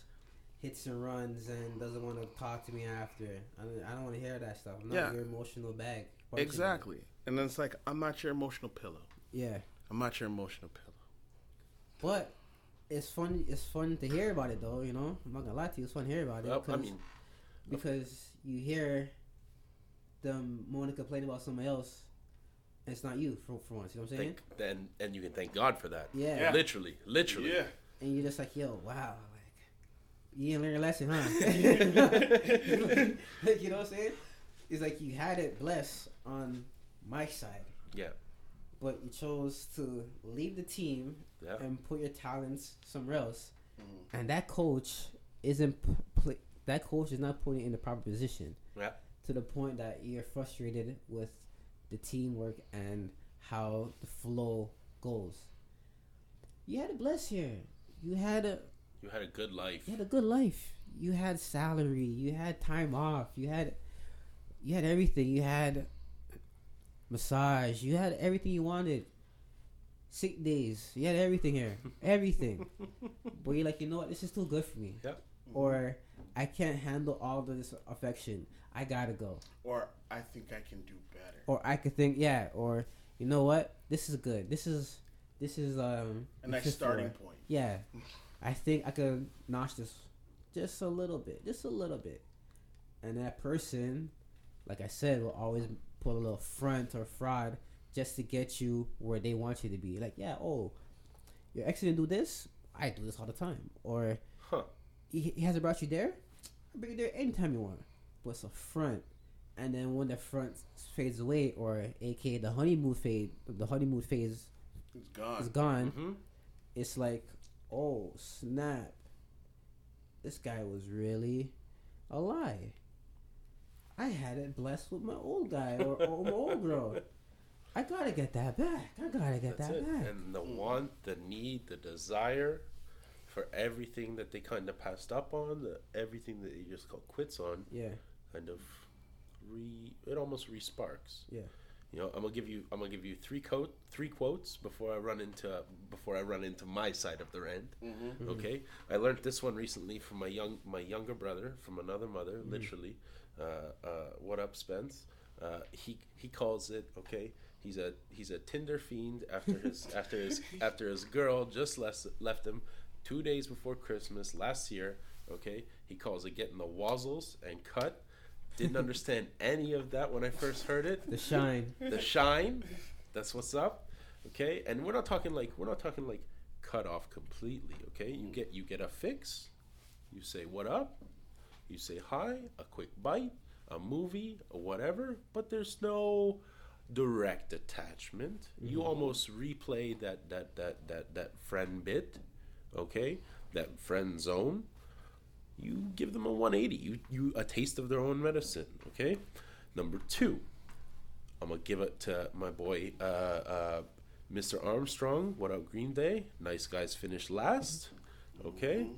hits and runs and doesn't want to talk to me after. I don't, I don't want to hear that stuff. I'm not Yeah. your emotional bag. Bunch of Exactly. And then it's like I'm not your emotional pillow. Yeah. I'm not your emotional pillow. But it's fun. It's fun to hear about it, though. You know, I'm not gonna lie to you. It's fun to hear about it. Well, I because- mean, because you hear them moaning complain about somebody else, and it's not you for, for once. You know what I'm saying? thank then and you can thank God for that. Yeah. Yeah. Literally, literally. Yeah. And you're just like, yo, wow, like you didn't learn your lesson, huh? like, you know what I'm saying? It's like you had it blessed on my side, Yeah. but you chose to leave the team Yeah. and put your talents somewhere else, mm-hmm. and that coach isn't p- pla that coach is not putting in the proper position. Yeah. to the point that you're frustrated with the teamwork and how the flow goes. You had a bless here. You had a You had a good life. you had a good life. You had salary. You had time off. You had you had everything. You had massage. You had everything you wanted. Sick days. You had everything here. Everything. but you're like, you know what? This is too good for me. Yeah. Or I can't handle all of this affection. I gotta go. Or I think I can do better. Or I could think, yeah. Or you know what? This is good. This is this is um A nice starting floor. point. Yeah, I think I could notch this just a little bit, just a little bit, and that person, like I said, will always put a little front or fraud just to get you where they want you to be. Like, yeah, oh, your ex didn't do this. I do this all the time. Or Huh. he, he hasn't brought you there. I bring you there anytime you want. But it's a front. And then when the front fades away, or aka the honeymoon fade, the honeymoon phase It's gone. is gone, hmm it's like, oh snap, this guy was really a lie. I had it blessed with my old guy or, or my old girl. I gotta get that back. I gotta get That's that it. back. And the want, the need, the desire for everything that they kind of passed up on, the, everything that they just called quits on, yeah, kind of re it almost re-sparks. yeah. You know, I'm gonna give you I'm gonna give you three quote three quotes before I run into before I run into my side of the rant. Okay, I learned this one recently from my young my younger brother from another mother. Literally, uh, uh, what up, Spence? Uh, he he calls it okay. He's a he's a Tinder fiend after his after his after his girl just left left him two days before Christmas last year. Okay, he calls it getting the wazzles and cut. Didn't understand any of that when I first heard it. The shine. the shine. That's what's up. Okay? And we're not talking like we're not talking like cut off completely okay? You get you get a fix. You say what up? You say hi a quick bite a movie or whatever but there's no direct attachment. You mm-hmm. almost replay that that that that that friend bit okay? That friend zone you give them a 180 you you a taste of their own medicine okay number two I'm gonna give it to my boy, uh, uh, Mr. Armstrong. What up, Green Day? Nice guys finished last. Okay,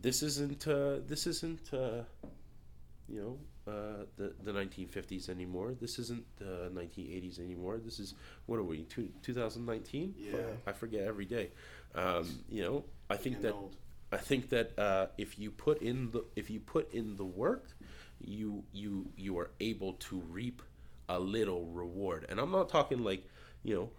this isn't uh, this isn't uh, you know uh, the the 1950s anymore. This isn't the 1980s anymore. This is what are we? Two, 2019? Yeah. I forget every day. Um, you know, I think Getting that old. I think that uh, if you put in the if you put in the work, you you you are able to reap a little reward. And I'm not talking like you know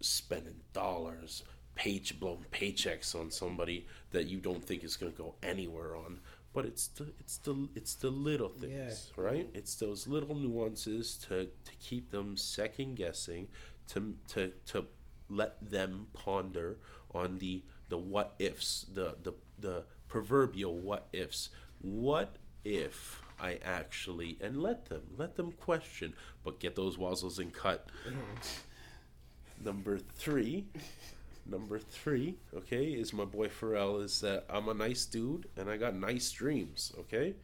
spending dollars, page blown paychecks on somebody that you don't think is going to go anywhere on. But it's the it's the it's the little things, right? It's those little nuances to to keep them second guessing, to to to let them ponder on the the what ifs, the the the proverbial what ifs. What if I actually and let them let them question, but get those wazzles and cut. Number three, number three, okay, is my boy Pharrell. Is that I'm a nice dude and I got nice dreams. Okay,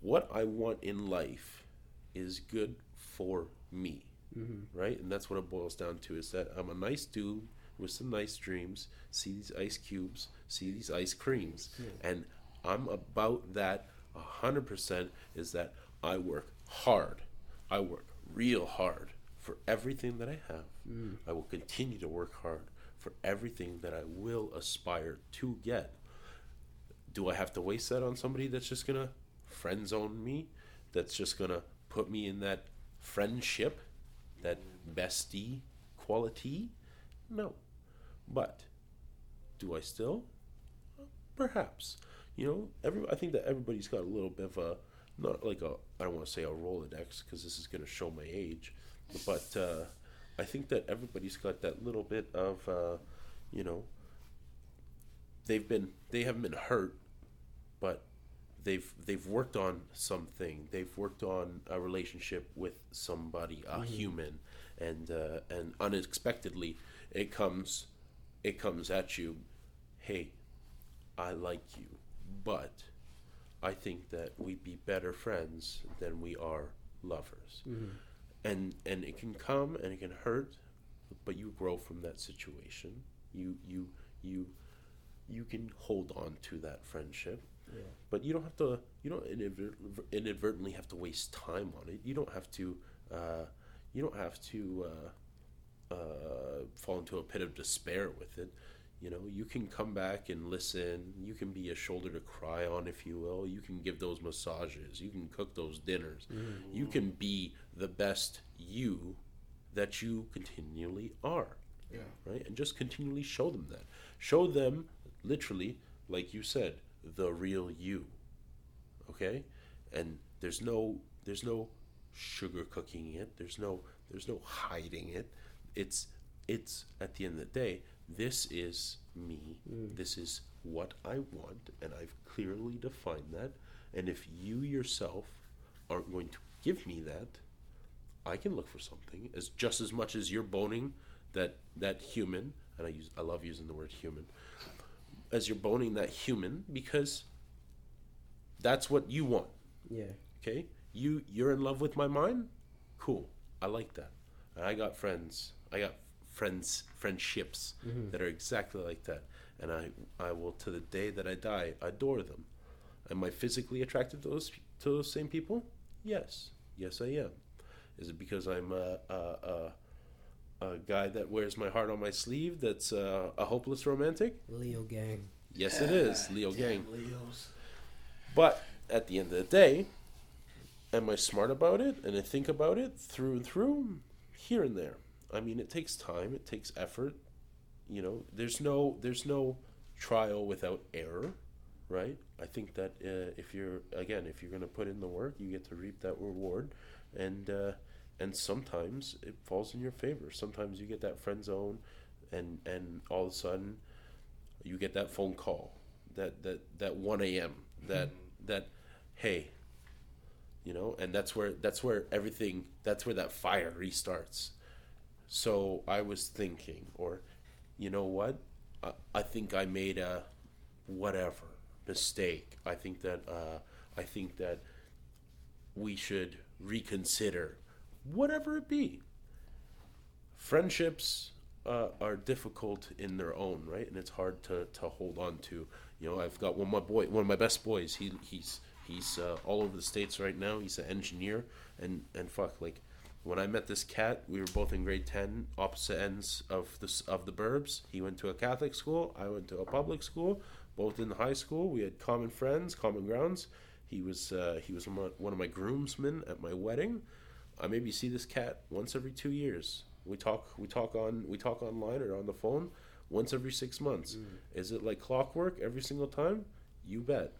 what I want in life is good for me, mm-hmm. right? And that's what it boils down to. Is that I'm a nice dude with some nice dreams. See these ice cubes, see these ice creams, and I'm about that. A hundred percent is that I work hard. I work real hard for everything that I have. Mm. I will continue to work hard for everything that I will aspire to get. Do I have to waste that on somebody that's just gonna friend zone me? That's just gonna put me in that friendship, that bestie quality? No. But do I still? Perhaps. You know, every I think that everybody's got a little bit of a not like a I don't want to say a Rolodex because this is going to show my age, but uh, I think that everybody's got that little bit of uh, you know they've been they haven't been hurt, but they've they've worked on something. They've worked on a relationship with somebody, a human, and uh, and unexpectedly it comes it comes at you. Hey, I like you, but I think that we'd be better friends than we are lovers. And and it can come and it can hurt, but you grow from that situation. You you you you can hold on to that friendship. Yeah. But you don't have to. You don't inadvert- inadvertently have to waste time on it. You don't have to. Uh, you don't have to uh, uh, fall into a pit of despair with it. You know, you can come back and listen. You can be a shoulder to cry on, if you will. You can give those massages. You can cook those dinners. Mm. You can be the best you that you continually are Yeah. right? And just continually show them that. Show them, literally, like you said, the real you. Okay, and there's no there's no sugar cooking it. There's no there's no hiding it. It's it's at the end of the day, this is me. Hmm. This is what I want, and I've clearly defined that. And if you yourself aren't going to give me that, I can look for something as just as much as you're boning that that human, and I use I love using the word human, as you're boning that human because that's what you want. Yeah. Okay, you you're in love with my mind, cool. I like that. And I got friends. I got friends friendships that are exactly like that, and I I will to the day that I die adore them. Am I physically attracted to those to those same people? Yes, yes I am. Is it because I'm a a, a, a guy that wears my heart on my sleeve? That's uh, a hopeless romantic? Leo gang. Yes, it is. Leo gang. Leos. But at the end of the day, am I smart about it and I think about it through and through? Here and there. I mean, it takes time. It takes effort. You know, there's no there's no trial without error, right? I think that uh, if you're again if you're gonna put in the work, you get to reap that reward, and uh, and sometimes it falls in your favor. Sometimes you get that friend zone, and and all of a sudden, you get that phone call, that that that one a.m. that that hey, you know, and that's where that's where everything that's where that fire restarts. So I was thinking, or you know what, I, I think I made a whatever mistake. I think that uh, I think that we should reconsider whatever it be. Friendships uh, are difficult in their own right, and it's hard to, to hold on to. You know, I've got one my boy, one of my best boys. He he's he's uh, all over the states right now. He's an engineer, and and fuck like when I met this cat, we were both in grade ten, opposite ends of the of the burbs. He went to a Catholic school. I went to a public school. Both in high school, we had common friends, common grounds. He was uh, he was one one of my groomsmen at my wedding. I maybe see this cat once every two years. We talk we talk on we talk online or on the phone. once every six months. Is it like clockwork every single time? You bet.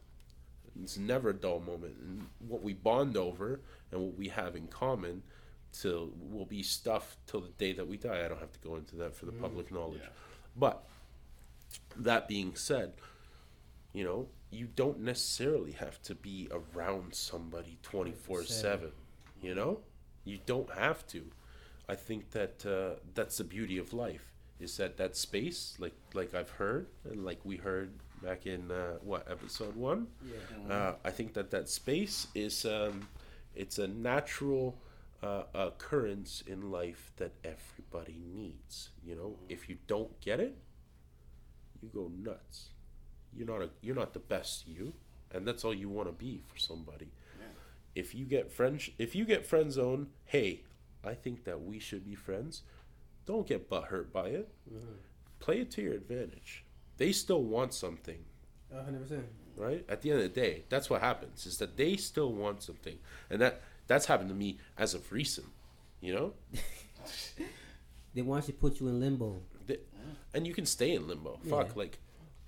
It's never a dull moment. And what we bond over and what we have in common till will be stuff till the day that we die. I don't have to go into that for the public knowledge. But that being said, you know, you don't necessarily have to be around somebody 24 7. You know? You don't have to. I think that uh, that's the beauty of life is that that space, like like I've heard and like we heard back in uh, what episode one. Yeah. Uh, I think that that space is um, it's a natural uh, occurrence in life that everybody needs. You know, if you don't get it, you go nuts. You're not a you're not the best you, and that's all you want to be for somebody. If you get friends, if you get friend zone, hey, I think that we should be friends. Don't get butthurt by it. Play it to your advantage. They still want something hundred percent. right at the end of the day that's what happens is that they still want something and that that's happened to me as of recent you know? They want to put you in limbo. They- and you can stay in limbo. Fuck like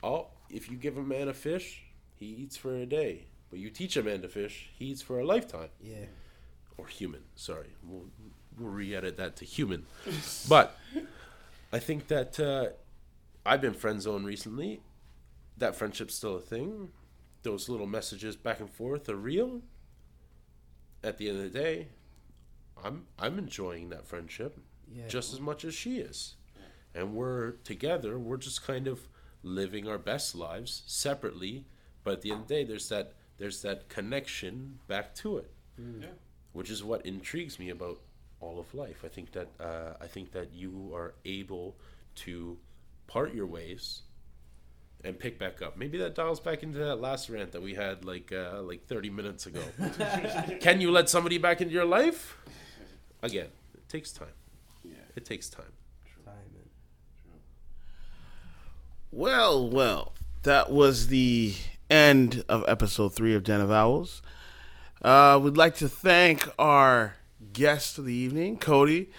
all if you give a man a fish he eats for a day. But you teach a man to fish he eats for a lifetime. Yeah. or human sorry. We'll, we'll re-edit that to human. But i think that uh, i've been friend zoned recently. That friendship's still a thing. Those little messages back and forth are real at the end of the day i'm i'm enjoying that friendship Yeah. just as much as she is and we're together we're just kind of living our best lives separately but at the end of the day there's that there's that connection back to it Yeah. which is what intrigues me about all of life. I think that uh, I think that you are able to part your ways and pick back up. Maybe that dials back into that last rant that we had like uh, like thirty minutes ago. Can you let somebody back into your life? Again, it takes time. Yeah. It takes time. Time, man. Well, well, that was the end of episode three of Den of Owls. Uh, we'd like to thank our guest of the evening, Cody.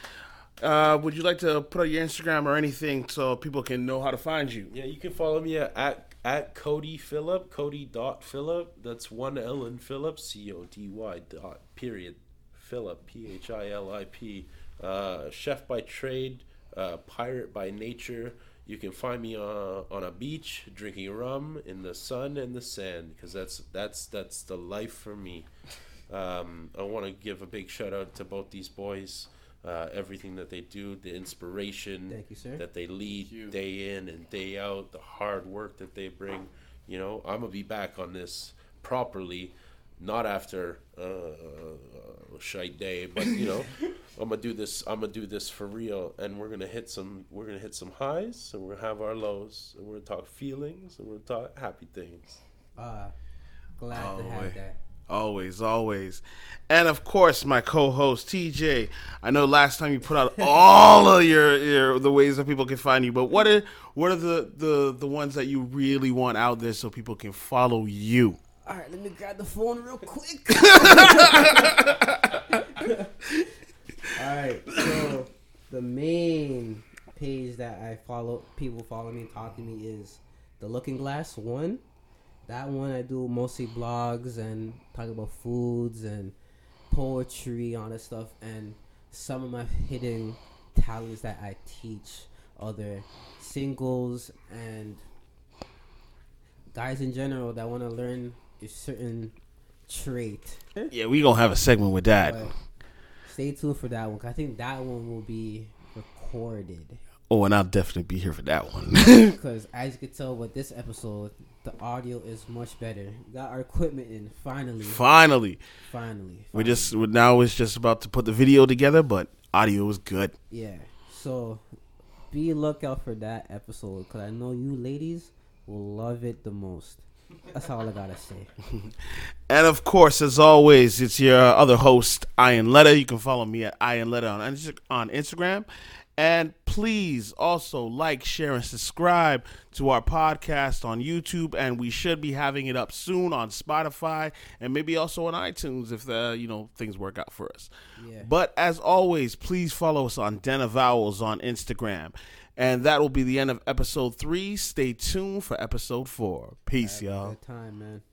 Uh, would you like to put out your Instagram or anything so people can know how to find you? Yeah, you can follow me at at, at Cody Phillip, Cody dot Phillip. That's one L in Phillip, C O D Y dot period Phillip, P H I L I P. Uh, chef by trade, uh, pirate by nature. You can find me on, on a beach drinking rum in the sun and the sand because that's that's that's the life for me. Um, I want to give a big shout out to both these boys. Uh, everything that they do, the inspiration Thank you, sir. that they lead you. day in and day out, the hard work that they bring. You know, I'm gonna be back on this properly, not after uh, a shite day, but you know, I'm gonna do this. I'm gonna do this for real, and we're gonna hit some. We're gonna hit some highs, and we're gonna have our lows, and we're gonna talk feelings, and we're gonna talk happy things. Uh, glad Oh, to have boy. that. Always, always. And of course, my co-host TJ. I know last time you put out all of your, your the ways that people can find you, but what are what are the, the the ones that you really want out there so people can follow you? All right, let me grab the phone real quick. All right, so the main page that I follow, people follow me, talk to me is the Looking Glass one. That one I do mostly blogs and talk about foods and poetry, all that stuff, and some of my hidden talents that I teach other singles and guys in general that want to learn a certain trait. Yeah, we gonna have a segment with that. But stay tuned for that one. 'cause I think that one will be recorded. Oh, and I'll definitely be here for that one. Because as you can tell with this episode, the audio is much better. We got our equipment in finally. Finally, Finally. we just we now it's just about to put the video together, but audio is good. Yeah. So be lookout for that episode because I know you ladies will love it the most. That's all I gotta say. And of course, as always, it's your other host, Ironletta. You can follow me at Ironletta on, on Instagram. And please also like, share, and subscribe to our podcast on YouTube. And we should be having it up soon on Spotify and maybe also on iTunes if the you know things work out for us. Yeah. But as always, please follow us on Den of Owls on Instagram. And that will be the end of episode three. Stay tuned for episode four. Peace, y'all. Good time, man.